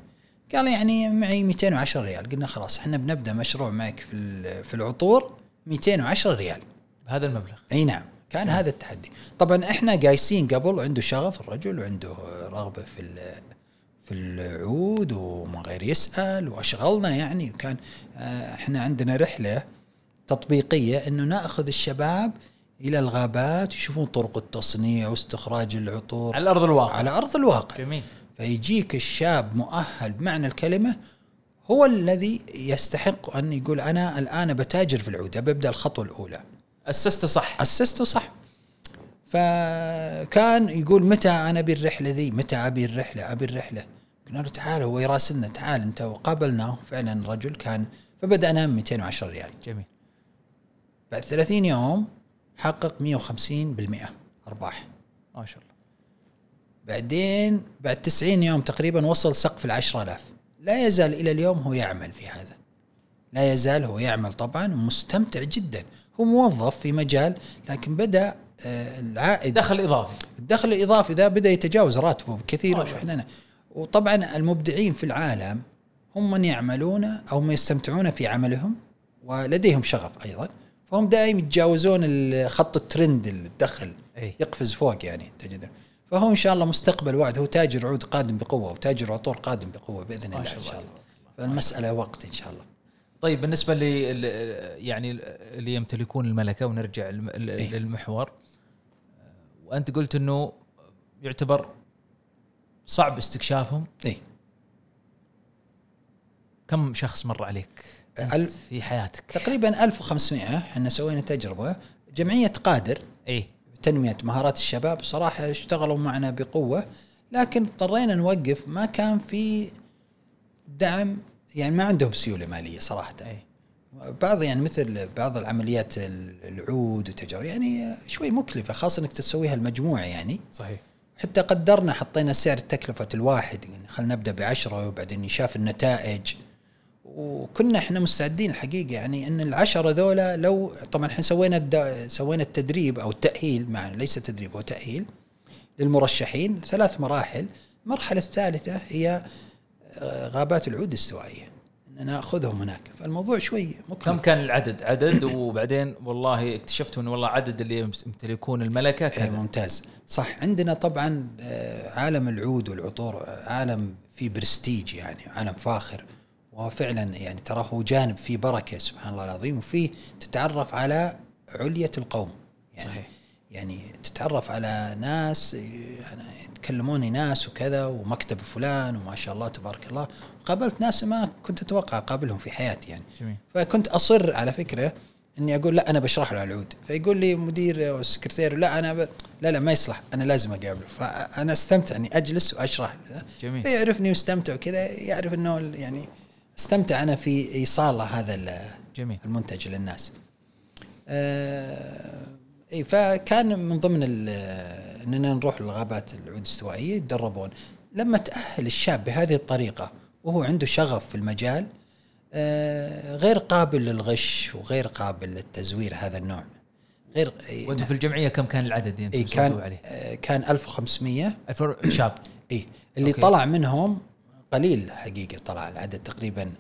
قال يعني معي 210 ريال. قلنا خلاص إحنا بنبدأ مشروع معك في في العطور 210 ريال. بهذا المبلغ. إي نعم. كان هذا التحدي. طبعا إحنا قايسين قبل عنده شغف الرجل وعنده رغبة في في العود وما غير يسأل وأشغلنا يعني وكان آه، إحنا عندنا رحلة تطبيقية إنه نأخذ الشباب إلى الغابات يشوفون طرق التصنيع واستخراج العطور على أرض الواقع. على أرض الواقع. جميل. فيجيك الشاب مؤهل بمعنى الكلمة هو الذي يستحق أن يقول أنا الآن بتاجر في العود ببدأ الخطوة الأولى. أسسته صح. أسسته صح. فكان يقول متى أنا أبي الرحلة ذي؟ متى أبي الرحلة؟ أبي الرحلة. قلنا له تعال هو يراسلنا تعال أنت. وقابلناه فعلا الرجل كان فبدأنا من 210 ريال. جميل. بعد 30 يوم حقق 150% أرباح. ما شاء الله. بعدين بعد 90 يوم تقريبا وصل سقف ال 10000 لا يزال إلى اليوم هو يعمل في هذا. لا يزال هو يعمل طبعا ومستمتع جدا. هو موظف في مجال لكن بدأ آه، العائد. دخل إضافي. الدخل الإضافي ذا بدأ يتجاوز راتبه بكثير وطبعا المبدعين في العالم هم من يعملون أو من يستمتعون في عملهم ولديهم شغف أيضا. فهم دائما يتجاوزون خط الترند الدخل إي. يقفز فوق يعني تجده. فهو إن شاء الله مستقبل واعد. هو تاجر عود قادم بقوة وتاجر عطور قادم بقوة بإذن الله إن شاء الله. فالمسألة وقت إن شاء الله. طيب بالنسبة ل يعني اللي يمتلكون الملكة ونرجع. للمحور. وأنت قلت إنه يعتبر صعب استكشافهم. إي. كم شخص مر عليك؟ في حياتك. تقريبا 1500 إحنا سوينا تجربة. جمعية قادر. إيه تنمية مهارات الشباب. صراحة اشتغلوا معنا بقوة. لكن اضطرينا نوقف. ما كان في دعم يعني ما عندهم سيولة مالية صراحة. إيه بعض يعني مثل بعض العمليات ال- العود وتجار يعني شوي مكلفة خاصة إنك تسويها المجموعة يعني. صحيح. حتى قدرنا حطينا سعر تكلفة الواحد. يعني خلينا نبدأ بعشرة وبعدين يشاف النتائج. وكنا إحنا مستعدين الحقيقة يعني إن العشرة ذولا لو طبعا إحنا سوينا الد... سوينا التدريب أو التأهيل مع ليس تدريب هو تأهيل للمرشحين ثلاث مراحل. المرحلة الثالثة هي آه، غابات العود الاستوائيه ان نأخذهم هناك. فالموضوع شوي كم مكلف كان العدد؟ عدد وبعدين والله اكتشفتوا إنه والله عدد اللي يمتلكون الملكة إيه كذا ممتاز. صح. عندنا طبعا آه، عالم العود والعطور آه، عالم فيه برستيج يعني عالم فاخر. وفعلا يعني تراه هو جانب فيه بركة سبحان الله العظيم وفيه تتعرف على علية القوم. يعني صحيح. يعني تتعرف على ناس يعني يتكلموني ناس وكذا ومكتب فلان وما شاء الله تبارك الله. قابلت ناس ما كنت أتوقع أقابلهم في حياتي يعني. جميل. فكنت أصر على فكرة إني أقول لا أنا بشرح له العود. فيقول لي مدير أو السكرتير لا أنا ب... لا لا ما يصلح أنا لازم أقابله. فأنا استمتع إني أجلس وأشرح جميل. فيعرفني ويستمتع وكذا يعرف إنه يعني استمتع أنا في إيصال هذا جميل المنتج للناس. آه إي فكان من ضمن ال- إننا نروح للغابات العود الاستوائيه يتدربون لما تأهل الشاب بهذه الطريقة وهو عنده شغف في المجال آه غير قابل للغش وغير قابل للتزوير هذا النوع غير وأنتم في الجمعية كم كان العدد اي أنتم كان كان عليه؟ آه كان 1500 الفر- شاب إي اللي okay. طلع منهم قليل حقيقة طلع العدد تقريبا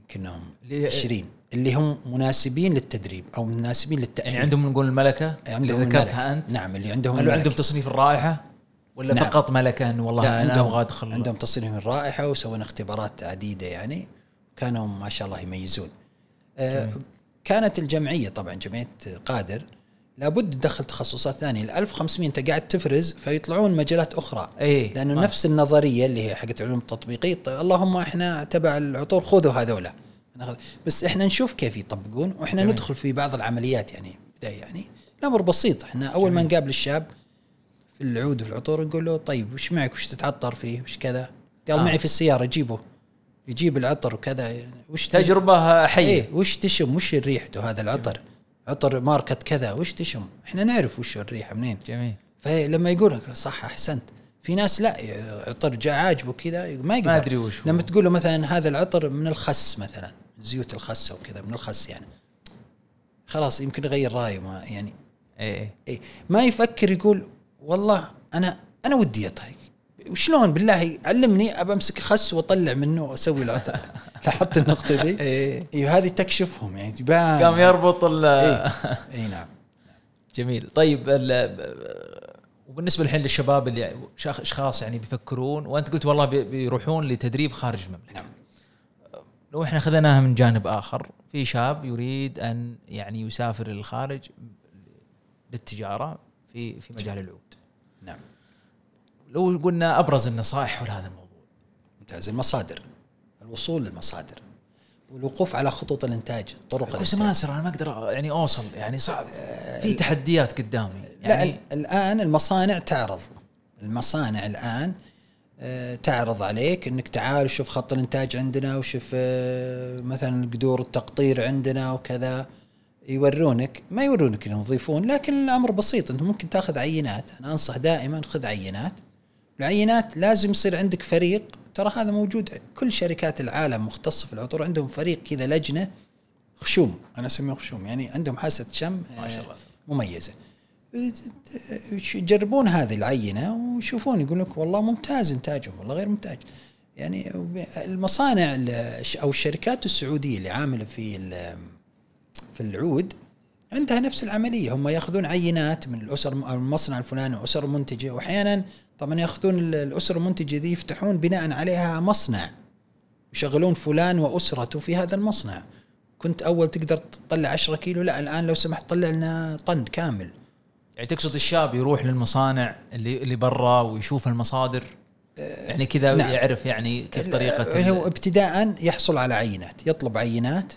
يمكنهم اللي- 20 اللي هم مناسبين للتدريب أو مناسبين للتأهيل. يعني عندهم نقول الملكة؟ عندهم اللي ذكرتها. أنت نعم اللي عندهم هل. عندهم تصنيف الرائحة؟ ولا نعم. فقط ملكة إنه والله لا أنا عندهم أبغى أدخل؟ عندهم تصنيف الرائحة وسوينا اختبارات عديدة يعني كانوا ما شاء الله يميزون. آه كانت الجمعية طبعا جمعية قادر لابد تدخل تخصصات ثانية. ال 1500 أنت قاعد تفرز فيطلعون مجالات أخرى. إيه. لأنه ما- نفس النظرية اللي هي حقت علوم التطبيقية. طيب اللهم إحنا تبع العطور خذوا هذولا. بس إحنا نشوف كيف يطبقون وإحنا جميل. ندخل في بعض العمليات يعني بداية يعني. الأمر بسيط. إحنا أول ما نقابل الشاب في العود وفي العطور نقول له طيب وش معك؟ وش تتعطر فيه؟ وش كذا؟ قال آه. آه. معي في السيارة جيبه. يجيب العطر وكذا. وش تجربة حية. إيه وش تشم وش ريحته هذا العطر؟ عطر ماركة كذا وش تشم؟ إحنا نعرف وش الريحة منين. جميل. فلما يقول لك صح أحسنت. في ناس لا عطر جاء عاجبه كذا ما يقدر. ما أدري وش هو. لما تقول له مثلا هذا العطر من الخس مثلا زيوت الخس أو كذا من الخس يعني. خلاص يمكن يغير رأيه ما يعني. إيه إيه. إيه. ما يفكر يقول والله أنا أنا ودي أطهي. وشلون بالله علمني ابى امسك خس وأطلع منه وأسوي العطر لاحظت النقطة دي؟ إيه. أيوه هذه تكشفهم يعني تبان قام يربط ال اي إيه نعم. جميل. طيب ال- وبالنسبة الحين للشباب اللي شخ- أشخاص يعني بيفكرون وأنت قلت والله بي- بيروحون لتدريب خارج المملكة. نعم. لو إحنا خذيناها من جانب آخر في شاب يريد أن يعني يسافر للخارج للتجارة في في مجال العود نعم لو قلنا أبرز النصائح حول هذا الموضوع. ممتاز. المصادر. الوصول للمصادر. والوقوف على خطوط الإنتاج طرق الإنتاج. ما اسر أنا ما أقدر يعني أوصل يعني صعب. في تحديات قدامي. لا يعني ال- الآن المصانع تعرض. المصانع الآن آه، تعرض عليك إنك تعال شوف خط الإنتاج عندنا وشوف آه، مثلا قدور التقطير عندنا وكذا. يورونك ما يورونك إنهم يضيفون لكن الأمر بسيط. أنت ممكن تأخذ عينات. أنا أنصح دائما خذ عينات. العينات لازم يصير عندك فريق. ترى هذا موجود كل شركات العالم مختصة في العطور عندهم فريق كذا لجنة خشوم. أنا أسميه خشوم يعني عندهم حاسة شم ما شاء الله. مميزة. يجربون هذه العينة ويشوفون يقول لك والله ممتاز إنتاجهم والله غير ممتاز يعني المصانع ال- أو الشركات السعودية اللي عاملة في في العود عندها نفس العملية. هم ياخذون عينات من الأسر المصنع الفلاني والاسر المنتجه واحيانا طبعا يأخذون ال- الاسر المنتجة دي يفتحون بناء عليها مصنع يشغلون فلان وأسرته في هذا المصنع. كنت أول تقدر تطلع 10 كيلو لا الآن لو سمحت طلع لنا طن كامل. يعني تقصد الشاب يروح للمصانع اللي اللي برا ويشوف المصادر؟ يعني كذا نعم. يعرف يعني كيف طريقة هو ال- ابتداء يحصل على عينات يطلب عينات.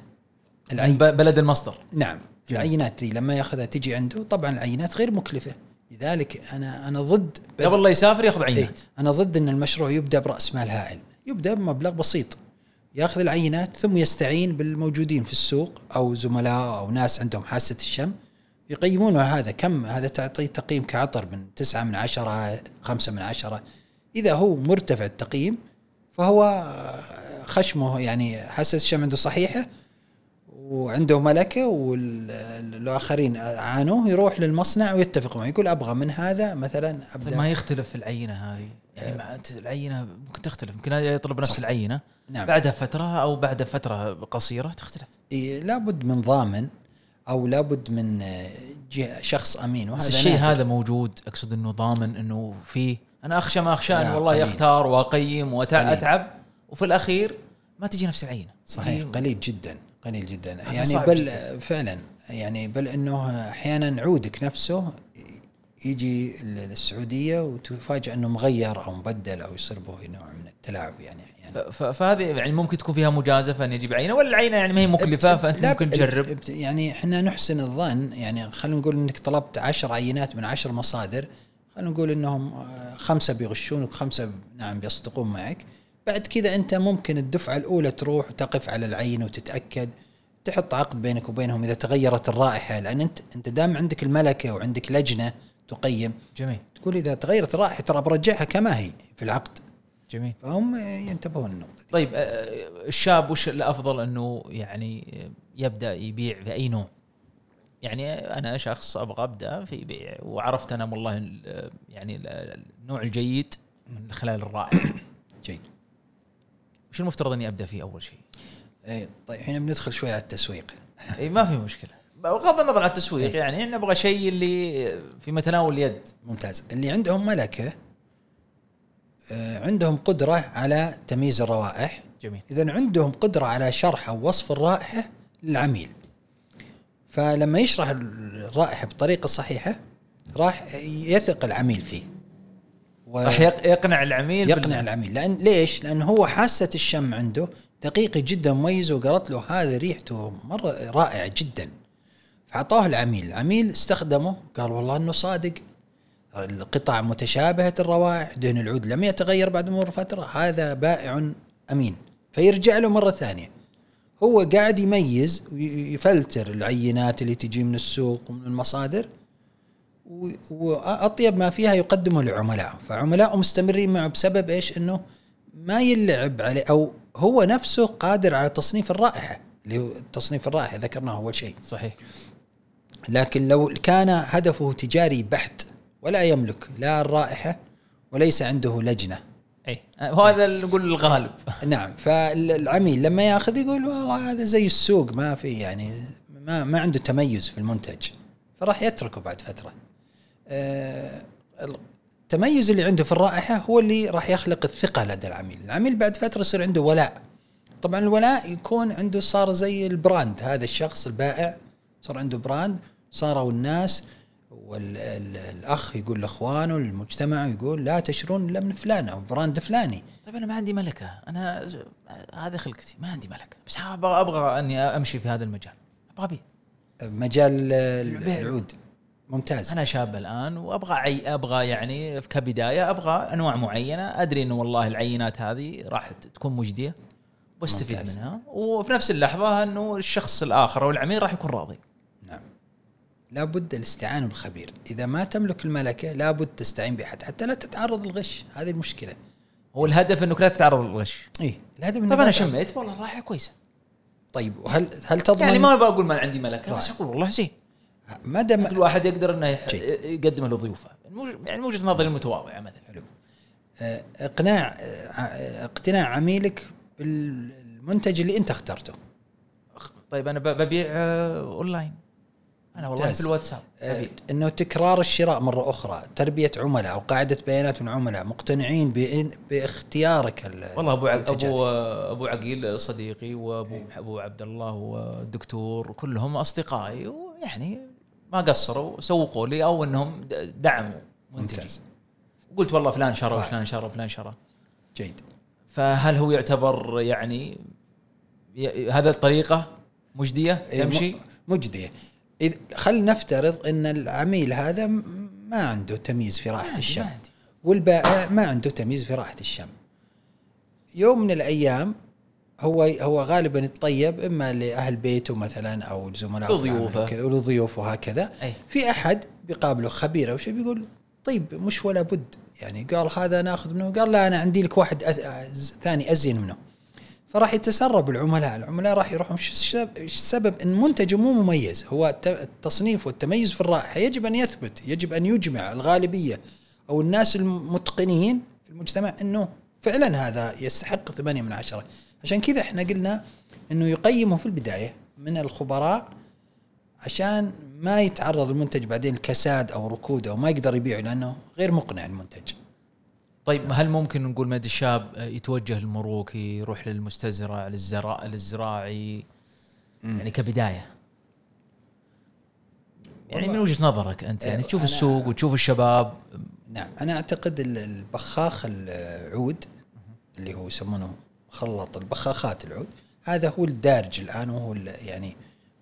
العين بلد المصدر. نعم. العينات ذي لما يأخذها تجي عنده طبعا العينات غير مكلفة. لذلك أنا أنا ضد قبل لا يسافر ياخذ إيه عينات. أنا ضد إن المشروع يبدأ برأس مال هائل. يبدأ بمبلغ بسيط. ياخذ العينات ثم يستعين بالموجودين في السوق أو زملاء أو ناس عندهم حاسة الشم يقيمون هذا. كم هذا تعطيه تقييم كعطر من تسعة من عشرة خمسة من عشرة. إذا هو مرتفع التقييم فهو خشمه يعني حاسة الشم عنده صحيحة وعنده ملكة والآخرين عانوه يروح للمصنع ويتفق معه يقول أبغى من هذا مثلا طيب أبدأ ما يختلف في العينة هذه يعني العينة ممكن تختلف يمكن هذا يطلب نفس صح. العينة نعم. بعدها فترة أو بعد فترة قصيرة تختلف إيه، لابد من ضامن أو لابد من شخص أمين وهذا بس الشيء. هذا موجود أقصد إنه ضامن إنه فيه أنا أخشى ما أخشى ان لا، والله قليل. يختار وأقيم قليل. واتعب وفي الأخير ما تجي نفس العينة صحيح هي- قليل جدا قليل جدا. يعني بل جداً. فعلا يعني بل إنه أحيانا عودك نفسه يجي للسعودية وتفاجئ إنه مغير أو مبدل أو يصير به نوع من التلاعب يعني أحيانا. فهذه يعني ممكن تكون فيها مجازفة إن يجيب عينة ولا العينة يعني ما هي مكلفة؟ فأنت ممكن تجرب. يعني إحنا نحسن الظن يعني خلينا نقول إنك طلبت عشر عينات من عشر مصادر خلينا نقول إنهم خمسة بيغشونك خمسة نعم بيصدقون معك. بعد كذا أنت ممكن الدفعة الأولى تروح وتقف على العين وتتأكد تحط عقد بينك وبينهم إذا تغيرت الرائحة لأن أنت أنت دام عندك الملكة وعندك لجنة تقيم جميل. تقول إذا تغيرت الرائحة ترى برجعها كما هي في العقد. جميل. فهم ينتبهون النقطه دي. طيب آه، الشاب وش الأفضل أنه يعني يبدأ يبيع في أي نوع؟ يعني أنا شخص أبغى أبدأ في بيع وعرفت أنا والله ال- يعني ال- النوع الجيد من خلال الرائحة. جيد. وش المفترض إني أبدأ فيه أول شيء؟ إيه، طيب الحين بندخل شوي على التسويق. اي ما في مشكلة. بغض النظر عن التسويق يعني نبغى شيء اللي في متناول اليد. ممتاز. اللي عندهم ملكة آه، عندهم قدرة على تمييز الروائح. جميل. اذا عندهم قدرة على شرح أو وصف الرائحة للعميل. فلما يشرح الرائحة بطريقة صحيحة راح يثق العميل فيه. راح يق- يقنع العميل يقنع بال- العميل. لأن ليش؟ لأن هو حاسة الشم عنده دقيقة جدا مميزة وقالت له هذه ريحته مرة رائعة جدا. فاعطوه العميل، العميل استخدمه قال والله إنه صادق. القطع متشابهة الروائح، دهن العود لم يتغير بعد مرور فترة، هذا بائع أمين. فيرجع له مرة ثانية. هو قاعد يميز ويفلتر العينات اللي تجي من السوق ومن المصادر. و- وأطيب ما فيها يقدمه لعملائه فعملائه مستمرين معه بسبب إيش؟ إنه ما يلعب عليه أو هو نفسه قادر على تصنيف الرائحة. اللي هو تصنيف الرائحة ذكرناه أول شيء. صحيح. لكن لو كان هدفه تجاري بحت ولا يملك لا الرائحة وليس عنده لجنة. اي وهذا اللي نقول الغالب. نعم. فالعميل لما يأخذ يقول والله هذا زي السوق ما في يعني ما ما عنده تميز في المنتج. فراح يتركه بعد فترة. آه، التميز اللي عنده في الرائحة هو اللي راح يخلق الثقة لدى العميل، العميل بعد فترة يصير عنده ولاء. طبعا الولاء يكون عنده صار زي ال brand هذا الشخص البائع صار عنده brand صاروا الناس والاخ يقول لأخوانه للمجتمع يقول لا تشترون إلا من فلان أو brand فلاني. طيب أنا ما عندي ملكة. أنا هذه خلقتي. ما عندي ملكة. بس أبغى أبغى أني أمشي في هذا المجال. أبغى أبيع. مجال. العود. ممتاز. أنا شاب الآن وأبغى عي... أبغى يعني كبداية أبغى أنواع معينة. أدري انه والله العينات هذه راح تكون مجدية وأستفيد ممتاز. منها. وفي نفس اللحظة إنه الشخص الآخر أو العميل راح يكون راضي. نعم. لابد الاستعانة بالخبير. إذا ما تملك الملكة لابد تستعين بأحد. حتى لا تتعرض للغش. هذه المشكلة. هو الهدف إنك لا تتعرض للغش. إيه. الهدف إنه طيب ما أنا. شميت؟ والله الرائحة كويسة. طيب وهل هل تضمن يعني ما بقول ما عندي ملكة بس. أقول والله زين. ما دام كل واحد يقدر إنه. يقدمه لضيوفه يعني من وجهه نظري المتواضعه مثلا حلو آه، اقناع آه، اقتناع عميلك بالمنتج اللي انت اخترته طيب أنا ببيع آه، أونلاين أنا والله في ممتاز. الواتساب أبيد. إنه تكرار الشراء مرة أخرى تربية عملاء أو قاعدة بيانات من عملاء مقتنعين باختيارك ال- والله أبو. أبو أبو عقيل صديقي وأبو أبو عبد الله والدكتور كلهم أصدقائي ويعني ما قصروا سوقوا لي أو إنهم دعموا منتجي. قلت والله فلان شرى. وفلان شرى وفلان شرى. جيد. فهل هو يعتبر يعني هذا الطريقة مجدية إيه، تمشي م- مجدية. إذ خل نفترض إن العميل هذا ما عنده تمييز في عندي، الشم. والبائع ما عنده تمييز في رائحه الشم. يوم من الأيام هو هو غالبا يتطيب إما لأهل بيته مثلا أو العمل لضيوفه. وكذا ولضيوفه وهكذا. أي. في أحد بيقابله خبير أو شيء بيقول طيب مش ولا بد. يعني قال هذا ناخذ منه قال لا أنا عندي لك واحد أز... ثاني أزين منه. فراح يتسرب العملاء. العملاء راح يروحون. السبب- إن منتجه مو مميز. هو الت- التصنيف والتميز في الرائحة. يجب أن يثبت يجب أن يجمع الغالبية أو الناس المتقنين في المجتمع إنه فعلا هذا يستحق ثمانية من عشرة. عشان كذا إحنا قلنا إنه يقيمه في البداية من الخبراء عشان ما يتعرض المنتج بعدين لكساد أو ركود أو ما يقدر يبيعه لأنه غير مقنع المنتج. طيب هل ممكن نقول مد الشاب يتوجه للمروكي يروح للمستزرع للزراع للزراعي؟ يعني كبداية. يعني من وجهة نظرك أنت يعني تشوف السوق وتشوف الشباب. نعم أنا أعتقد ال- البخاخ العود اللي هو يسمونه خلط البخاخات العود. هذا هو الدارج الآن وهو يعني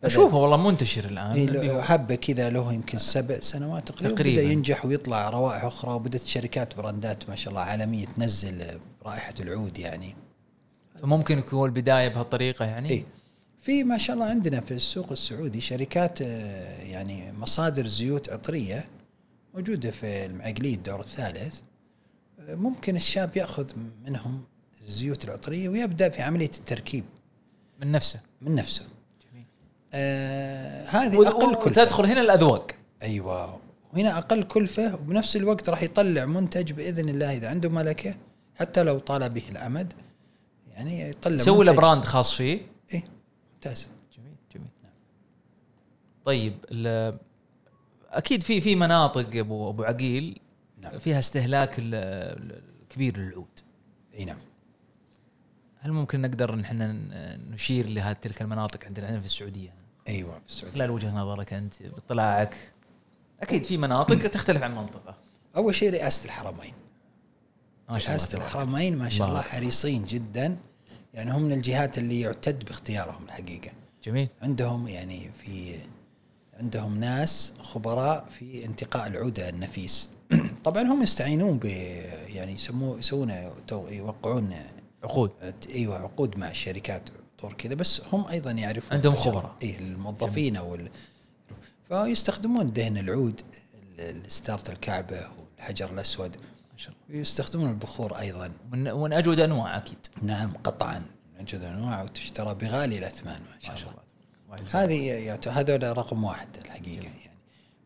أشوفه والله منتشر الآن. إيه، حبة كذا له يمكن سبع سنوات تقريبا. تقريباً. بدا ينجح ويطلع روائح أخرى وبدأت شركات براندات ما شاء الله عالمية تنزل رائحة العود يعني. فممكن يكون البداية بهالطريقة يعني؟ اي في ما شاء الله عندنا في السوق السعودي شركات آه، يعني مصادر زيوت عطرية موجودة في المعقلية الدور الثالث. آه، ممكن الشاب يأخذ منهم الزيوت العطرية ويبدأ في عملية التركيب. من نفسه. من نفسه. جميل. آه هذه أقل كلفة. وتدخل هنا الأذواق. أيوه. وهنا أقل كلفة وبنفس الوقت راح يطلع منتج بإذن الله إذا عنده ملكة حتى لو طال به الأمد يعني يطلع يسوي له براند خاص فيه. إيه ممتاز. جميل جميل. طيب ال- أكيد في في مناطق ابو أبو عقيل نعم. فيها استهلاك الكبير للعود. إي نعم. هل ممكن نقدر إن إحنا نشير لهذه تلك المناطق عندنا عندنا في السعودية؟ أيوه في السعودية. خلال وجهة نظرك أنت باطلاعك أكيد في مناطق تختلف عن منطقة. أول شيء رئاسة الحرمين. ما شاء الله رئاسة. الحرمين ما شاء الله. حريصين جدا. يعني هم من الجهات اللي يعتد باختيارهم الحقيقة. جميل. عندهم يعني في عندهم ناس خبراء في انتقاء العود النفيس. طبعا هم يستعينون ب يعني يسموه يسوون يوقعون عقود. أيوه عقود مع الشركات طور كذا بس هم أيضا يعرفون عندهم خبراء. اي الموظفين أو ال... فيستخدمون دهن العود ال- ستارة الكعبة والحجر الأسود. ما شاء الله. ويستخدمون البخور أيضا. من من أجود أنواع أكيد. نعم قطعا. من أجود أنواع وتشترى بغالي الأثمان ما شاء ما الله. شاء الله واحد هذه هذول رقم واحد الحقيقة يعني.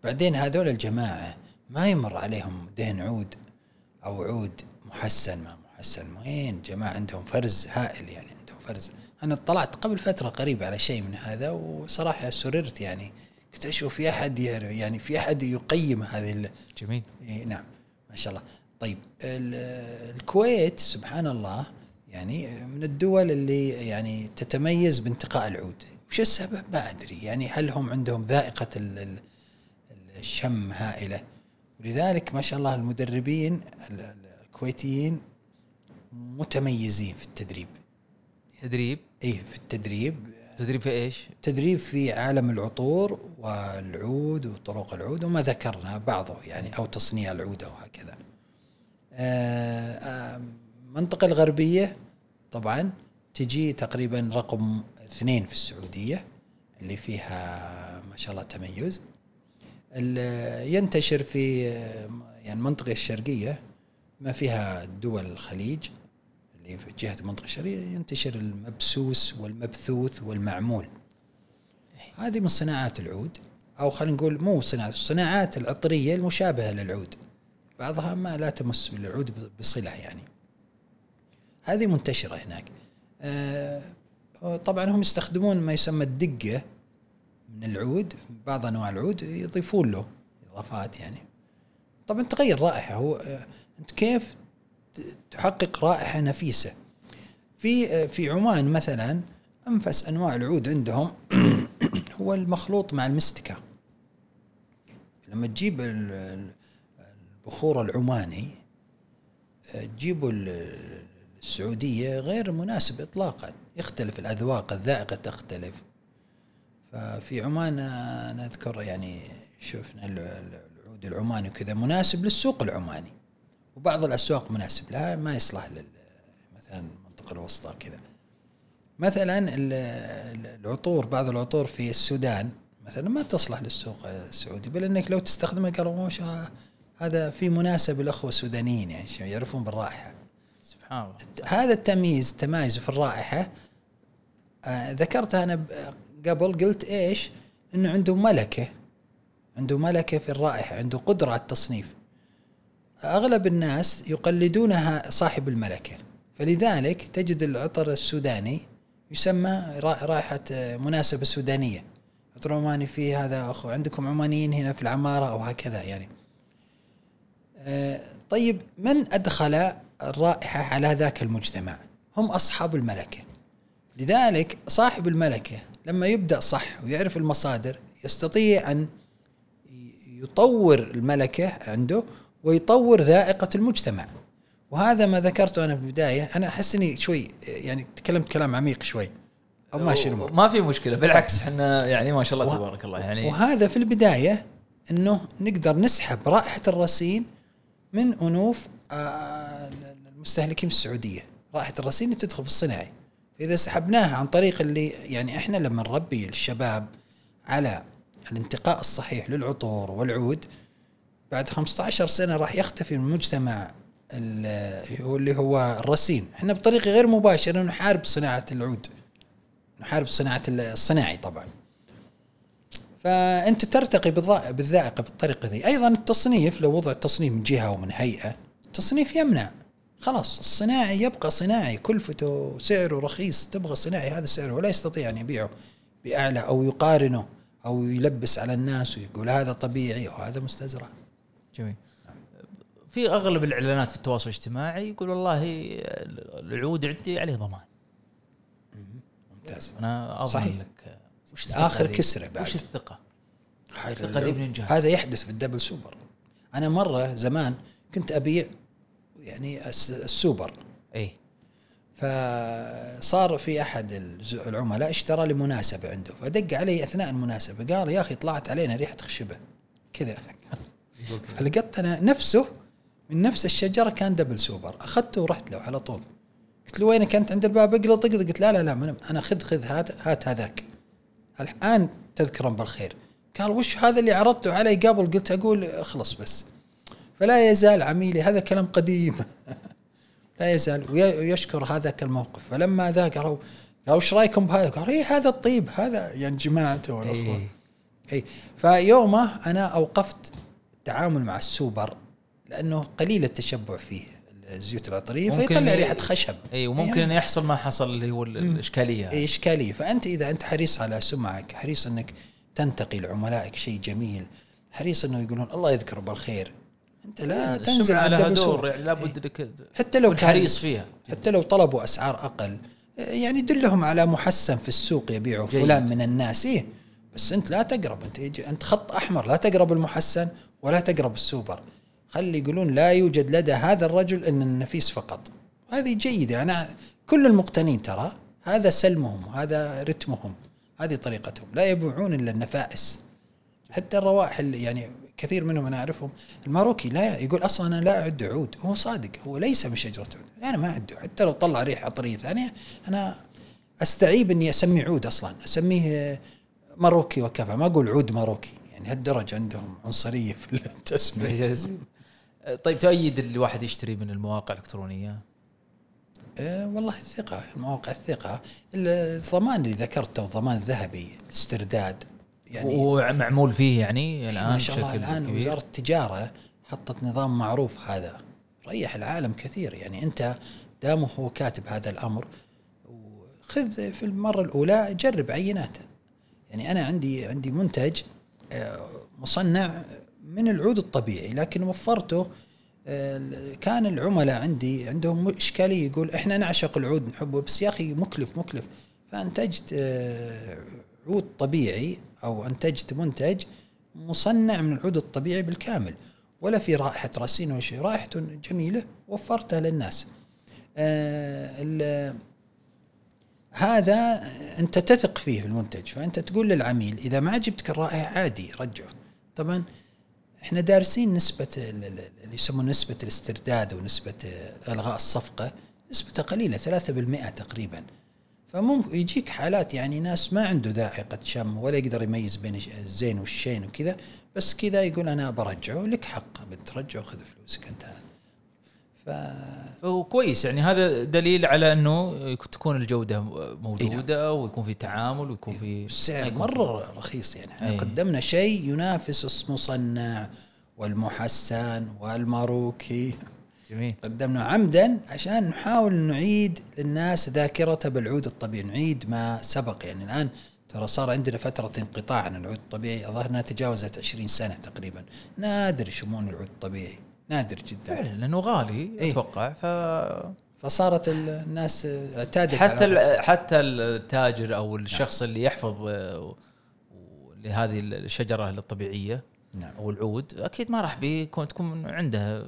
بعدين هذول الجماعة ما يمر عليهم دهن عود أو عود محسن ما محسن وين جماعة عندهم فرز هائل يعني عندهم فرز. أنا اطلعت قبل فترة قريبة على شيء من هذا وصراحة سررت يعني. كنت أشوف في أحد يعني في أحد يقيم هذه جميل. إيه نعم ما شاء الله. طيب ال- الكويت سبحان الله يعني من الدول اللي يعني تتميز بانتقاء العود. وش السبب؟ ما أدري. يعني هل هم عندهم ذائقة ال- ال- الشم هائلة؟ ولذلك ما شاء الله المدربين ال- ال- الكويتيين متميزين في التدريب تدريب إيه في التدريب تدريب في إيش؟ تدريب في عالم العطور والعود وطرق العود وما ذكرنا بعضه يعني أو تصنيع العود أو هكذا. آه، آه، المنطقة الغربية طبعا تجي تقريبا رقم اثنين في السعودية اللي فيها ما شاء الله تميز. ينتشر في آه، يعني المنطقة الشرقية ما فيها دول الخليج اللي في جهة المنطقة الشرقية ينتشر المبسوس والمبثوث والمعمول. هذه من صناعات العود أو خلينا نقول مو صناعات الصناعات العطرية المشابهة للعود. بعضها ما لا تمس بالعود بصلة يعني. هذه منتشرة هناك. آه، طبعا هم يستخدمون ما يسمى الدقة من العود بعض أنواع العود يضيفون له إضافات يعني. طبعا تغير رائحة هو آه، أنت كيف تحقق رائحة نفيسة. في في عمان مثلا أنفس أنواع العود عندهم هو المخلوط مع المستكة. لما تجيب ال- ال- البخور العماني تجيبه ال- السعودية غير مناسب اطلاقا. يختلف الأذواق الذائقة تختلف. ففي عمان أنا أذكر يعني شفنا ال- ال- العود العماني وكذا مناسب للسوق العماني. وبعض الأسواق مناسب لها ما يصلح لل مثلا المنطقة الوسطى كذا. مثلا ال- ال- العطور بعض العطور في السودان مثلا ما تصلح للسوق السعودي بل إنك لو تستخدمها قالوا هذا في مناسب الاخوه السودانيين يعني يعرفون بالرائحة. سبحان الله. هذا التمييز تمايز في الرائحة آه ذكرتها أنا قبل قلت إيش؟ إنه عنده ملكة عنده ملكة في الرائحة عنده قدرة على التصنيف. أغلب الناس يقلدونها صاحب الملكة فلذلك تجد العطر السوداني يسمى را- رائحة مناسبة سودانية عطر عماني فيه هذا اخو عندكم عمانيين هنا في العمارة أو هكذا يعني آه، طيب من أدخل الرائحة على ذاك المجتمع؟ هم أصحاب الملكة. لذلك صاحب الملكة لما يبدأ صح ويعرف المصادر يستطيع أن يطور الملكة عنده ويطور ذائقة المجتمع. وهذا ما ذكرته أنا في البدايه، أنا أحس إني شوي يعني تكلمت كلام عميق شوي. أو ماشي الأمور. ما في مشكلة بالعكس إحنا يعني ما شاء الله تبارك الله يعني وهذا في البداية إنه نقدر نسحب رائحة الرصين من أنوف آه، المستهلكين في السعودية، رائحة الرصين اللي تدخل في الصناعي. فإذا سحبناها عن طريق اللي يعني إحنا لما نربي الشباب على الانتقاء الصحيح للعطور والعود بعد 15 سنة راح يختفي من المجتمع اللي هو الرصين، إحنا بطريقة غير مباشرة نحارب صناعة العود. نحارب صناعة الصناعي طبعا. فأنت ترتقي بالذائقة بالطريقة ذي. أيضا التصنيف لو وضع التصنيف من جهة ومن هيئة التصنيف يمنع. خلاص الصناعي يبقى صناعي. كلفته سعره رخيص. تبغى صناعي هذا سعره ولا يستطيع أن يبيعه بأعلى أو يقارنه أو يلبس على الناس ويقول هذا طبيعي وهذا مستزرع. جميل. في أغلب الإعلانات في التواصل الاجتماعي يقول والله العود عندي عليه ضمان. ممتاز. أنا اضمن صحيح. لك وش ذي؟ كسرة بعد. وش الثقه؟ العود- ذي بننجاز. هذا يحدث بالدبل سوبر. أنا مرة زمان كنت أبيع يعني الس- السوبر. اي فصار في أحد العملاء اشترى لمناسبه عنده. فدق علي أثناء المناسبة. قال يا أخي طلعت علينا ريحة خشبة. كذا. فلقيت أنا نفسه من نفس الشجرة كان double super. أخذته ورحت له على طول. قلت له وينك أنت عند الباب؟ اقلط اقلط قلت لا لا لا أنا خذ خذ هات هات هذاك. الآن تذكرا بالخير. قال وش هذا اللي عرضته علي قبل؟ قلت أقول اخلص بس. فلا يزال عميلي هذا كلام قديم. لا يزال وي- ويشكر هذاك الموقف فلما ذا قالوا قالوا إيش رأيكم بهذا؟ قال اي هذا الطيب هذا يعني جماعته والأخوة. إيه. اي فيومه أنا أوقفت التعامل مع السوبر لأنه قليل التشبع فيه الزيوت العطريه فيطلع ريحة خشب. اي وممكن يعني يحصل ما حصل اللي هو ال- الإشكالية. إيه إشكالية. فأنت إذا أنت حريص على سمعك حريص إنك تنتقي لعملائك شيء جميل حريص إنه يقولون الله يذكره بالخير أنت لا تنزل السمعة على دور. يعني لابد إنك حتى لو حريص فيها. حتى لو طلبوا أسعار أقل. يعني دلهم على محسن في السوق جيد. فلان من الناس. إيه بس أنت لا تقرب. أنت أنت خط أحمر لا تقرب المحسن ولا تقرب السوبر. خلي يقولون لا يوجد لدى هذا الرجل إلا النفيس فقط. هذه جيدة. أنا كل المقتنين ترى هذا سلمهم هذا رتمهم هذه طريقتهم. لا يبيعون إلا النفائس. حتى الروائح اللي يعني كثير منهم أنا أعرفهم الماروكي لا يقول أصلا أنا لا أعد عود. هو صادق هو ليس من شجره عود. أنا ما اعده حتى لو طلع ريحه عطرية ثانية أنا أستعيب إني أسميه عود أصلا. أسميه ماروكي وكفى. ما أقول عود ماروكي. يعني هالدرجة عندهم عنصرية في التسمية. طيب تؤيد الواحد يشتري من المواقع الإلكترونية؟ أه والله الثقة مواقع الثقة الضمان اللي ذكرته الضمان الذهبي الاسترداد يعني ومعمول فيه يعني الآن ما شاء الله الآن كبير. وزارة التجارة حطت نظام معروف هذا. ريح العالم كثير. يعني أنت دامه هو كاتب هذا الأمر وخذ في المرة الأولى جرب عيناته. يعني أنا عندي عندي منتج مصنع من العود الطبيعي لكن وفرته آه، كان العملاء عندي عندهم إشكالية يقول إحنا نعشق العود نحبه بس يا أخي مكلف مكلف. فأنتجت آه، عود طبيعي أو أنتجت منتج مصنع من العود الطبيعي بالكامل ولا في رائحة راسين ولا شيء. رائحته جميلة وفرتها للناس. آه هذا أنت تثق فيه في المنتج فأنت تقول للعميل إذا ما عجبتك الرائحه عادي رجعه. طبعا إحنا دارسين نسبة اللي يسمون نسبة الاسترداد ونسبة إلغاء الصفقة نسبتها قليلة 3% تقريبا. فممكن يجيك حالات يعني ناس ما عنده ذائقة شم ولا يقدر يميز بين الزين والشين وكذا بس كذا يقول أنا برجعه لك حق بترجعه خذ فلوسك انتهى. ف... فهو كويس يعني هذا دليل على أنه تكون الجودة موجودة نعم. ويكون في تعامل ويكون في السعر مرة رخيص يعني إحنا أي. قدمنا شيء ينافس المصنع والمحسن والماروكي. جميل. قدمنا عمدا عشان نحاول نعيد للناس ذاكرتها بالعود الطبيعي نعيد ما سبق. يعني الآن ترى صار عندنا فترة انقطاع عن العود الطبيعي الظاهر انها تجاوزت 20 سنة تقريبا. نادر يشمون العود الطبيعي. نادر جدا فعلا لأنه غالي إيه؟ أتوقع ف فصارت الناس اعتادت حتى على حتى التاجر أو الشخص نعم. اللي يحفظ آه، لهذه الشجرة الطبيعية نعم. أو العود أكيد ما راح بيكون تكون عنده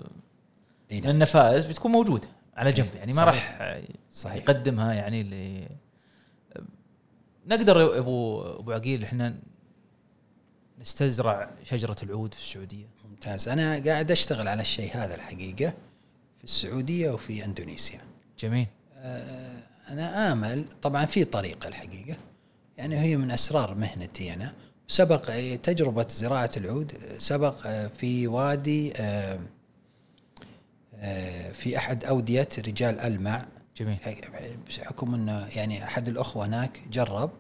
إيه نعم. النفائس بتكون موجودة على جنب يعني ما راح صحيح يقدمها يعني اللي نقدر ابو أبو عقيل إحنا نستزرع شجرة العود في السعودية ممتاز. أنا قاعد أشتغل على الشيء هذا الحقيقة في السعودية وفي إندونيسيا. جميل. آه أنا آمل طبعا في طريقة الحقيقة. يعني هي من أسرار مهنتي أنا. سبق تجربة زراعة العود سبق في وادي آه آه في أحد أودية رجال ألمع. جميل. بحكم إنه يعني أحد الأخوة هناك جرب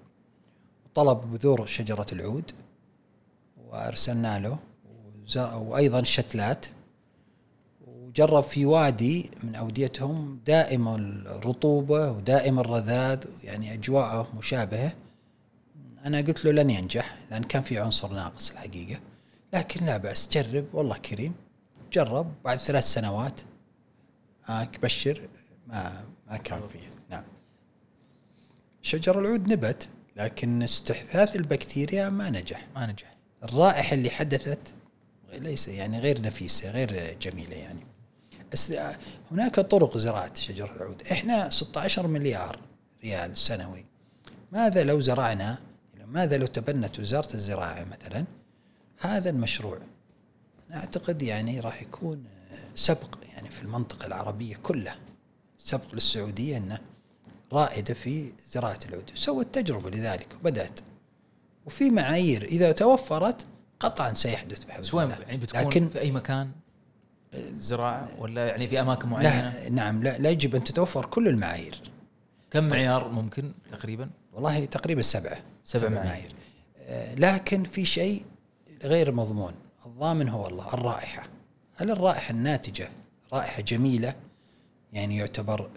طلب بذور شجرة العود وأرسلنا له. وأيضا شتلات. وجرب في وادي من أوديتهم دائم الرطوبة ودائم الرذاذ يعني أجواءه مشابهة. أنا قلت له لن ينجح لأن كان في عنصر ناقص الحقيقة. لكن لا بأس جرب والله كريم. جرب بعد ثلاث سنوات. هاك بشر ما ما كان فيه. نعم. شجر العود نبت لكن استحداث البكتيريا ما نجح. ما نجح. الرائحة اللي حدثت ليس يعني غير نفيسة غير جميلة يعني. هناك طرق زراعة شجر العود. إحنا 16 مليار ريال سنوي. ماذا لو زرعنا؟ ماذا لو تبنت وزارة الزراعة مثلا هذا المشروع؟ أنا أعتقد يعني راح يكون سبق يعني في المنطقة العربية كلها. سبق للسعودية إنه رائدة في زراعة العود. سوت تجربة لذلك وبدأت. وفي معايير. إذا توفرت قطعا سيحدث بحول الله يعني بتكون لكن في أي مكان زراعة ولا يعني في أماكن معينة؟ لا نعم لا, لا يجب أن تتوفر كل المعايير كم طيب. معيار ممكن تقريبا؟ والله تقريبا سبعة سبع معايير, معايير. آه لكن في شيء غير مضمون الضامن هو الله الرائحة هل الرائحة الناتجة رائحة جميلة يعني يعتبر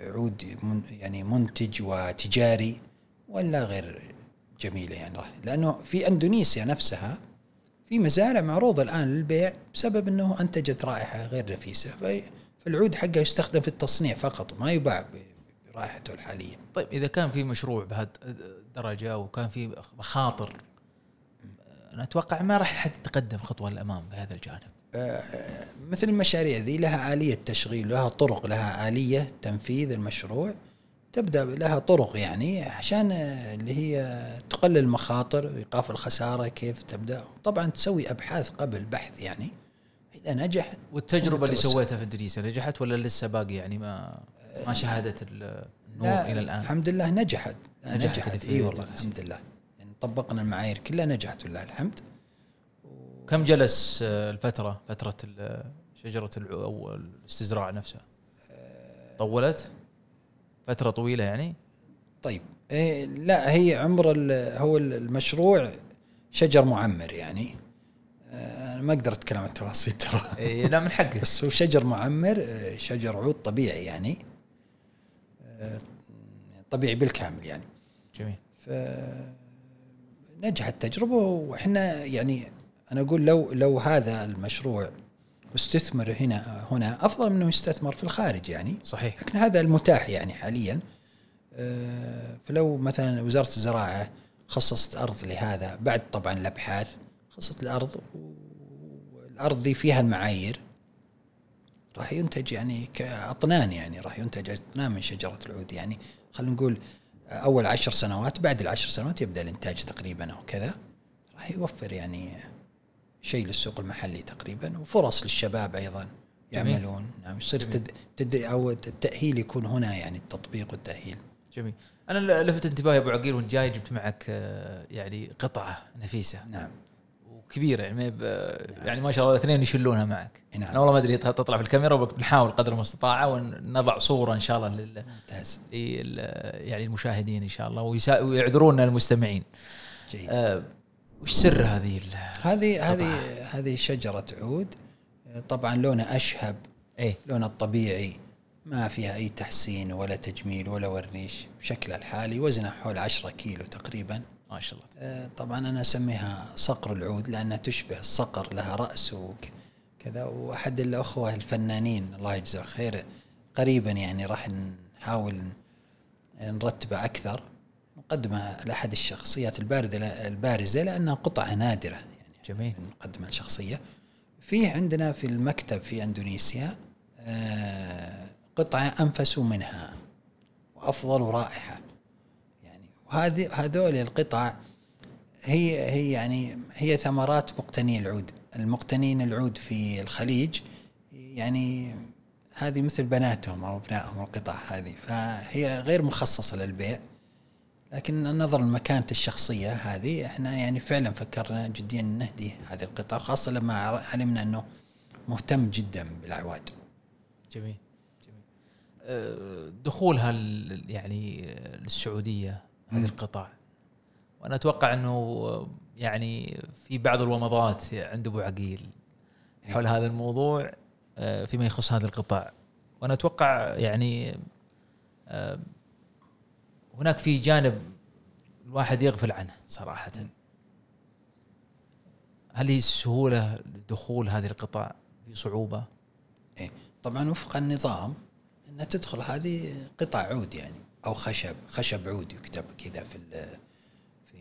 عود من يعني منتج وتجاري ولا غير جميلة يعني لأنه في أندونيسيا نفسها في مزارع معروضة الآن للبيع بسبب أنه أنتجت رائحة غير نفيسة. فالعود حقه يستخدم في التصنيع فقط ما يباع برائحته الحالية. طيب إذا كان في مشروع بهالدرجة وكان في مخاطر أنا أتوقع ما راح حد يتقدم خطوة للأمام بهذا الجانب. آه، مثل المشاريع ذي لها آلية تشغيل لها طرق لها آلية تنفيذ المشروع. تبدأ لها طرق يعني عشان اللي هي تقلل المخاطر وايقاف الخسارة كيف تبدأ. طبعا تسوي أبحاث قبل بحث يعني. إذا نجحت والتجربة اللي سويتها في ادريسه نجحت ولا لسه باقي يعني ما ما شهدت النور إلى الآن؟ الحمد لله نجحت. نجحت, نجحت. اي والله الحمد لله. يعني طبقنا المعايير كلها نجحت لله الحمد. كم جلس الفترة فترة شجرة أو الاستزراع نفسها؟ طولت؟ فترة طويلة يعني؟ طيب إيه لا هي عمر هو المشروع شجر معمر يعني. أنا ما أقدر أتكلم عن التفاصيل ترى. إيه لا من حقك. بس هو شجر معمر آه، شجر عود طبيعي يعني. آه، طبيعي بالكامل يعني. جميل. ف نجحت التجربه وإحنا يعني أنا أقول لو لو هذا المشروع استثمر هنا هنا أفضل من إنه يستثمر في الخارج يعني. صحيح. لكن هذا المتاح يعني حاليا. آه، فلو مثلا وزارة الزراعة خصصت أرض لهذا بعد طبعا الأبحاث خصصت الأرض والأرض دي فيها المعايير راح ينتج يعني كأطنان يعني راح ينتج أطنان من شجرة العود يعني. خلينا نقول أول عشر سنوات بعد العشر سنوات يبدأ الإنتاج تقريبا أو كذا راح يوفر يعني شيء للسوق المحلي تقريبا وفرص للشباب أيضا يعملون. نعم يصير تد تد أو التأهيل يكون هنا يعني التطبيق والتأهيل. جميل. أنا لفت انتباهي أبو عقيل وأنت جاي جبت معك آه، يعني قطعة نفيسة. نعم. وكبيرة يعني ما يعني ما شاء الله الاثنين يشلونها معك. نعم. أنا والله ما أدري تطلع في الكاميرا وبنحاول قدر المستطاع ونضع صورة إن شاء الله لل ممتاز. يعني المشاهدين إن شاء الله ويسا... ويعذرونا المستمعين. جيد. آه وش سر هذه هذه هذه هذه شجرة عود. طبعا لونها أشهب. إيه. لونها الطبيعي. ما فيها أي تحسين ولا تجميل ولا ورنيش. بشكلها الحالي وزنها حول 10 كيلو تقريبا. ما شاء الله. آه، طبعا أنا أسميها صقر العود لأنها تشبه الصقر لها رأس وكذا وأحد الأخوة الفنانين الله يجزاه خير قريبا يعني راح نحاول نرتبه أكثر. نقدمها لأحد الشخصيات الباردة البارزة لأنها قطعه نادرة. يعني جميل. نقدمها الشخصيه في عندنا في المكتب في إندونيسيا آه، قطعه أنفس منها وأفضل رائحه يعني وهذه هذول القطع هي هي يعني هي ثمرات مقتني العود. المقتنين العود في الخليج يعني هذه مثل بناتهم أو أبنائهم القطع هذه فهي غير مخصصة للبيع. لكن نظرا لمكانة الشخصية هذه إحنا يعني فعلا فكرنا جديا نهدي هذه القطع خاصة لما علمنا إنه مهتم جدا بالاعواد. جميل جميل. أه، دخولها يعني للسعودية هذه. القطع وأنا أتوقع إنه يعني في بعض الومضات عند أبو عقيل حول هذا الموضوع أه، فيما يخص هذه القطع وأنا أتوقع يعني أه، هناك في جانب الواحد يغفل عنه صراحة. هل هي السهولة لدخول هذه القطع في صعوبة؟ إيه. طبعا وفق النظام أن تدخل هذه قطع عود يعني أو خشب خشب عود يكتب كذا في في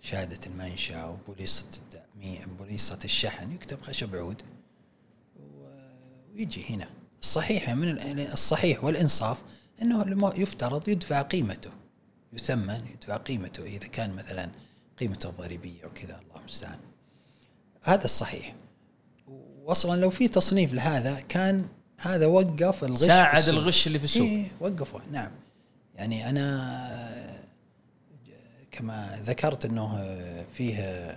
شهادة المنشأ أو بوليصة التأمين بوليصة الشحن يكتب خشب عود ويجي هنا. الصحيح من الصحيح والإنصاف أنه يفترض يدفع قيمته. يثمن يدفع قيمته إذا كان مثلا قيمته الضريبية أو كذا الله المستعان. هذا الصحيح. واصلا لو في تصنيف لهذا كان هذا وقف الغش ساعد الغش اللي في السوق. إيه وقفه. نعم. يعني أنا كما ذكرت إنه فيه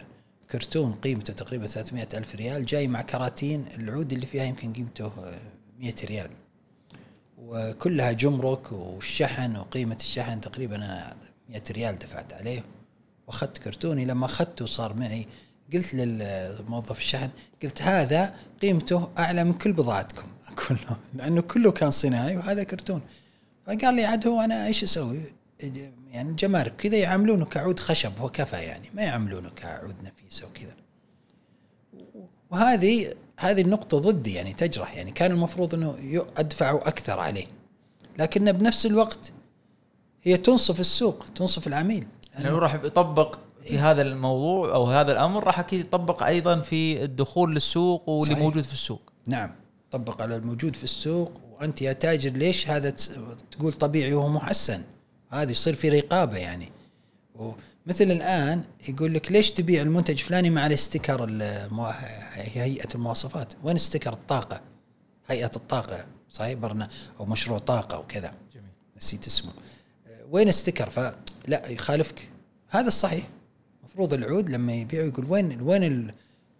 كرتون قيمته تقريبا 300 ألف ريال جاي مع كراتين. العود اللي فيها يمكن قيمته 100 ريال. وكلها جمرك والشحن وقيمة الشحن تقريبا أنا 100 ريال دفعت عليه. وأخذت كرتوني لما اخذته صار معي قلت للموظف الشحن قلت هذا قيمته أعلى من كل بضاعتكم. كله لأنه كله كان صناعي وهذا كرتون. فقال لي عاد هو أنا إيش أسوي؟ يعني الجمارك كذا يعاملونه كعود خشب وكفى يعني ما يعاملونه كعود نفيس وكذا وهذه هذه النقطة ضدي يعني تجرح يعني كان المفروض إنه ادفعوا أكثر عليه. لكن بنفس الوقت هي تنصف السوق تنصف العميل. يعني هو راح يطبق في إيه؟ هذا الموضوع أو هذا الأمر راح أكيد يطبق أيضا في الدخول للسوق واللي صحيح. موجود في السوق. نعم طبق على الموجود في السوق وأنت يا تاجر ليش هذا تقول طبيعي وهو محسن هذا يصير في رقابة يعني. مثل الآن يقول لك ليش تبيع المنتج فلاني مع الاستيكر هيئة المواصفات. وين استيكر الطاقة؟ هيئة الطاقة صحيح برنا أو مشروع طاقة وكذا جميل. نسيت اسمه. وين sticker؟ فلا يخالفك. هذا الصحيح. المفروض العود لما يبيع يقول وين وين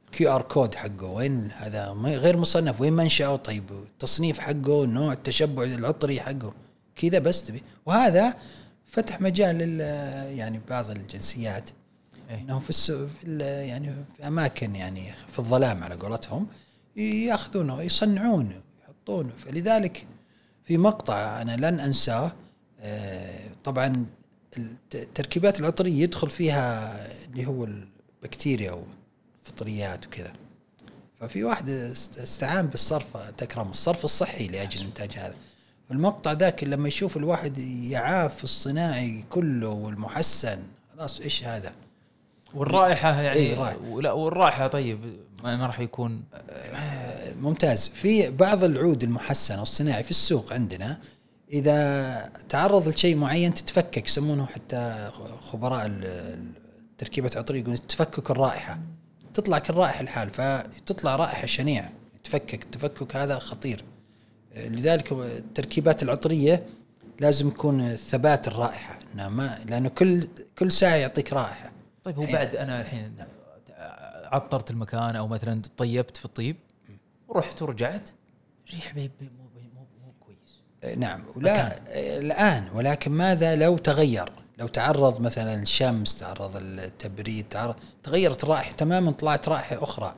ال QR code حقه؟ وين هذا؟ غير مصنف. وين منشأه؟ طيب التصنيف حقه نوع التشبع العطري حقه. كذا بس تبي. وهذا فتح مجال لل يعني بعض الجنسيات. إيه؟ إنهم في, السوق في يعني في أماكن يعني في الظلام على قولتهم ياخذونه يصنعون يحطونه فلذلك في مقطع أنا لن أنساه آه، طبعا الت- التركيبات العطرية يدخل فيها اللي هو البكتيريا والفطريات وكذا. ففي واحد است- استعان بالصرف تكرم الصرف الصحي لأجل إنتاج هذا. المقطع ذاك لما يشوف الواحد يعاف الصناعي كله والمحسن خلاص إيش هذا؟ والرائحة يعني إيه، رائحة. ولا والرائحة طيب ما راح يكون؟ ممتاز. في بعض العود المحسنة والصناعي في السوق عندنا إذا تعرض لشيء معين تتفكك يسمونه حتى خبراء التركيبه العطريه يقولون تفكك الرائحة. تطلع كالرائحة الحال فتطلع رائحة شنيعة. تفكك التفكك هذا خطير. لذلك التركيبات العطرية لازم يكون ثبات الرائحة إنها ما لأنه كل كل ساعة يعطيك رائحة. طيب هو بعد أنا الحين عطرت المكان أو مثلا طيبت في الطيب ورحت ورجعت ريح مو مو مو كويس. نعم. ولا الآن ولكن ماذا لو تغير؟ لو تعرض مثلا الشمس تعرض التبريد تعرض تغيرت الرائحه تماما طلعت رائحة أخرى.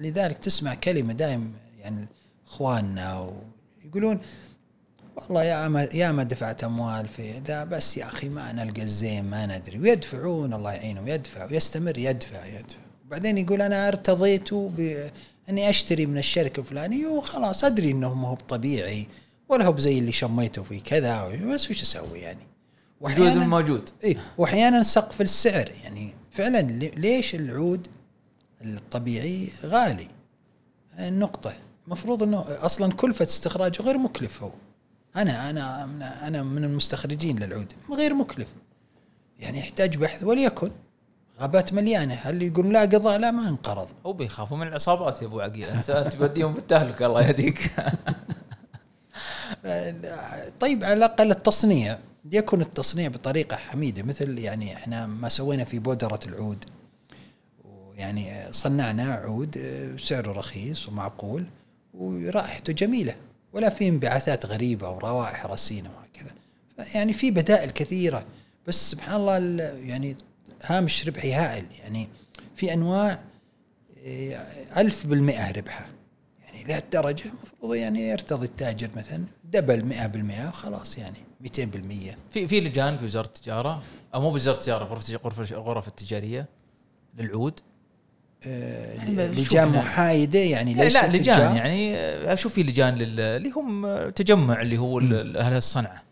لذلك تسمع كلمة دائما يعني إخواننا يقولون والله يا ما يا ما دفعت أموال في ذا بس يا أخي ما نلقى الزين ما ندري. ويدفعون الله يعينهم يدفع ويستمر يدفع يدفع. وبعدين يقول أنا ارتضيت باني أشتري من الشركة الفلانية وخلاص أدري انه ما هو طبيعي ولا هو زي اللي شميته فيه كذا بس وش أسوي يعني؟ وجود الموجود اي وأحيانا سقف السعر يعني فعلا ليش العود الطبيعي غالي؟ النقطة. المفروض إنه أصلا كلفه استخراجه غير مكلف هو. أنا أنا أنا من المستخرجين للعود غير مكلف. يعني يحتاج بحث وليكن غابات مليانة. هل يقول لا قضاء؟ لا ما انقرض. هو بيخافوا من العصابات يا أبو عقيل. أنت توديهم بالتهلكه الله يهديك. طيب على الأقل التصنيع. يكون التصنيع بطريقة حميدة مثل يعني إحنا ما سوينا في بودرة العود. ويعني صنعنا عود سعره رخيص ومعقول. ورائحته جميلة ولا في انبعاثات غريبة وروائح رصينه وهكذا. يعني في بدائل كثيرة بس سبحان الله يعني هامش ربحي هائل. يعني في أنواع ألف بالمئة ربحها يعني لهالدرجة المفروض يعني يرتضي التاجر مثلا دبل مئة بالمئة خلاص يعني 200 بالمئة. في في لجان في وزارة التجارة أو مو بوزارة التجارة غرفة غرفة الغرف التجارية للعود. آه لجان محايدة يعني ليس لا لجان يعني أشوف في لجان اللي هم تجمع اللي هو أهل الصنعة.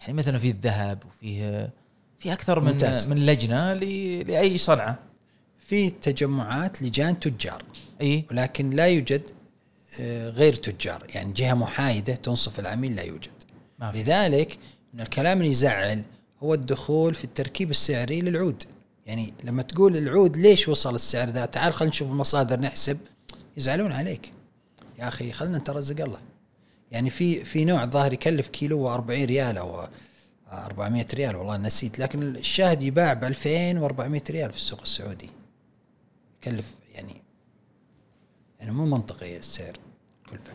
يعني مثلا في الذهب وفيه في أكثر من ممتاز. من لجنة لأي صنعة. في تجمعات لجان تجار. إي. ولكن لا يوجد غير تجار. يعني جهة محايدة تنصف العميل لا يوجد. لذلك من الكلام اللي يزعل هو الدخول في التركيب السعري للعود. يعني لما تقول العود ليش وصل السعر ذا؟ تعال خلينا نشوف المصادر نحسب. يزعلون عليك. يا أخي خلنا نترزق الله. يعني في في نوع ظاهر يكلف كيلو 40 ريال أو 400 ريال والله نسيت. لكن الشاهد يباع ب 2400 ريال في السوق السعودي. يكلف يعني يعني مو منطقي السعر كلفه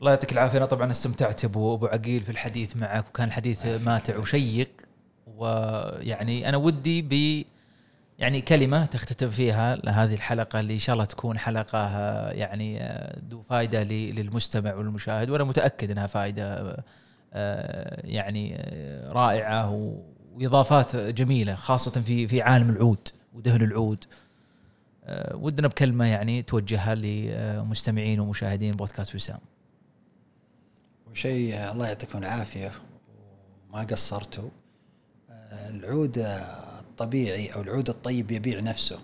الله يعطيك العافية. أنا طبعا استمتعت أبو أبو عقيل في الحديث معك وكان الحديث ماتع وشيق. ويعني أنا ودي ب يعني كلمة تختتم فيها هذه الحلقة اللي إن شاء الله تكون حلقة يعني ذو فائده للمستمع والمشاهد وأنا متأكد إنها فائده يعني رائعة وإضافات جميلة خاصة في في عالم العود ودهن العود. ودنا بكلمة يعني توجهها لمستمعين ومشاهدين بودكاست وسام. وشيء الله يعطيكم العافية وما قصرتوا. العود الطبيعي أو العود الطيب يبيع نفسه.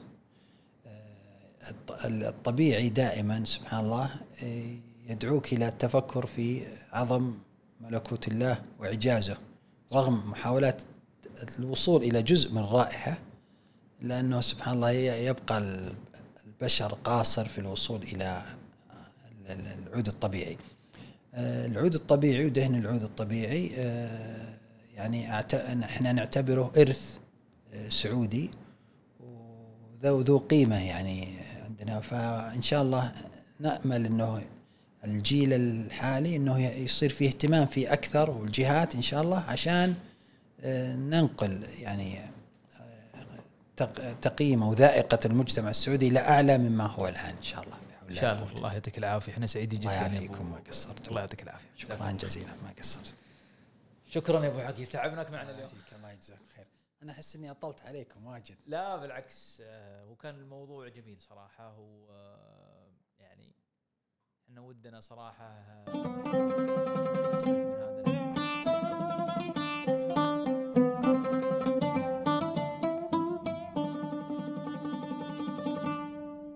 الطبيعي دائما سبحان الله يدعوك إلى التفكر في عظم ملكوت الله وإعجازه رغم محاولات الوصول إلى جزء من الرائحة لأنه سبحان الله يبقى البشر قاصر في الوصول إلى العود الطبيعي. العود الطبيعي ودهن العود الطبيعي يعني إحنا نعتبره إرث سعودي. وذو ذو قيمة يعني عندنا. فإن شاء الله نأمل إنه الجيل الحالي إنه يصير فيه اهتمام فيه أكثر والجهات إن شاء الله عشان ننقل يعني تقييم وذائقة المجتمع السعودي إلى اعلى مما هو الآن إن شاء الله. ان شاء الله. الله يعطيك العافية. إحنا سعيدين جدا الله يعافيكم. ما قصرت الله يعطيك العافية. شكرا. جزيلا. ما قصرت شكرا يا أبو عقيل تعبناك معنا اليوم. يعافيك الله يجزاك خير. أنا أحس إني أطلت عليكم واجد. لا بالعكس آه، وكان الموضوع جميل صراحة و آه، يعني إحنا ودنا صراحة آه،